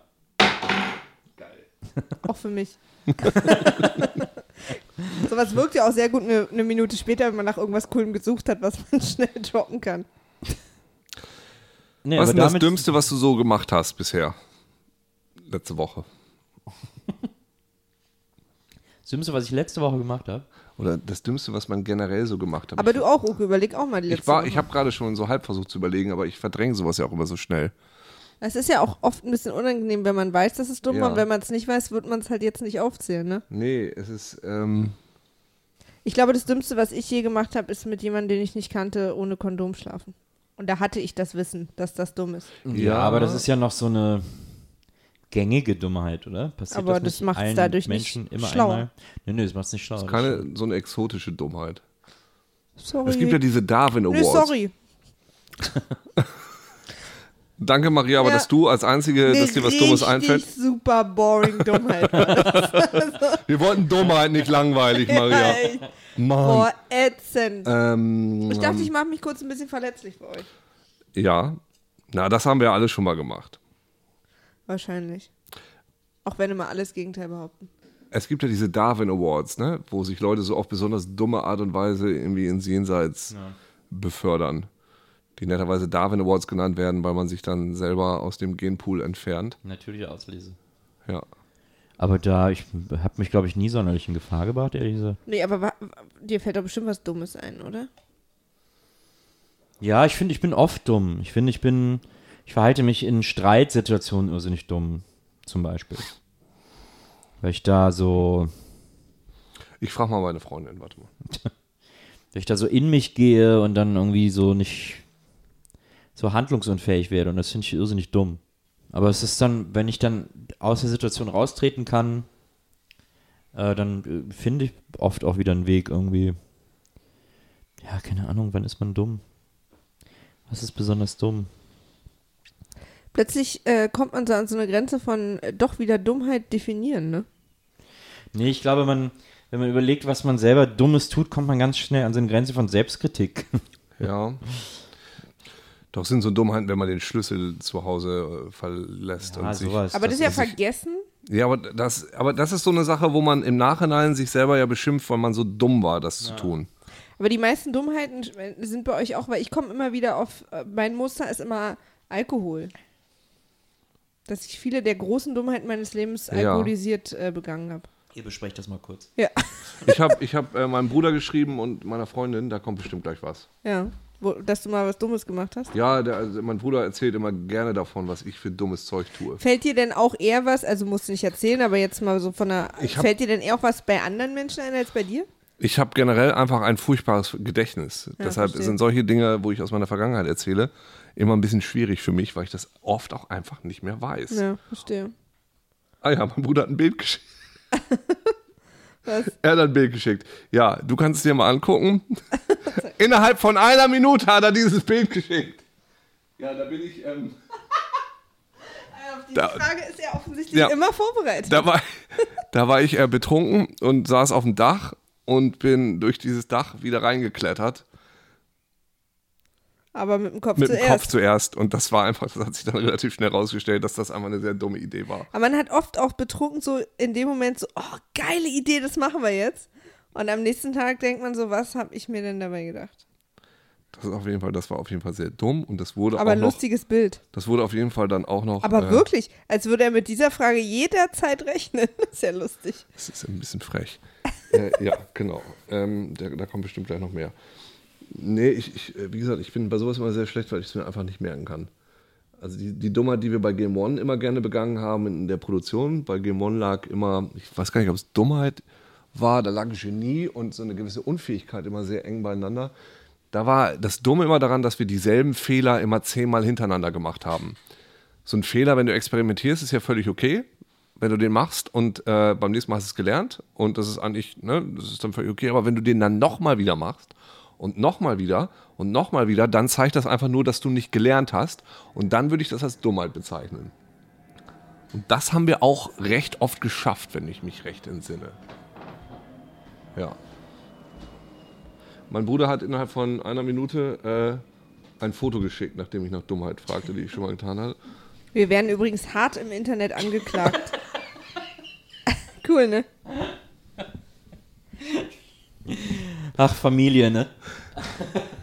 Geil. Auch für mich. Sowas wirkt ja auch sehr gut eine, eine Minute später, wenn man nach irgendwas Coolem gesucht hat, was man schnell droppen kann. Nee, was ist denn das Dümmste, was du so gemacht hast bisher? Letzte Woche. Das Dümmste, was ich letzte Woche gemacht habe. Oder das Dümmste, was man generell so gemacht hat. Aber ich, du auch, Uke, überleg auch mal die letzte Ich, war, Woche. ich habe gerade schon so halb versucht zu überlegen, aber ich verdränge sowas ja auch immer so schnell. Es ist ja auch oft ein bisschen unangenehm, wenn man weiß, dass es dumm war. Ja. Und wenn man es nicht weiß, wird man es halt jetzt nicht aufzählen, ne? Nee, es ist. Ähm, Ich glaube, das Dümmste, was ich je gemacht habe, ist mit jemandem, den ich nicht kannte, ohne Kondom schlafen. Und da hatte ich das Wissen, dass das dumm ist. Ja, aber das ist ja noch so eine gängige Dummheit, oder? Passiert Aber das, das nicht macht's allen dadurch nicht Menschen immer schlauer. einmal? Nee, nee, das macht es nicht schlauer. ist das stimmt. keine so eine exotische Dummheit. Sorry. Es gibt ja diese Darwin nee, Awards. sorry. Danke, Maria, aber Ja. dass du als Einzige, dass dir was Dummes einfällt. super boring Dummheit. Wir wollten Dummheit, nicht langweilig, Maria. Ey, Mann. Boah, ätzend. Ähm, Ich dachte, ich mache mich kurz ein bisschen verletzlich für euch. ja. Na, das haben wir alle schon mal gemacht. Wahrscheinlich. Auch wenn immer alles Gegenteil behaupten. Es gibt ja diese Darwin Awards, ne? wo sich Leute so auf besonders dumme Art und Weise irgendwie ins Jenseits befördern. Die netterweise Darwin Awards genannt werden, weil man sich dann selber aus dem Genpool entfernt. Natürliche Auslese. Ja. Aber da, ich habe mich, glaube ich, nie sonderlich in Gefahr gebracht, ehrlich gesagt. Nee, aber dir fällt doch bestimmt was Dummes ein, oder? Ja, ich finde, ich bin oft dumm. Ich finde, ich bin, ich verhalte mich in Streitsituationen irrsinnig dumm, zum Beispiel. Weil ich da so, Ich frage mal meine Freundin, warte mal. weil ich da so in mich gehe und dann irgendwie so nicht so handlungsunfähig werde und das finde ich irrsinnig dumm. Aber es ist dann, wenn ich dann aus der Situation raustreten kann, äh, dann äh, finde ich oft auch wieder einen Weg irgendwie. Ja, keine Ahnung, wann ist man dumm? Was ist besonders dumm? Plötzlich äh, kommt man so an so eine Grenze von äh, doch wieder Dummheit definieren, ne? Nee, ich glaube, man, wenn man überlegt, was man selber Dummes tut, kommt man ganz schnell an so eine Grenze von Selbstkritik. Ja. Doch sind so Dummheiten, wenn man den Schlüssel zu Hause äh, verlässt. und sich, sowas. Aber das, ist ja sich- vergessen. Ja, aber das, aber das ist so eine Sache, wo man im Nachhinein sich selber ja beschimpft, weil man so dumm war, das zu tun. Aber die meisten Dummheiten sind bei euch auch, weil ich komme immer wieder auf, äh, mein Muster ist immer Alkohol. Dass ich viele der großen Dummheiten meines Lebens Ja. alkoholisiert äh, begangen habe. Ihr besprecht das mal kurz. Ja. Ich habe ich hab, äh, meinem Bruder geschrieben und meiner Freundin, da kommt bestimmt gleich was. Ja. Dass du mal was Dummes gemacht hast. Ja, der, also mein Bruder erzählt immer gerne davon, was ich für dummes Zeug tue. Fällt dir denn auch eher was, also musst du nicht erzählen, aber jetzt mal so von der, hab- fällt dir denn eher auch was bei anderen Menschen ein als bei dir? Ich habe generell einfach ein furchtbares Gedächtnis. Deshalb verstehe. sind solche Dinge, wo ich aus meiner Vergangenheit erzähle, immer ein bisschen schwierig für mich, weil ich das oft auch einfach nicht mehr weiß. Ja, verstehe. Ah ja, mein Bruder hat ein Bild geschickt. Was? Er hat ein Bild geschickt. Ja, du kannst es dir mal angucken. Innerhalb von einer Minute hat er dieses Bild geschickt. Ja, da bin ich. Ähm, Auf diese Da- Frage ist er offensichtlich Ja. immer vorbereitet. da, war, da war ich äh, betrunken und saß auf dem Dach und bin durch dieses Dach wieder reingeklettert. Aber mit dem Kopf Mit dem zuerst. Kopf zuerst. Und das war einfach, das hat sich dann relativ schnell rausgestellt, dass das einfach eine sehr dumme Idee war. Aber man hat oft auch betrunken so in dem Moment so, oh, geile Idee, das machen wir jetzt. Und am nächsten Tag denkt man so, was habe ich mir denn dabei gedacht? Das ist auf jeden Fall, das war auf jeden Fall sehr dumm und das wurde Aber auch ein noch, lustiges Bild. das wurde auf jeden Fall dann auch noch. Aber äh, wirklich, als würde er mit dieser Frage jederzeit rechnen. Das ist ja lustig. Das ist ein bisschen frech. äh, ja, genau. Ähm, da, da kommt bestimmt gleich noch mehr. Nee, ich, ich, äh, wie gesagt, ich bin bei sowas immer sehr schlecht, weil ich es mir einfach nicht merken kann. Also die, die Dummheit, die wir bei Game One immer gerne begangen haben in der Produktion, bei Game One lag immer, ich weiß gar nicht, ob es Dummheit war, da lag Genie und so eine gewisse Unfähigkeit immer sehr eng beieinander. Da war das Dumme immer daran, dass wir dieselben Fehler immer zehnmal hintereinander gemacht haben. So ein Fehler, wenn du experimentierst, ist ja völlig okay, wenn du den machst und äh, beim nächsten Mal hast du es gelernt und das ist eigentlich, ne, das ist dann völlig okay, aber wenn du den dann nochmal wieder machst und nochmal wieder und nochmal wieder, dann zeigt das einfach nur, dass du nicht gelernt hast und dann würde ich das als Dummheit bezeichnen. Und das haben wir auch recht oft geschafft, wenn ich mich recht entsinne. Ja. Mein Bruder hat innerhalb von einer Minute äh, ein Foto geschickt, nachdem ich nach Dummheit fragte, die ich schon mal getan hatte. Wir werden übrigens hart im Internet angeklagt. cool, ne? Ach, Familie, ne?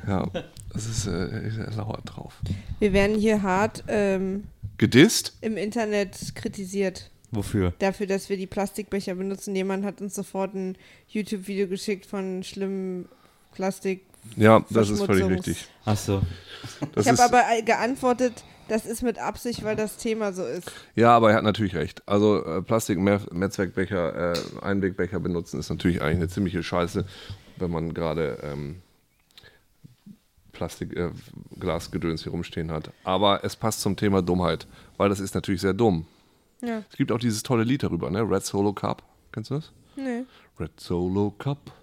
Ja, das ist äh, lauert drauf. Wir werden hier hart ähm, Gedisst? im Internet kritisiert. Wofür? Dafür, dass wir die Plastikbecher benutzen. Jemand hat uns sofort ein YouTube-Video geschickt von schlimmen Plastik. Ja, das ist völlig richtig. Ach so. Das ich ist, habe aber geantwortet, das ist mit Absicht, weil das Thema so ist. ja, aber er hat natürlich recht. Also äh, Plastik, Mehr Mehrzweckbecher, äh, Einwegbecher benutzen ist natürlich eigentlich eine ziemliche Scheiße, wenn man gerade ähm, Plastik, äh, Glasgedöns hier rumstehen hat. Aber es passt zum Thema Dummheit, weil das ist natürlich sehr dumm. Ja. Es gibt auch dieses tolle Lied darüber, ne? Red Solo Cup. Kennst du das? Nee. Red Solo Cup.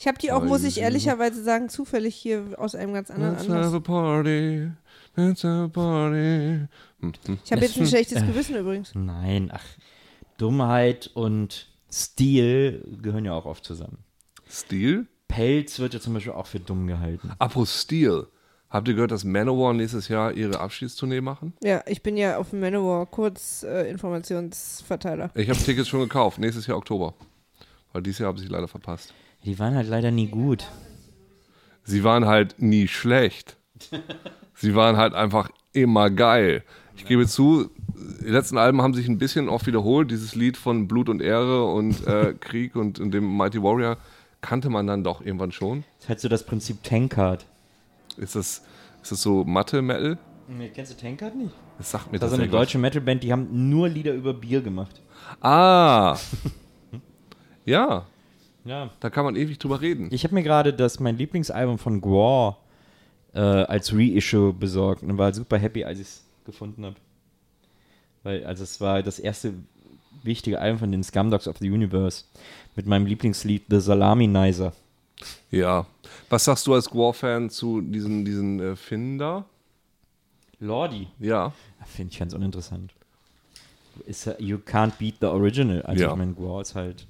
Ich habe die auch, muss ich ehrlicherweise sagen, zufällig hier aus einem ganz anderen Let's have Anlass. a party. Have a party. Ich habe jetzt ein schlechtes Gewissen übrigens. Nein, ach. Dummheit und Stil gehören ja auch oft zusammen. Stil? Pelz wird ja zum Beispiel auch für dumm gehalten. Apropos Stil. Habt ihr gehört, dass Manowar nächstes Jahr ihre Abschiedstournee machen? Ja, ich bin ja auf dem Manowar kurz äh, Informationsverteiler. Ich habe Tickets schon gekauft, nächstes Jahr Oktober. Weil dieses Jahr habe ich leider verpasst. Die waren halt leider nie gut. Sie waren halt nie schlecht. Sie waren halt einfach immer geil. Ich gebe zu, die letzten Alben haben sich ein bisschen oft wiederholt. Dieses Lied von Blut und Ehre und äh, Krieg und, und dem Mighty Warrior kannte man dann doch irgendwann schon. Das ist halt so das Prinzip Tankard. Ist das, ist das so Mathe-Metal? Nee, kennst du Tankard nicht? Das sagt mir Das ist eine deutsche Metalband, die haben nur Lieder über Bier gemacht. Ah! ja, Ja. da kann man ewig drüber reden. Ich habe mir gerade das mein Lieblingsalbum von Gwar äh, als Reissue besorgt und war super happy, als ich es gefunden habe. Weil, also es war das erste wichtige Album von den Scumdogs of the Universe mit meinem Lieblingslied The Salami-Nizer. Ja. Was sagst du als War-Fan zu diesen, diesen äh, Finnen da? Lordi. Ja. Finde ich ganz uninteressant. Ist, ja- you can't beat the original. Also Ja. ich meine, Gwar ist halt,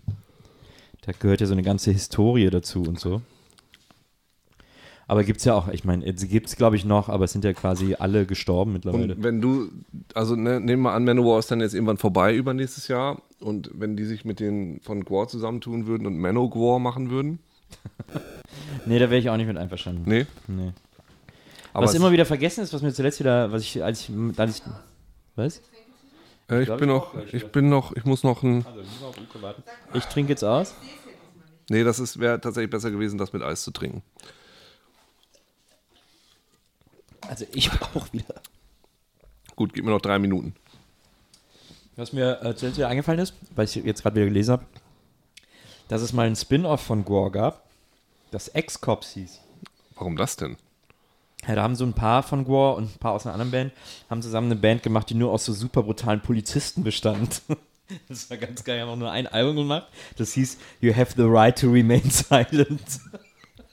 da gehört ja so eine ganze Historie dazu und so. Aber gibt es ja auch, ich meine, sie gibt es glaube ich noch, aber es sind ja quasi alle gestorben mittlerweile. Und wenn du, also ne, nehmen wir an, Manowar ist dann jetzt irgendwann vorbei übernächstes Jahr und wenn die sich mit den von Gwar zusammentun würden und Manowar machen würden, nee, da wäre ich auch nicht mit einverstanden. nee. Nee. Aber was es- immer wieder vergessen ist, was mir zuletzt wieder, was ich, als ich, als ich was? äh, ich glaub, bin ich noch, ich bin noch, ich muss noch ein, Ich trinke jetzt aus. nee, das ist, wäre tatsächlich besser gewesen, das mit Eis zu trinken. Also ich auch wieder. Gut, gib mir noch drei Minuten. Was mir äh, zuletzt wieder eingefallen ist, weil ich jetzt gerade wieder gelesen habe, dass es mal ein Spin-off von Gore gab, das Ex-Cops hieß. Warum das denn? Ja, da haben so ein paar von Gore und ein paar aus einer anderen Band, haben zusammen eine Band gemacht, die nur aus so super brutalen Polizisten bestand. Das war ganz geil, haben auch nur ein Album gemacht. Das hieß You Have the Right to Remain Silent.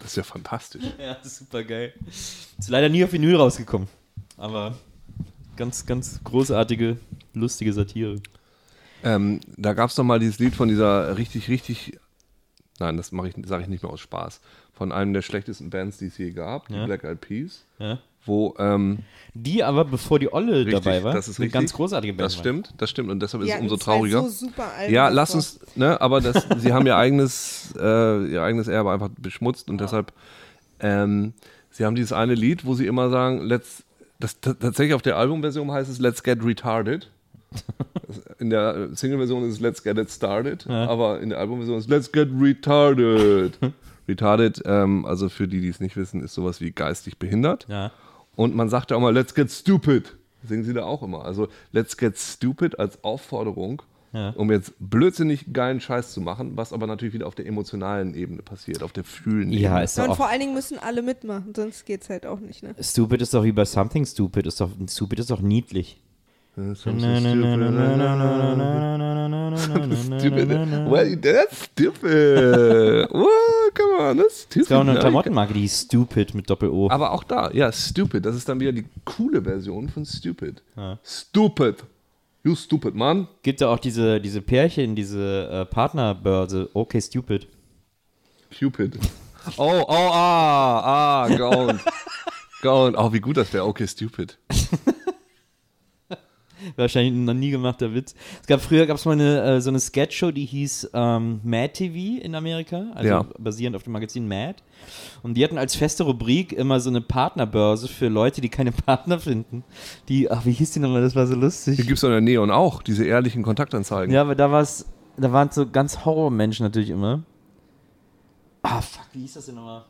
Das ist ja fantastisch. Ja, super geil. Ist leider nie auf Vinyl rausgekommen. Aber ganz, ganz großartige, lustige Satire. Ähm, da gab es doch mal dieses Lied von dieser richtig, richtig, nein, das mache ich, sage ich nicht mehr aus Spaß, von einem der schlechtesten Bands, die es je gab, die Ja. Black Eyed Peas, Ja. Wo ähm, Die aber, bevor die Olle richtig, dabei war, das ist eine richtig, ganz großartige Band Das stimmt, das stimmt und deshalb ist es umso trauriger. So super Alben Ja, lass uns, ne, aber das, sie haben ihr eigenes, äh, ihr eigenes Erbe einfach beschmutzt und deshalb, ähm, sie haben dieses eine Lied, wo sie immer sagen, let's, das, tatsächlich auf der Albumversion heißt es Let's Get Retarded. In der Single-Version ist es Let's Get It Started, aber in der Albumversion ist Let's Get Retarded. retarded, ähm, also für die, die es nicht wissen, ist sowas wie geistig behindert. Ja. Und man sagt ja auch mal, let's get stupid. Singen sie da auch immer. Also, let's get stupid als Aufforderung, Ja. um jetzt blödsinnig geilen Scheiß zu machen, was aber natürlich wieder auf der emotionalen Ebene passiert, auf der fühlen Ja, Ebene. ist Ja, und auch. vor allen Dingen müssen alle mitmachen, sonst geht's halt auch nicht, ne? Stupid ist doch wie bei Something Stupid. Ist doch, Stupid ist doch niedlich. Something stupid. Well, that's stupid. Oh, come on, that's stupid. Es gab auch eine Ne? Klamottenmarke, die Stupid mit Doppel-O. Aber auch da, ja, stupid. Das ist dann wieder die coole Version von stupid. Stupid. You stupid man. Gibt da auch diese, diese Pärchen, diese äh, Partnerbörse, okay, stupid. Cupid. Oh, oh, ah, ah, Gaunt. Gaunt. Oh, wie gut das wäre. Okay, stupid. Wahrscheinlich ein noch nie gemachter Witz. Es gab früher gab es mal eine, äh, so eine Sketchshow, die hieß ähm, Mad TV in Amerika, also Ja. basierend auf dem Magazin Mad. Und die hatten als feste Rubrik immer so eine Partnerbörse für Leute, die keine Partner finden. Die, ach, wie hieß die nochmal? Das war so lustig. gibt es in der Neon auch, diese ehrlichen Kontaktanzeigen. Ja, aber da war's, da waren so ganz Horrormenschen natürlich immer. Ah, fuck, wie hieß das denn nochmal?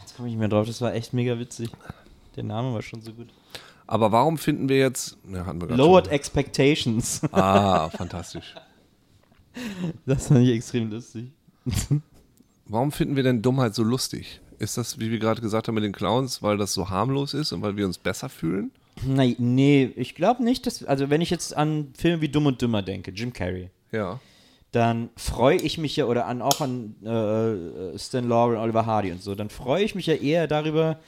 Jetzt komme ich nicht mehr drauf, das war echt mega witzig. Der Name war schon so gut. Aber warum finden wir jetzt. Ja, hatten wir Lowered schon. Expectations. Ah, fantastisch. Das fand ich extrem lustig. Warum finden wir denn Dummheit so lustig? Ist das, wie wir gerade gesagt haben mit den Clowns, weil das so harmlos ist und weil wir uns besser fühlen? Nein, nee, ich glaube nicht, dass. Also, wenn ich jetzt an Filme wie Dumm und Dümmer denke, Jim Carrey, Ja. dann freue ich mich ja, oder an, auch an äh, Stan Laurel, Oliver Hardy und so, dann freue ich mich ja eher darüber,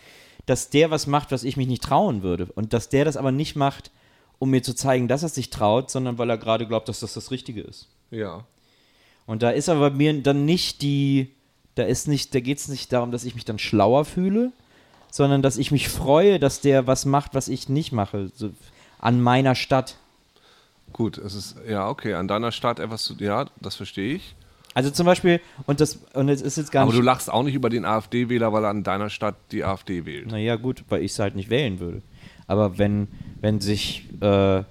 dass der was macht, was ich mich nicht trauen würde. Und dass der das aber nicht macht, um mir zu zeigen, dass er sich traut, sondern weil er gerade glaubt, dass das das Richtige ist. Ja. Und da ist aber bei mir dann nicht die, da ist nicht, da geht es nicht darum, dass ich mich dann schlauer fühle, sondern dass ich mich freue, dass der was macht, was ich nicht mache. So, an meiner Stadt. Gut, es ist, ja, okay, an deiner Stadt etwas zu, ja, das verstehe ich. Also zum Beispiel, und das, und es ist jetzt gar Aber du nicht. lachst auch nicht über den AfD-Wähler, weil er an deiner Stadt die AfD wählt. Naja, gut, weil ich es halt nicht wählen würde. Aber wenn, wenn sich äh,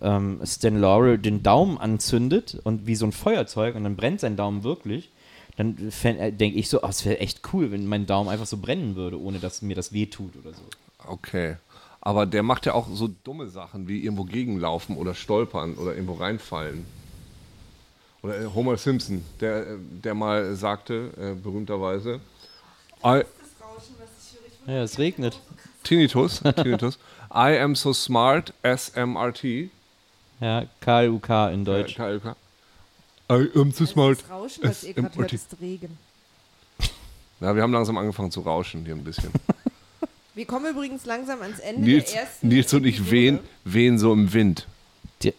ähm, Stan Laurel den Daumen anzündet und wie so ein Feuerzeug und dann brennt sein Daumen wirklich, dann äh, denke ich so, oh, es wäre echt cool, wenn mein Daumen einfach so brennen würde, ohne dass mir das wehtut oder so. Okay. Aber der macht ja auch so dumme Sachen wie irgendwo gegenlaufen oder stolpern oder irgendwo reinfallen. Oder äh, Homer Simpson, der, äh, der mal sagte, äh, berühmterweise, I, Ja, es regnet. Tinnitus, Tinnitus, I am so smart, SMRT. Ja, KLUK in Deutsch. Äh, KLK. I am so smart. Das Rauschen, was ihr gerade hört, ist Regen. Ja, wir haben langsam angefangen zu rauschen hier ein bisschen. Wir kommen übrigens langsam ans Ende Nils, der ersten Nils und ich wehen, wehen so im Wind. Die,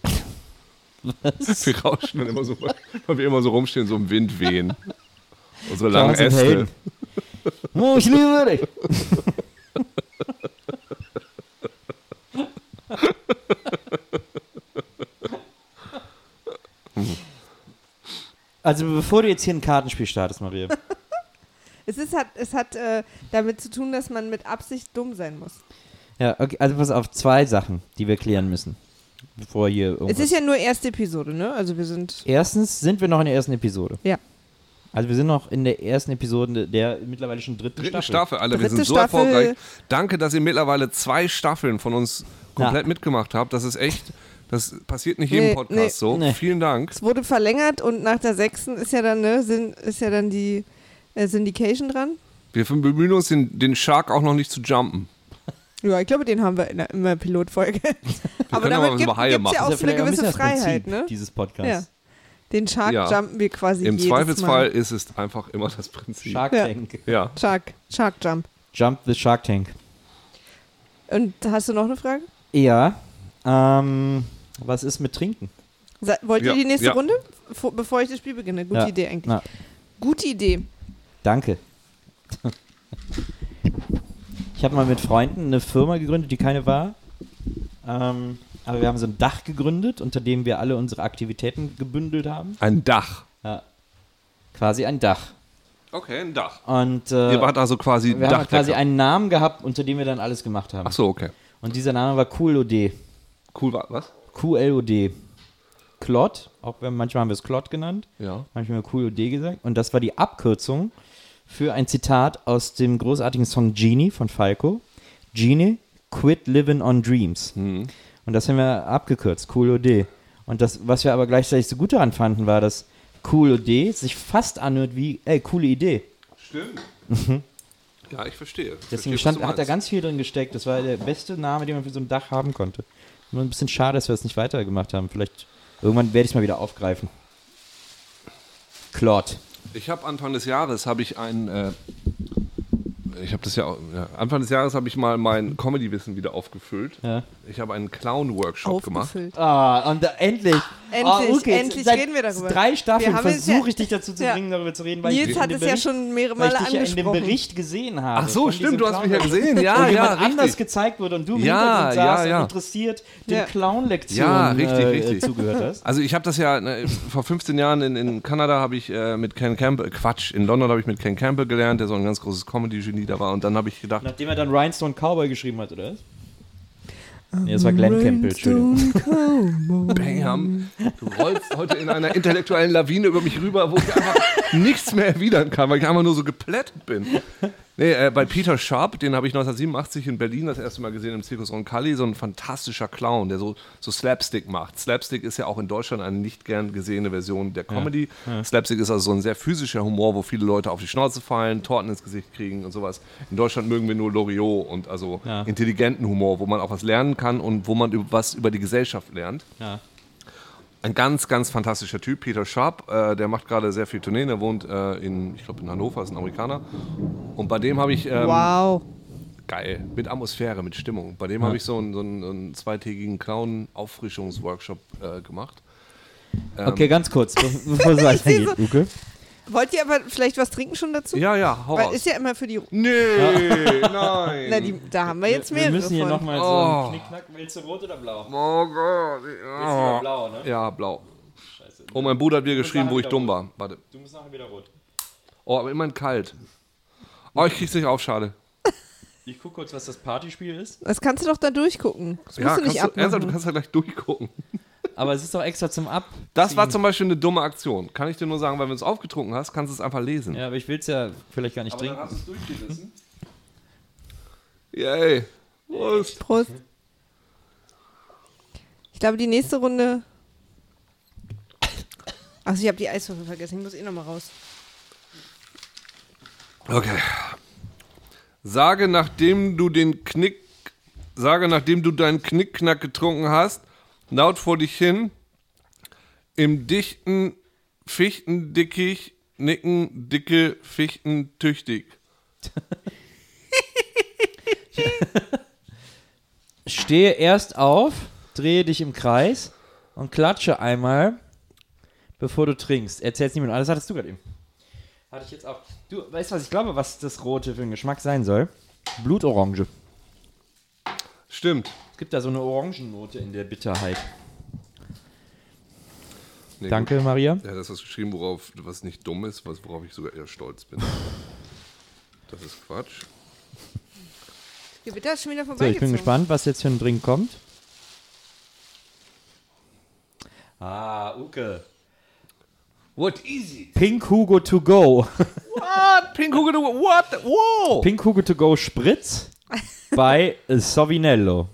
was? Wir rauschen dann immer so, weil wir immer so rumstehen, so im Wind wehen. Unsere langen Charles und Äste. Oh, ich liebe dich. Also bevor du jetzt hier ein Kartenspiel startest, Maria. Es, ist, hat, es hat äh, damit zu tun, dass man mit Absicht dumm sein muss. Ja, okay, also pass auf, zwei Sachen, die wir klären müssen. Bevor hier irgendwas... Es ist ja nur erste Episode, ne? Also wir sind. Erstens sind wir noch in der ersten Episode. Ja. Also wir sind noch in der ersten Episode der mittlerweile schon dritten, Dritte Staffel. Staffel, Alter, wir Dritte sind so Staffel. erfolgreich. Danke, dass ihr mittlerweile zwei Staffeln von uns komplett mitgemacht habt. Das ist echt, das passiert nicht jedem Nee, Podcast nee. so. Nee. Vielen Dank. Es wurde verlängert und nach der sechsten ist ja dann, ne, sind, ist ja dann die äh, Syndication dran. Wir bemühen uns, den, den Shark auch noch nicht zu jumpen. Ja, ich glaube, den haben wir in der, in der Pilotfolge. aber damit gibt es ja auch so eine vielleicht ein gewisse das Prinzip Freiheit, ne? dieses Podcasts. Ja. Den Shark Ja. jumpen wir quasi Im jedes Zweifelsfall Mal. ist es einfach immer das Prinzip. Shark Ja. Tank. Ja. Shark, Shark Jump. Jump the Shark Tank. Und hast du noch eine Frage? Ja. Ähm, was ist mit Trinken? Sa- Wollt ihr Ja, die nächste ja. Runde? Vor, bevor ich das Spiel beginne. Gute Ja. Idee eigentlich. Na, Gute Idee. danke. Ich habe mal mit Freunden eine Firma gegründet, die keine war. Ähm, aber wir haben so ein Dach gegründet, unter dem wir alle unsere Aktivitäten gebündelt haben. Ein Dach. Ja. Quasi ein Dach. Okay, ein Dach. Und äh, Ihr wart also quasi wir haben quasi einen Namen gehabt, unter dem wir dann alles gemacht haben. Ach so, okay. Und dieser Name war QLOD. Cool, wa- was? QLOD. Klot, auch wenn manchmal haben wir es Klot genannt, Ja. manchmal QLOD gesagt. Und das war die Abkürzung für ein Zitat aus dem großartigen Song Genie von Falco. Genie, quit living on dreams. Mhm. Und das haben wir abgekürzt, QLOD. Und das, was wir aber gleichzeitig so gut daran fanden, war, dass QLOD sich fast anhört wie, ey, coole Idee. Stimmt. Ja, ich verstehe. Ich Deswegen verstehe, stand, hat er meinst. ganz viel drin gesteckt. Das war der beste Name, den man für so ein Dach haben konnte. Nur ein bisschen schade, dass wir das nicht weitergemacht haben. Vielleicht irgendwann werde ich es mal wieder aufgreifen. Claude. Ich habe Anfang des Jahres habe ich ein, äh, ich habe das ja, auch, ja, Anfang des Jahres habe ich mal mein Comedy-Wissen wieder aufgefüllt. Ja. Ich habe einen Clown-Workshop gemacht. Ah, und da, endlich. Endlich, Ah, Uke, jetzt endlich seit reden wir darüber. drei Staffeln Wir haben es versuche ja- ich dich dazu zu Ja. bringen, darüber zu reden, weil Nils ich hat es dem ja Bericht- schon mehrere weil Male ich dich ja in dem angesprochen. Bericht gesehen habe. Ach so, stimmt, du hast mich ja gesehen. Ja, ja, richtig. anders gezeigt wurde und du im Ja, Hintergrund ja, saßt ja. und interessiert den Ja. Clown-Lektionen Ja, richtig, äh, richtig. zugehört hast. Also ich habe das ja ne, vor 15 Jahren in, in Kanada habe ich äh, mit Ken Campbell, Quatsch, in London habe ich mit Ken Campbell gelernt, der so ein ganz großes Comedy-Genie da war. Und dann habe ich gedacht, Nachdem er dann Rhinestone Cowboy geschrieben hat, oder was? Nee, das war Glenn Campbell, Entschuldigung. Bam, du rollst heute in einer intellektuellen Lawine über mich rüber, wo ich einfach nichts mehr erwidern kann, weil ich einfach nur so geplättet bin. Nee, äh, bei Peter Sharp, den habe ich 1987 in Berlin das erste Mal gesehen im Zirkus Roncalli, so ein fantastischer Clown, der so, so Slapstick macht. Slapstick ist ja auch in Deutschland eine nicht gern gesehene Version der Comedy. Slapstick ist also so ein sehr physischer Humor, wo viele Leute auf die Schnauze fallen, Torten ins Gesicht kriegen und sowas. In Deutschland mögen wir nur Loriot und also Ja. intelligenten Humor, wo man auch was lernen kann und wo man was über die Gesellschaft lernt. Ja. Ein ganz, ganz fantastischer Typ, Peter Sharp. Äh, der macht gerade sehr viel Tourneen. Er wohnt äh, in, ich glaube, in Hannover, ist ein Amerikaner. Und bei dem habe ich, ähm, Wow. geil, mit Atmosphäre, mit Stimmung. Bei dem habe ich so einen, so einen, so einen zweitägigen Clown-Auffrischungsworkshop äh, gemacht. Okay, ganz kurz, be- bevor es weitergeht, Uke. Wollt ihr aber vielleicht was trinken schon dazu? Ja, ja, hau Weil raus. ist ja immer für die. Nee, nein. Na, die, da haben wir jetzt Wir mehrere müssen hier nochmal so Oh. einen Knickknack. Willst du rot oder blau? oh Gott. Willst du Ja. lieber blau, ne? ja, blau. Scheiße. Oh, mein Bruder hat mir geschrieben, wo ich dumm rot. war. Warte. Du musst nachher wieder rot. Oh, aber immerhin kalt. Oh, ich krieg's nicht auf, schade. Ich guck kurz, was das Partyspiel ist. Das kannst du doch da durchgucken. Das musst Ja, du nicht kannst du, ernsthaft, du abmachen. kannst ja gleich durchgucken. Aber es ist doch extra zum Ab. Das war zum Beispiel eine dumme Aktion. Kann ich dir nur sagen, weil wenn du es aufgetrunken hast, kannst du es einfach lesen. Ja, aber ich will es ja vielleicht gar nicht trinken. hast du es durchgerissen. Yay. Prost. Prost. Ich glaube, die nächste Runde. Achso, ich habe die Eiswürfel vergessen. Ich muss eh nochmal raus. Okay. Sage, nachdem du den Knick, sage, nachdem du deinen Knickknack getrunken hast, laut vor dich hin, im dichten Fichtendickicht nicken dicke Fichten tüchtig. Stehe erst auf, drehe dich im Kreis und klatsche einmal, bevor du trinkst. Erzähl's niemandem. Ah, Das hattest du gerade eben. Hatte ich jetzt auch. Du, weißt du, was ich glaube, was das Rote für ein Geschmack sein soll? Blutorange. Stimmt. Es gibt da so eine Orangennote in der Bitterheit. Nee, Danke, Maria. Ja, das ist geschrieben, worauf, was nicht dumm ist, was, worauf ich sogar eher stolz bin. Das ist Quatsch. Gewitter ist schon wieder So, ich bin gespannt, was jetzt für ein Drink kommt. Ah, Uke. What easy? Pink Hugo to go. What? Pink Hugo, what? Wow! Pink Hugo to go Spritz bei Sovinello.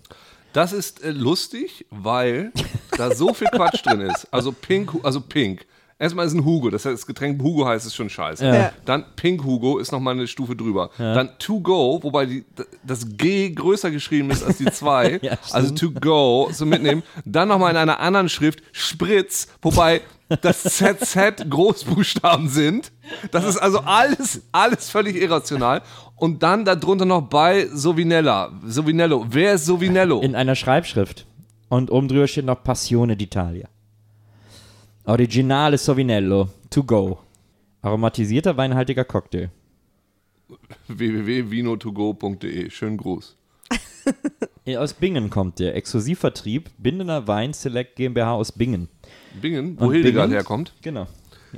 Das ist äh, lustig, weil da so viel Quatsch drin ist. Also Pink, also Pink. Erstmal ist ein Hugo, das heißt, das Getränk Hugo heißt es schon scheiße. Ja. Dann Pink Hugo ist nochmal eine Stufe drüber. Dann To Go, wobei die, das G größer geschrieben ist als die zwei. Ja, also To Go, so mitnehmen. Dann nochmal in einer anderen Schrift Spritz, wobei das ZZ Großbuchstaben sind. Das ist also alles, alles völlig irrational. Und dann darunter noch bei Sovinella. Sovinello. Wer ist Sovinello? In einer Schreibschrift. Und oben drüber steht noch Passione d'Italia. Originale Sovinello. To go. Aromatisierter weinhaltiger Cocktail. www.vino2go.de. Schönen Gruß. Aus Bingen kommt der. Exklusivvertrieb Bindener Wein Select GmbH aus Bingen. Bingen, wo Und Hildegard Bingen? herkommt, Genau.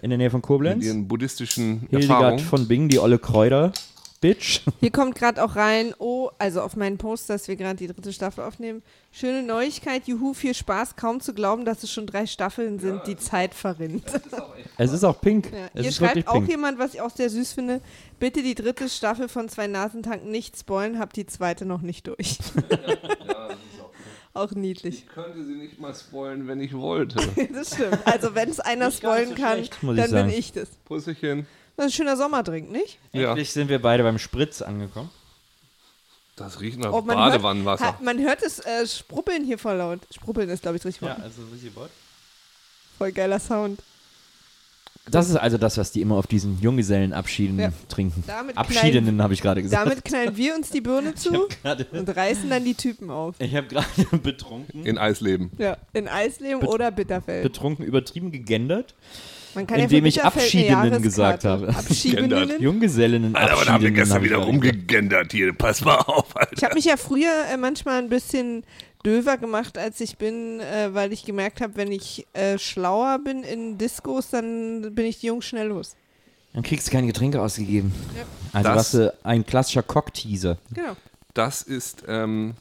In der Nähe von mit Koblenz. ihren buddhistischen Hildegard Erfahrungen. von Bingen, die olle Kräuter. Bitch. Hier kommt gerade auch rein, oh, also auf meinen Post, dass wir gerade die dritte Staffel aufnehmen. Schöne Neuigkeit, juhu, viel Spaß, kaum zu glauben, dass es schon drei Staffeln sind, die Zeit verrinnt. Es ist auch pink. Ja. Es Hier ist schreibt auch pink. jemand, was ich auch sehr süß finde, bitte die dritte Staffel von Zwei Nasentanken nicht spoilen, hab die zweite noch nicht durch. auch niedlich. Ich könnte sie nicht mal spoilen, wenn ich wollte. Das stimmt. Also wenn es einer Nicht spoilen so kann, schlecht, ich dann sagen. bin ich das. Pusserchen. Das ist ein schöner Sommerdrink, nicht? Ja, Endlich sind wir beide beim Spritz angekommen. das riecht nach Oh, man Badewannenwasser. Hört, ha, man hört es äh, spruppeln hier voll laut. Spruppeln ist, glaube ich, das richtige Ja, Wort. also richtig Wort. Voll geiler Sound. Das ist also das, was die immer auf diesen Junggesellenabschieden Ja. trinken. Damit Abschiedenen habe ich gerade gesagt. Damit knallen wir uns die Birne zu und reißen dann die Typen auf. Ich habe gerade betrunken, In Eisleben. Ja, in Eisleben oder Bitterfeld. betrunken übertrieben gegendert. Man kann indem ja ich Abschiedenen gesagt habe. Abschiedenen? Junggesellen Alter, aber da haben wir gestern wieder rumgegangen. rumgegendert hier. Pass mal auf, Alter. Ich habe mich ja früher äh, manchmal ein bisschen döver gemacht, als ich bin, äh, weil ich gemerkt habe, wenn ich äh, schlauer bin in Diskos, dann bin ich die Jungs schnell los. Dann kriegst du keine Getränke ausgegeben. Ja. Also Das- warst du ein klassischer Cockteaser. Genau. Das ist, ähm,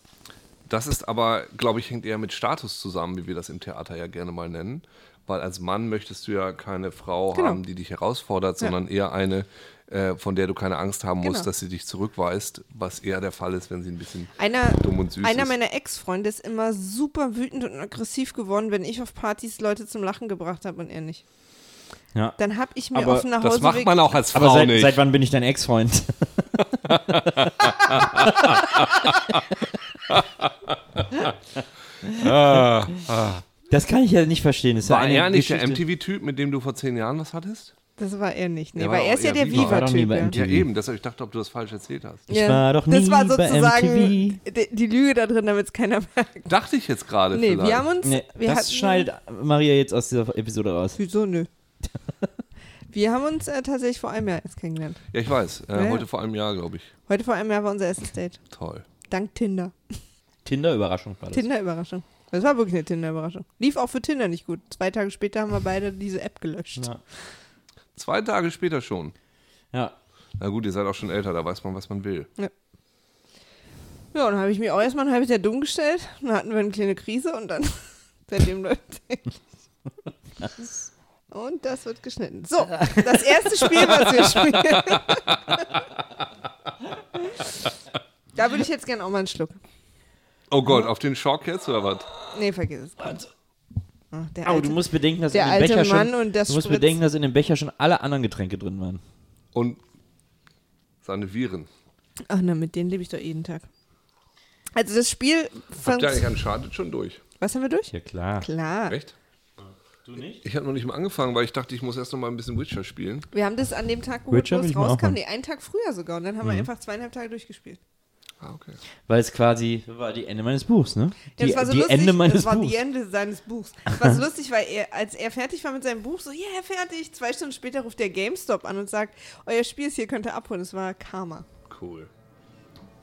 das ist aber, glaube ich, hängt eher mit Status zusammen, wie wir das im Theater ja gerne mal nennen. Weil als Mann möchtest du ja keine Frau Genau. haben, die dich herausfordert, sondern eher eine, äh, von der du keine Angst haben musst, Genau. dass sie dich zurückweist, was eher der Fall ist, wenn sie ein bisschen Einer, dumm und süß einer ist. meiner Ex-Freunde ist immer super wütend und aggressiv geworden, wenn ich auf Partys Leute zum Lachen gebracht habe und er nicht. Ja. Dann habe ich mir Aber auf dem Das Nachhauseweg... macht man auch als Frau Aber seit, nicht. seit wann bin ich dein Ex-Freund? Das kann ich ja nicht verstehen. Das ist ja War eine er nicht der MTV-Typ, mit dem du vor zehn Jahren was hattest? Das war er nicht. Nee, weil war er ist ja der Viva-Typ. Ja. Ja, eben. Deshalb ich dachte, ob du das falsch erzählt hast. Ich war doch nie das war bei sozusagen MTV. die, die Lüge da drin, damit es keiner merkt. Dachte ich jetzt gerade Nee, vielleicht. wir haben uns... Nee, wir das hatten- schneidet Maria jetzt aus dieser Episode raus. Wieso nö? Wir haben uns äh, tatsächlich vor einem Jahr erst kennengelernt. ja, ich weiß. Äh, Ja, ja. Heute vor einem Jahr, glaube ich. Heute vor einem Jahr war unser erstes Date. Toll. Dank Tinder. Tinder-Überraschung war das. Tinder-Überraschung. Das war wirklich eine Tinder-Überraschung. Lief auch für Tinder nicht gut. Zwei Tage später haben wir beide diese App gelöscht. Ja. Zwei Tage später schon. ja. Na gut, ihr seid auch schon älter, da weiß man, was man will. Ja, und dann habe ich mich auch erstmal ein halbes Jahr dumm gestellt. Dann hatten wir eine kleine Krise und dann seitdem läuft Und das wird geschnitten. So, das erste Spiel, was wir spielen. da würde ich jetzt gerne auch mal einen Schluck. Oh Gott, auf den Schock jetzt oder was? Nee, vergiss es. Ach, der Aber alte, du musst bedenken, dass der in dem alte Becher Mann schon, und das du musst Spritz. bedenken, dass in dem Becher schon alle anderen Getränke drin waren. Und seine Viren. Ach na, mit denen lebe ich doch jeden Tag. Also das Spiel Habt fand, ihr eigentlich Uncharted schon durch? Was haben wir durch? Ja, klar. Klar. Echt? Du nicht? Ich habe noch nicht mal angefangen, weil ich dachte, ich muss erst noch mal ein bisschen Witcher spielen. Wir haben das an dem Tag Witcher wo will es ich mal auch rauskam. haben. Nee, einen Tag früher sogar. Und dann haben wir einfach zweieinhalb Tage durchgespielt. Ah, okay. Weil es quasi war die Ende meines Buchs, ne? Ja, Die, das war so die lustig. Ende meines das war Buchs. die Ende seines Buchs. Das war so lustig, weil er, als er fertig war mit seinem Buch, so, yeah, fertig. Zwei Stunden später ruft der GameStop an und sagt, euer Spiel ist hier, könnt ihr abholen. Das war Karma. Cool.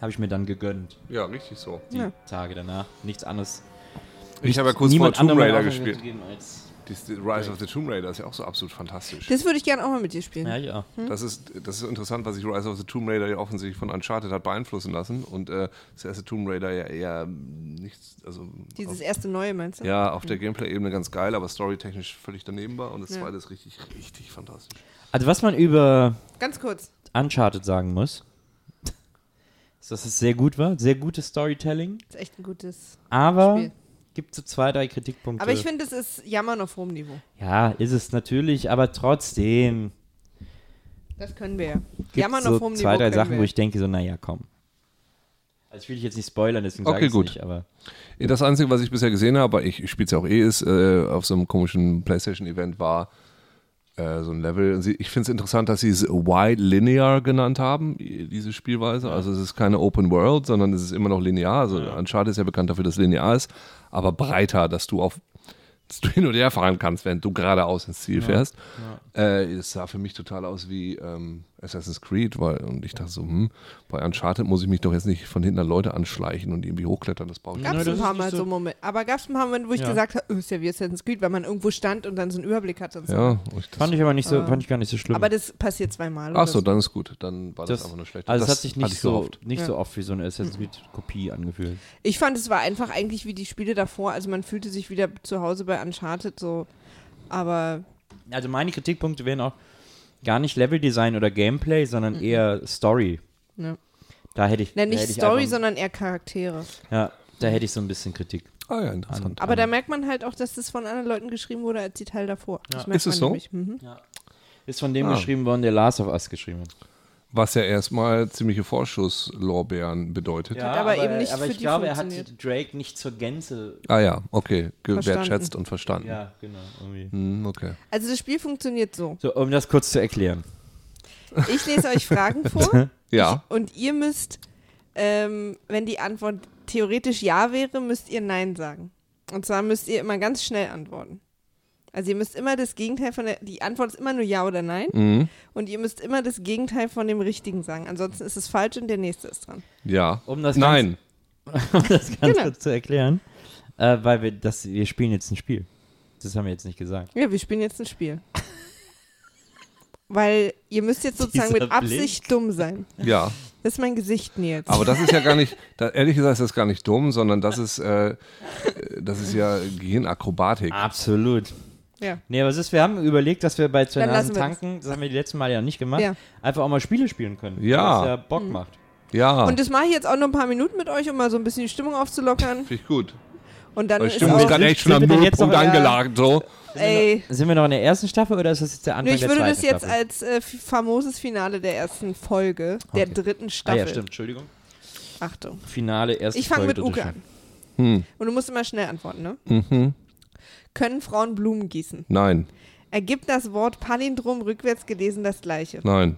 Habe ich mir dann gegönnt. Ja, richtig so. Die Ja. Tage danach. Nichts anderes. Ich habe ja kurz vor Niemand Tomb Raider gespielt. gegeben als Die Rise of the Tomb Raider ist ja auch so absolut fantastisch. Das würde ich gerne auch mal mit dir spielen. ja, ja. Das ist, das ist interessant, was sich Rise of the Tomb Raider ja offensichtlich von Uncharted hat beeinflussen lassen. Und äh, das erste Tomb Raider ja eher nichts, also Dieses auf, erste Neue, meinst du? ja, auf der Gameplay-Ebene ganz geil, aber storytechnisch völlig daneben war. Und das Ja. zweite ist richtig, richtig fantastisch. Also was man über Ganz kurz. Uncharted sagen muss, ist, dass es sehr gut war. Sehr gutes Storytelling. Das ist echt ein gutes Aber Spiel. Gibt so zwei, drei Kritikpunkte. Aber ich finde, es ist Jammern auf hohem Niveau. Ja, ist es natürlich, aber trotzdem Das können wir ja. gibt Jammern so auf hohem Niveau. zwei, drei Sachen, wir. wo ich denke, so, naja, komm. Also ich will dich jetzt nicht spoilern, deswegen sage Okay, ich es gut. nicht, aber Das Einzige, was ich bisher gesehen habe, aber ich, ich spiele es ja auch eh, ist äh, auf so einem komischen PlayStation-Event war äh, so ein Level. Sie- Ich finde es interessant, dass sie es Wide Linear genannt haben, diese Spielweise. Also es ist keine Open World, sondern es ist immer noch linear. Also Uncharted ist ja bekannt dafür, dass es linear ist, aber breiter, dass du auf dass du hin und her fahren kannst, während du geradeaus ins Ziel fährst. Äh, es sah für mich total aus wie ähm, Assassin's Creed, weil, und ich dachte so, hm, bei Uncharted muss ich mich doch jetzt nicht von hinten an Leute anschleichen und irgendwie hochklettern, das brauche ich Gab Nö, es ein paar nicht Mal so- so Momente. Aber gab es ein paar Momente, wo ich Ja. gesagt habe, oh, ist ja wie Assassin's Creed, weil man irgendwo stand und dann so einen Überblick hatte und so. Ja, ich das, fand ich aber nicht so, Ah. fand ich gar nicht so schlimm. Aber das passiert zweimal. Ach oder so, dann ist gut. Dann war das, das, einfach nur schlecht. also es das hat sich nicht ich so, gehofft. nicht Ja. so oft wie so eine Assassin's Creed Kopie angefühlt. Ich fand, es war einfach eigentlich wie die Spiele davor. Also man fühlte sich wieder zu Hause bei Uncharted so. Aber Also meine Kritikpunkte wären auch gar nicht Leveldesign oder Gameplay, sondern eher Story. ne. Da hätte ich, da nicht hätte ich Story, einfach, sondern eher Charaktere. ja, da hätte ich so ein bisschen Kritik. Ah ja, interessant. Aber da merkt man halt auch, dass das von anderen Leuten geschrieben wurde als die Teil davor. Ja. Ist es so? Mhm. Ist von dem Ah. geschrieben worden, der Last of Us geschrieben hat. Was ja erstmal ziemliche Vorschusslorbeeren bedeutet. Hat aber eben nicht aber für ich die glaube, er hat Drake nicht zur Gänze. Ah ja, okay. Verstanden. Gewertschätzt und verstanden. Ja, genau. Irgendwie. Hm, okay. Also das Spiel funktioniert so. So, um das kurz zu erklären. Ich lese euch Fragen vor Ja. und ihr müsst, ähm, wenn die Antwort theoretisch ja wäre, müsst ihr nein sagen. Und zwar müsst ihr immer ganz schnell antworten. Also ihr müsst immer das Gegenteil von der, die Antwort ist immer nur ja oder nein Mhm. und ihr müsst immer das Gegenteil von dem Richtigen sagen. Ansonsten ist es falsch und der nächste ist dran. Ja. Um das Nein. um das ganz Genau. kurz zu erklären, äh, weil wir das, wir spielen jetzt ein Spiel. Das haben wir jetzt nicht gesagt. Ja, wir spielen jetzt ein Spiel. Weil ihr müsst jetzt sozusagen Dieser mit Absicht dumm sein. Ja. Das ist mein Gesicht, Nils. Aber das ist ja gar nicht, da, ehrlich gesagt ist das gar nicht dumm, sondern das ist, äh, das ist ja Gehirnakrobatik. Absolut. Ja. Nee, was ist, wir haben überlegt, dass wir bei zwei Dann Nasen das. tanken, das haben wir die letzten Mal ja nicht gemacht, Ja. einfach auch mal Spiele spielen können. Ja. Was ja Bock macht. Ja. Und das mache ich jetzt auch nur ein paar Minuten mit euch, um mal so ein bisschen die Stimmung aufzulockern. Finde ich gut. Und dann Weil ist die Stimmung ist auch, gerade echt schon sind am Nullpunkt noch- angelagert, so. ey, Sind wir noch in der ersten Staffel oder ist das jetzt der Anfang ich der würde zweiten das jetzt Staffel? als äh, famoses Finale der ersten Folge, der Okay. dritten ah Staffel. ja, stimmt, Entschuldigung. Achtung. Finale, erste Ich fange Folge, mit dritte Uke Staffel. an. Hm. Und du musst immer schnell antworten, ne? Mhm. Können Frauen Blumen gießen? Nein. Ergibt das Wort Palindrom rückwärts gelesen das gleiche? Nein.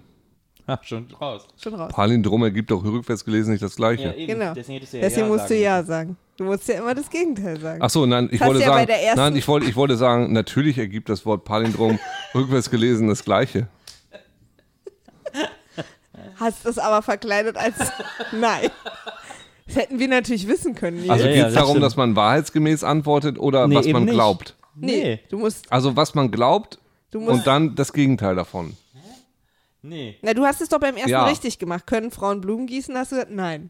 Ah, schon raus. Schon raus. Palindrom ergibt auch rückwärts gelesen nicht das Gleiche. eben. Genau. Deswegen, du ja Deswegen ja musst du sagen ja müssen. sagen. Du musst ja immer das Gegenteil sagen. Ach so, nein, ich Das wollte du ja bei sagen, der ersten- nein, ich wollte, ich wollte sagen, natürlich ergibt das Wort Palindrom rückwärts gelesen das Gleiche. Hast es aber verkleidet als Nein. Das hätten wir natürlich wissen können. Nils. Also Ja, geht ja, es das darum, dass man wahrheitsgemäß antwortet oder Nee, was man nicht. glaubt? Nee. du musst, Also was man glaubt du musst. und dann das Gegenteil davon. Nee. Na, du hast es doch beim ersten Ja. richtig gemacht. Können Frauen Blumen gießen? Hast du gesagt, nein.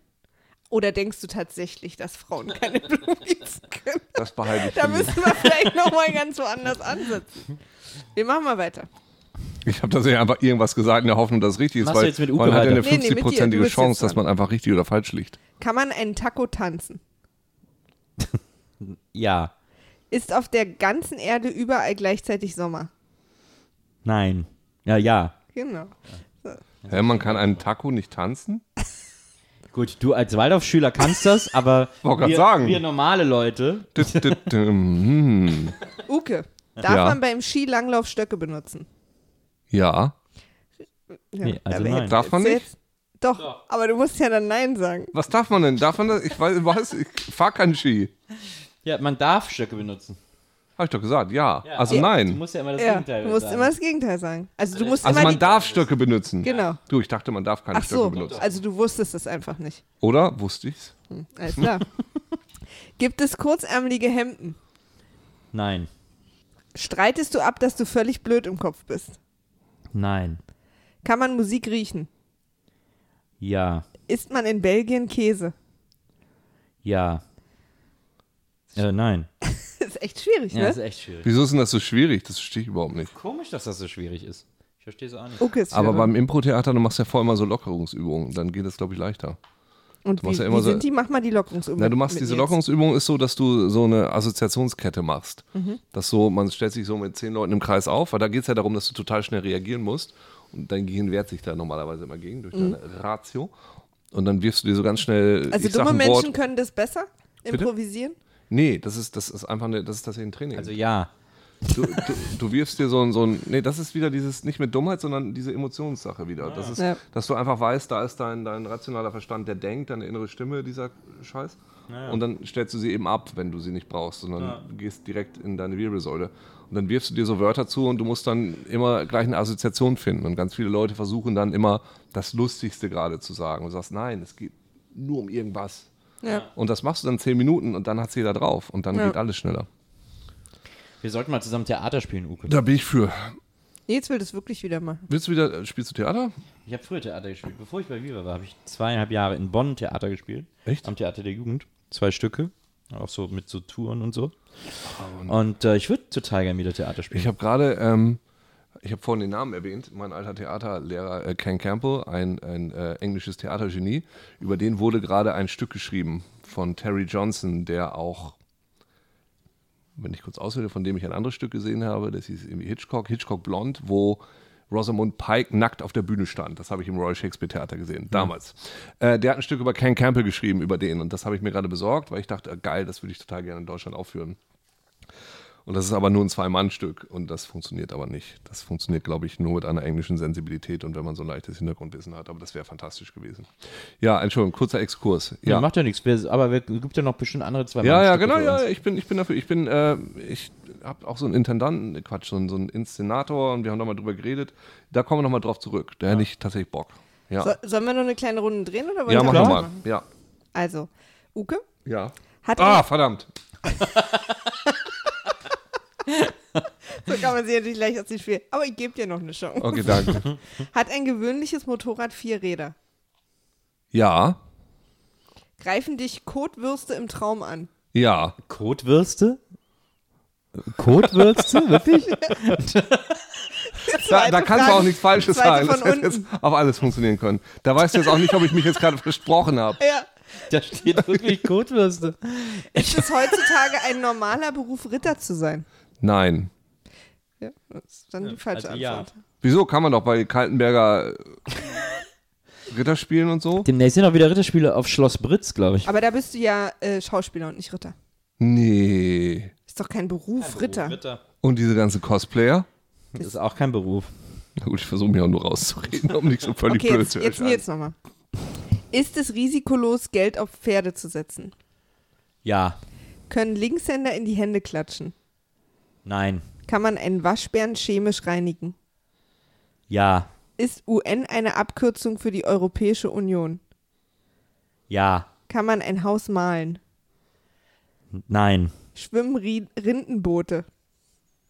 Oder denkst du tatsächlich, dass Frauen keine Blumen gießen können? Das behalte ich Da müssen wir vielleicht nochmal ganz woanders ansetzen. Wir machen mal weiter. Ich habe tatsächlich einfach irgendwas gesagt in der Hoffnung, dass es richtig ist, Machst du weil jetzt mit Uke man hat ja eine Nee, nee, 50-prozentige bist Chance, dass man einfach richtig oder falsch liegt. Kann man einen Taco tanzen? Ja. Ist auf der ganzen Erde überall gleichzeitig Sommer? Nein. Ja, ja. Genau. Hä, man kann einen Taco nicht tanzen? Gut, du als Waldorfschüler kannst das, aber wir, sagen. wir normale Leute, hm. Uke, darf Ja. man beim Skilanglauf Stöcke benutzen? Ja. Ja, Nee, also nein. Darf man nicht? Jetzt, doch, aber du musst ja dann Nein sagen. Was darf man denn? Darf man das? Ich weiß, weiß ich fahr keinen Ski. ja, man darf Stöcke benutzen. Habe ich doch gesagt, ja. Ja. also Du nein. musst ja immer das Ja, Gegenteil du musst sagen. immer das Gegenteil sagen. Also du musst Also immer man die, darf Stöcke benutzen. Genau. Du, ich dachte, man darf keine Ach Stöcke so, benutzen. also du wusstest es einfach nicht. Oder? Wusste ich's? Hm, alles klar. Gibt es kurzärmelige Hemden? Nein. Streitest du ab, dass du völlig blöd im Kopf bist? Nein. Kann man Musik riechen? Ja. Isst man in Belgien Käse? Ja. Äh, nein. Das ist echt schwierig, Ja, ne? das ist echt schwierig. Wieso ist denn das so schwierig? Das verstehe ich überhaupt nicht. Komisch, dass das so schwierig ist. Ich verstehe es auch nicht. Okay, ist Aber schwierig. beim Impro-Theater, du machst ja vorher immer so Lockerungsübungen. Dann geht das, glaube ich, leichter. Und wie, machst ja immer wie so- sind die? Mach mal die Lockerungsübung. Na, du machst diese Nils. Lockerungsübung ist so, dass du so eine Assoziationskette machst. Mhm. Dass so, man stellt sich so mit zehn Leuten im Kreis auf, weil da geht es ja darum, dass du total schnell reagieren musst. Und dein Gehirn wehrt sich da normalerweise immer gegen durch deine Ratio. Und dann wirfst du dir so ganz schnell. Mhm. Also ich sag dumme ein Wort. Menschen können das besser? Improvisieren? Nee, das ist, das ist einfach eine, das ist tatsächlich ein Training. Also ja. du, du, du wirfst dir so ein, so ein. Nee, das ist wieder dieses, nicht mit Dummheit, sondern diese Emotionssache wieder. Das ist, Ja. dass du einfach weißt, da ist dein, dein rationaler Verstand, der denkt, deine innere Stimme, dieser Scheiß. Und dann stellst du sie eben ab, wenn du sie nicht brauchst, sondern gehst direkt in deine Wirbelsäule. Und dann wirfst du dir so Wörter zu und du musst dann immer gleich eine Assoziation finden. Und ganz viele Leute versuchen dann immer das Lustigste gerade zu sagen. Und du sagst, nein, es geht nur um irgendwas. Ja. Und das machst du dann zehn Minuten und dann hat jeder drauf. Und dann Ja. geht alles schneller. Wir sollten mal zusammen Theater spielen, Uke. Da bin ich für. Nils will das wirklich wieder machen. Willst du wieder, spielst du Theater? Ich habe früher Theater gespielt. Bevor ich bei Viva war, habe ich zweieinhalb Jahre in Bonn Theater gespielt. Echt? Am Theater der Jugend. Zwei Stücke. Auch so mit so Touren und so. Und äh, ich würde total gerne wieder Theater spielen. Ich habe gerade, ähm, ich habe vorhin den Namen erwähnt, mein alter Theaterlehrer äh, Ken Campbell, ein, ein äh, englisches Theatergenie, über den wurde gerade ein Stück geschrieben von Terry Johnson, der auch, wenn ich kurz auswähle, von dem ich ein anderes Stück gesehen habe, das hieß irgendwie Hitchcock, Hitchcock Blond, wo Rosamund Pike nackt auf der Bühne stand. Das habe ich im Royal Shakespeare Theater gesehen, damals. Äh, der hat ein Stück über Ken Campbell geschrieben, über den. Und das habe ich mir gerade besorgt, weil ich dachte, äh, geil, das würde ich total gerne in Deutschland aufführen. Und das ist aber nur ein Zwei-Mann-Stück und das funktioniert aber nicht. Das funktioniert, glaube ich, nur mit einer englischen Sensibilität und wenn man so ein leichtes Hintergrundwissen hat. Aber das wäre fantastisch gewesen. Ja, Entschuldigung, kurzer Exkurs. Ja, Ja, macht ja nichts. Wir- Aber es gibt ja noch bestimmt andere zwei ja, ja, genau, ja, ich bin, ich bin dafür. Ich bin, äh, ich habe auch so einen Intendanten, äh, Quatsch, so einen, so einen Inszenator und wir haben da mal drüber geredet. Da kommen wir nochmal drauf zurück. Da hätte ich tatsächlich Bock. Ja, So, sollen wir noch eine kleine Runde drehen oder wollen ja wir mach nochmal. machen? Ja, Also, Uke ja. hat Ah, verdammt. so kann man sie natürlich leicht aus dem Spiel. Aber ich gebe dir noch eine Chance. Okay, danke. Hat ein gewöhnliches Motorrad vier Räder. Ja, Greifen dich Kotwürste im Traum an. ja. Kotwürste? Kotwürste? Wirklich? Da, da kannst du auch nichts Falsches sagen. Das hätte jetzt auf alles funktionieren können. Da weißt du jetzt auch nicht, ob ich mich jetzt gerade versprochen habe. Ja. Da steht wirklich Kotwürste. Ist es heutzutage ein normaler Beruf, Ritter zu sein? Nein. Ja, das ist dann die falsche also ja. Antwort. Wieso kann man doch bei Kaltenberger äh, Ritter spielen und so? Demnächst sind auch wieder Ritterspiele auf Schloss Britz, glaube ich. Aber da bist du ja äh, Schauspieler und nicht Ritter. Nee. Ist doch kein Beruf, Ritter. Und diese ganzen Cosplayer? Das ist auch kein Beruf. Na gut, ich versuche mir auch nur rauszureden, um nicht so völlig Okay, blöd jetzt, zu jetzt. Nils nochmal. Ist es risikolos, Geld auf Pferde zu setzen? Ja. Können Linkshänder in die Hände klatschen? Nein. Kann man einen Waschbären chemisch reinigen? Ja. Ist UN eine Abkürzung für die Europäische Union? Ja. Kann man ein Haus malen? Nein. Schwimmen Ri Rindenboote?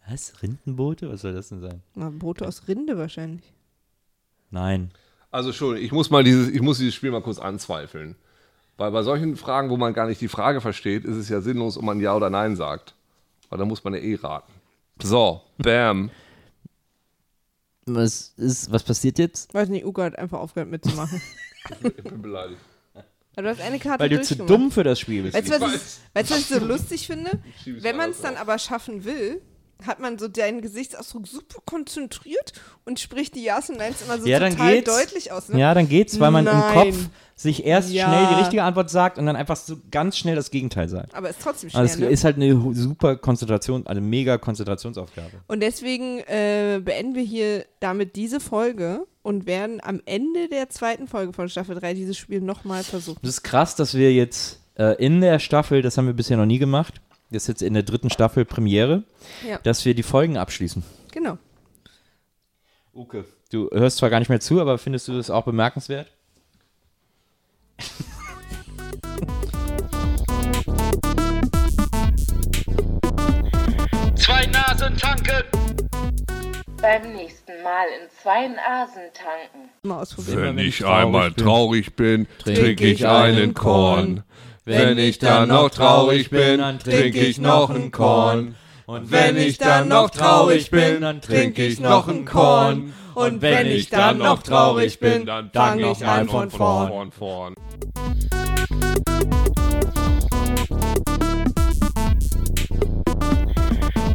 Was? Rindenboote? Was soll das denn sein? Na, Boote aus Rinde wahrscheinlich. Nein. Also schon, ich muss mal dieses, ich muss dieses Spiel mal kurz anzweifeln. Weil bei solchen Fragen, wo man gar nicht die Frage versteht, ist es ja sinnlos, ob man Ja oder Nein sagt. Weil da muss man ja eh raten. So, bam. Was ist, was passiert jetzt? Weiß nicht, Ugo hat einfach aufgehört mitzumachen. Ich bin beleidigt. Aber du hast eine Karte Weil du zu dumm für das Spiel bist. Weißt du, was, ich, weißt, was ich so lustig finde? Wenn man es dann aber schaffen will, hat man so deinen Gesichtsausdruck super konzentriert und spricht die Ja's und Neins immer so Ja, total deutlich aus. Ne? Ja, dann geht's, weil man im Nein. Kopf sich erst Ja. schnell die richtige Antwort sagt und dann einfach so ganz schnell das Gegenteil sagt. Aber ist trotzdem schwer, Also es ne? ist halt eine super Konzentration, eine mega Konzentrationsaufgabe. Und deswegen äh, beenden wir hier damit diese Folge und werden am Ende der zweiten Folge von Staffel 3 dieses Spiel nochmal versuchen. Das ist krass, dass wir jetzt äh, in der Staffel, das haben wir bisher noch nie gemacht, das ist jetzt in der dritten Staffel Premiere, Ja. dass wir die Folgen abschließen. Genau. Uke. Du hörst zwar gar nicht mehr zu, aber findest du das auch bemerkenswert? Zwei Nasen tanken. Beim nächsten Mal in zwei Nasen tanken. Wenn wenn ich einmal traurig bin, trinke ich einen Korn. Korn. Wenn ich dann noch traurig bin, trinke ich noch einen Korn. Und wenn ich dann noch traurig bin, dann trinke ich noch einen Korn. Und wenn ich dann noch traurig bin, dann fange ich an von vorn. vorn.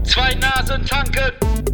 Zwei Nasen tanken.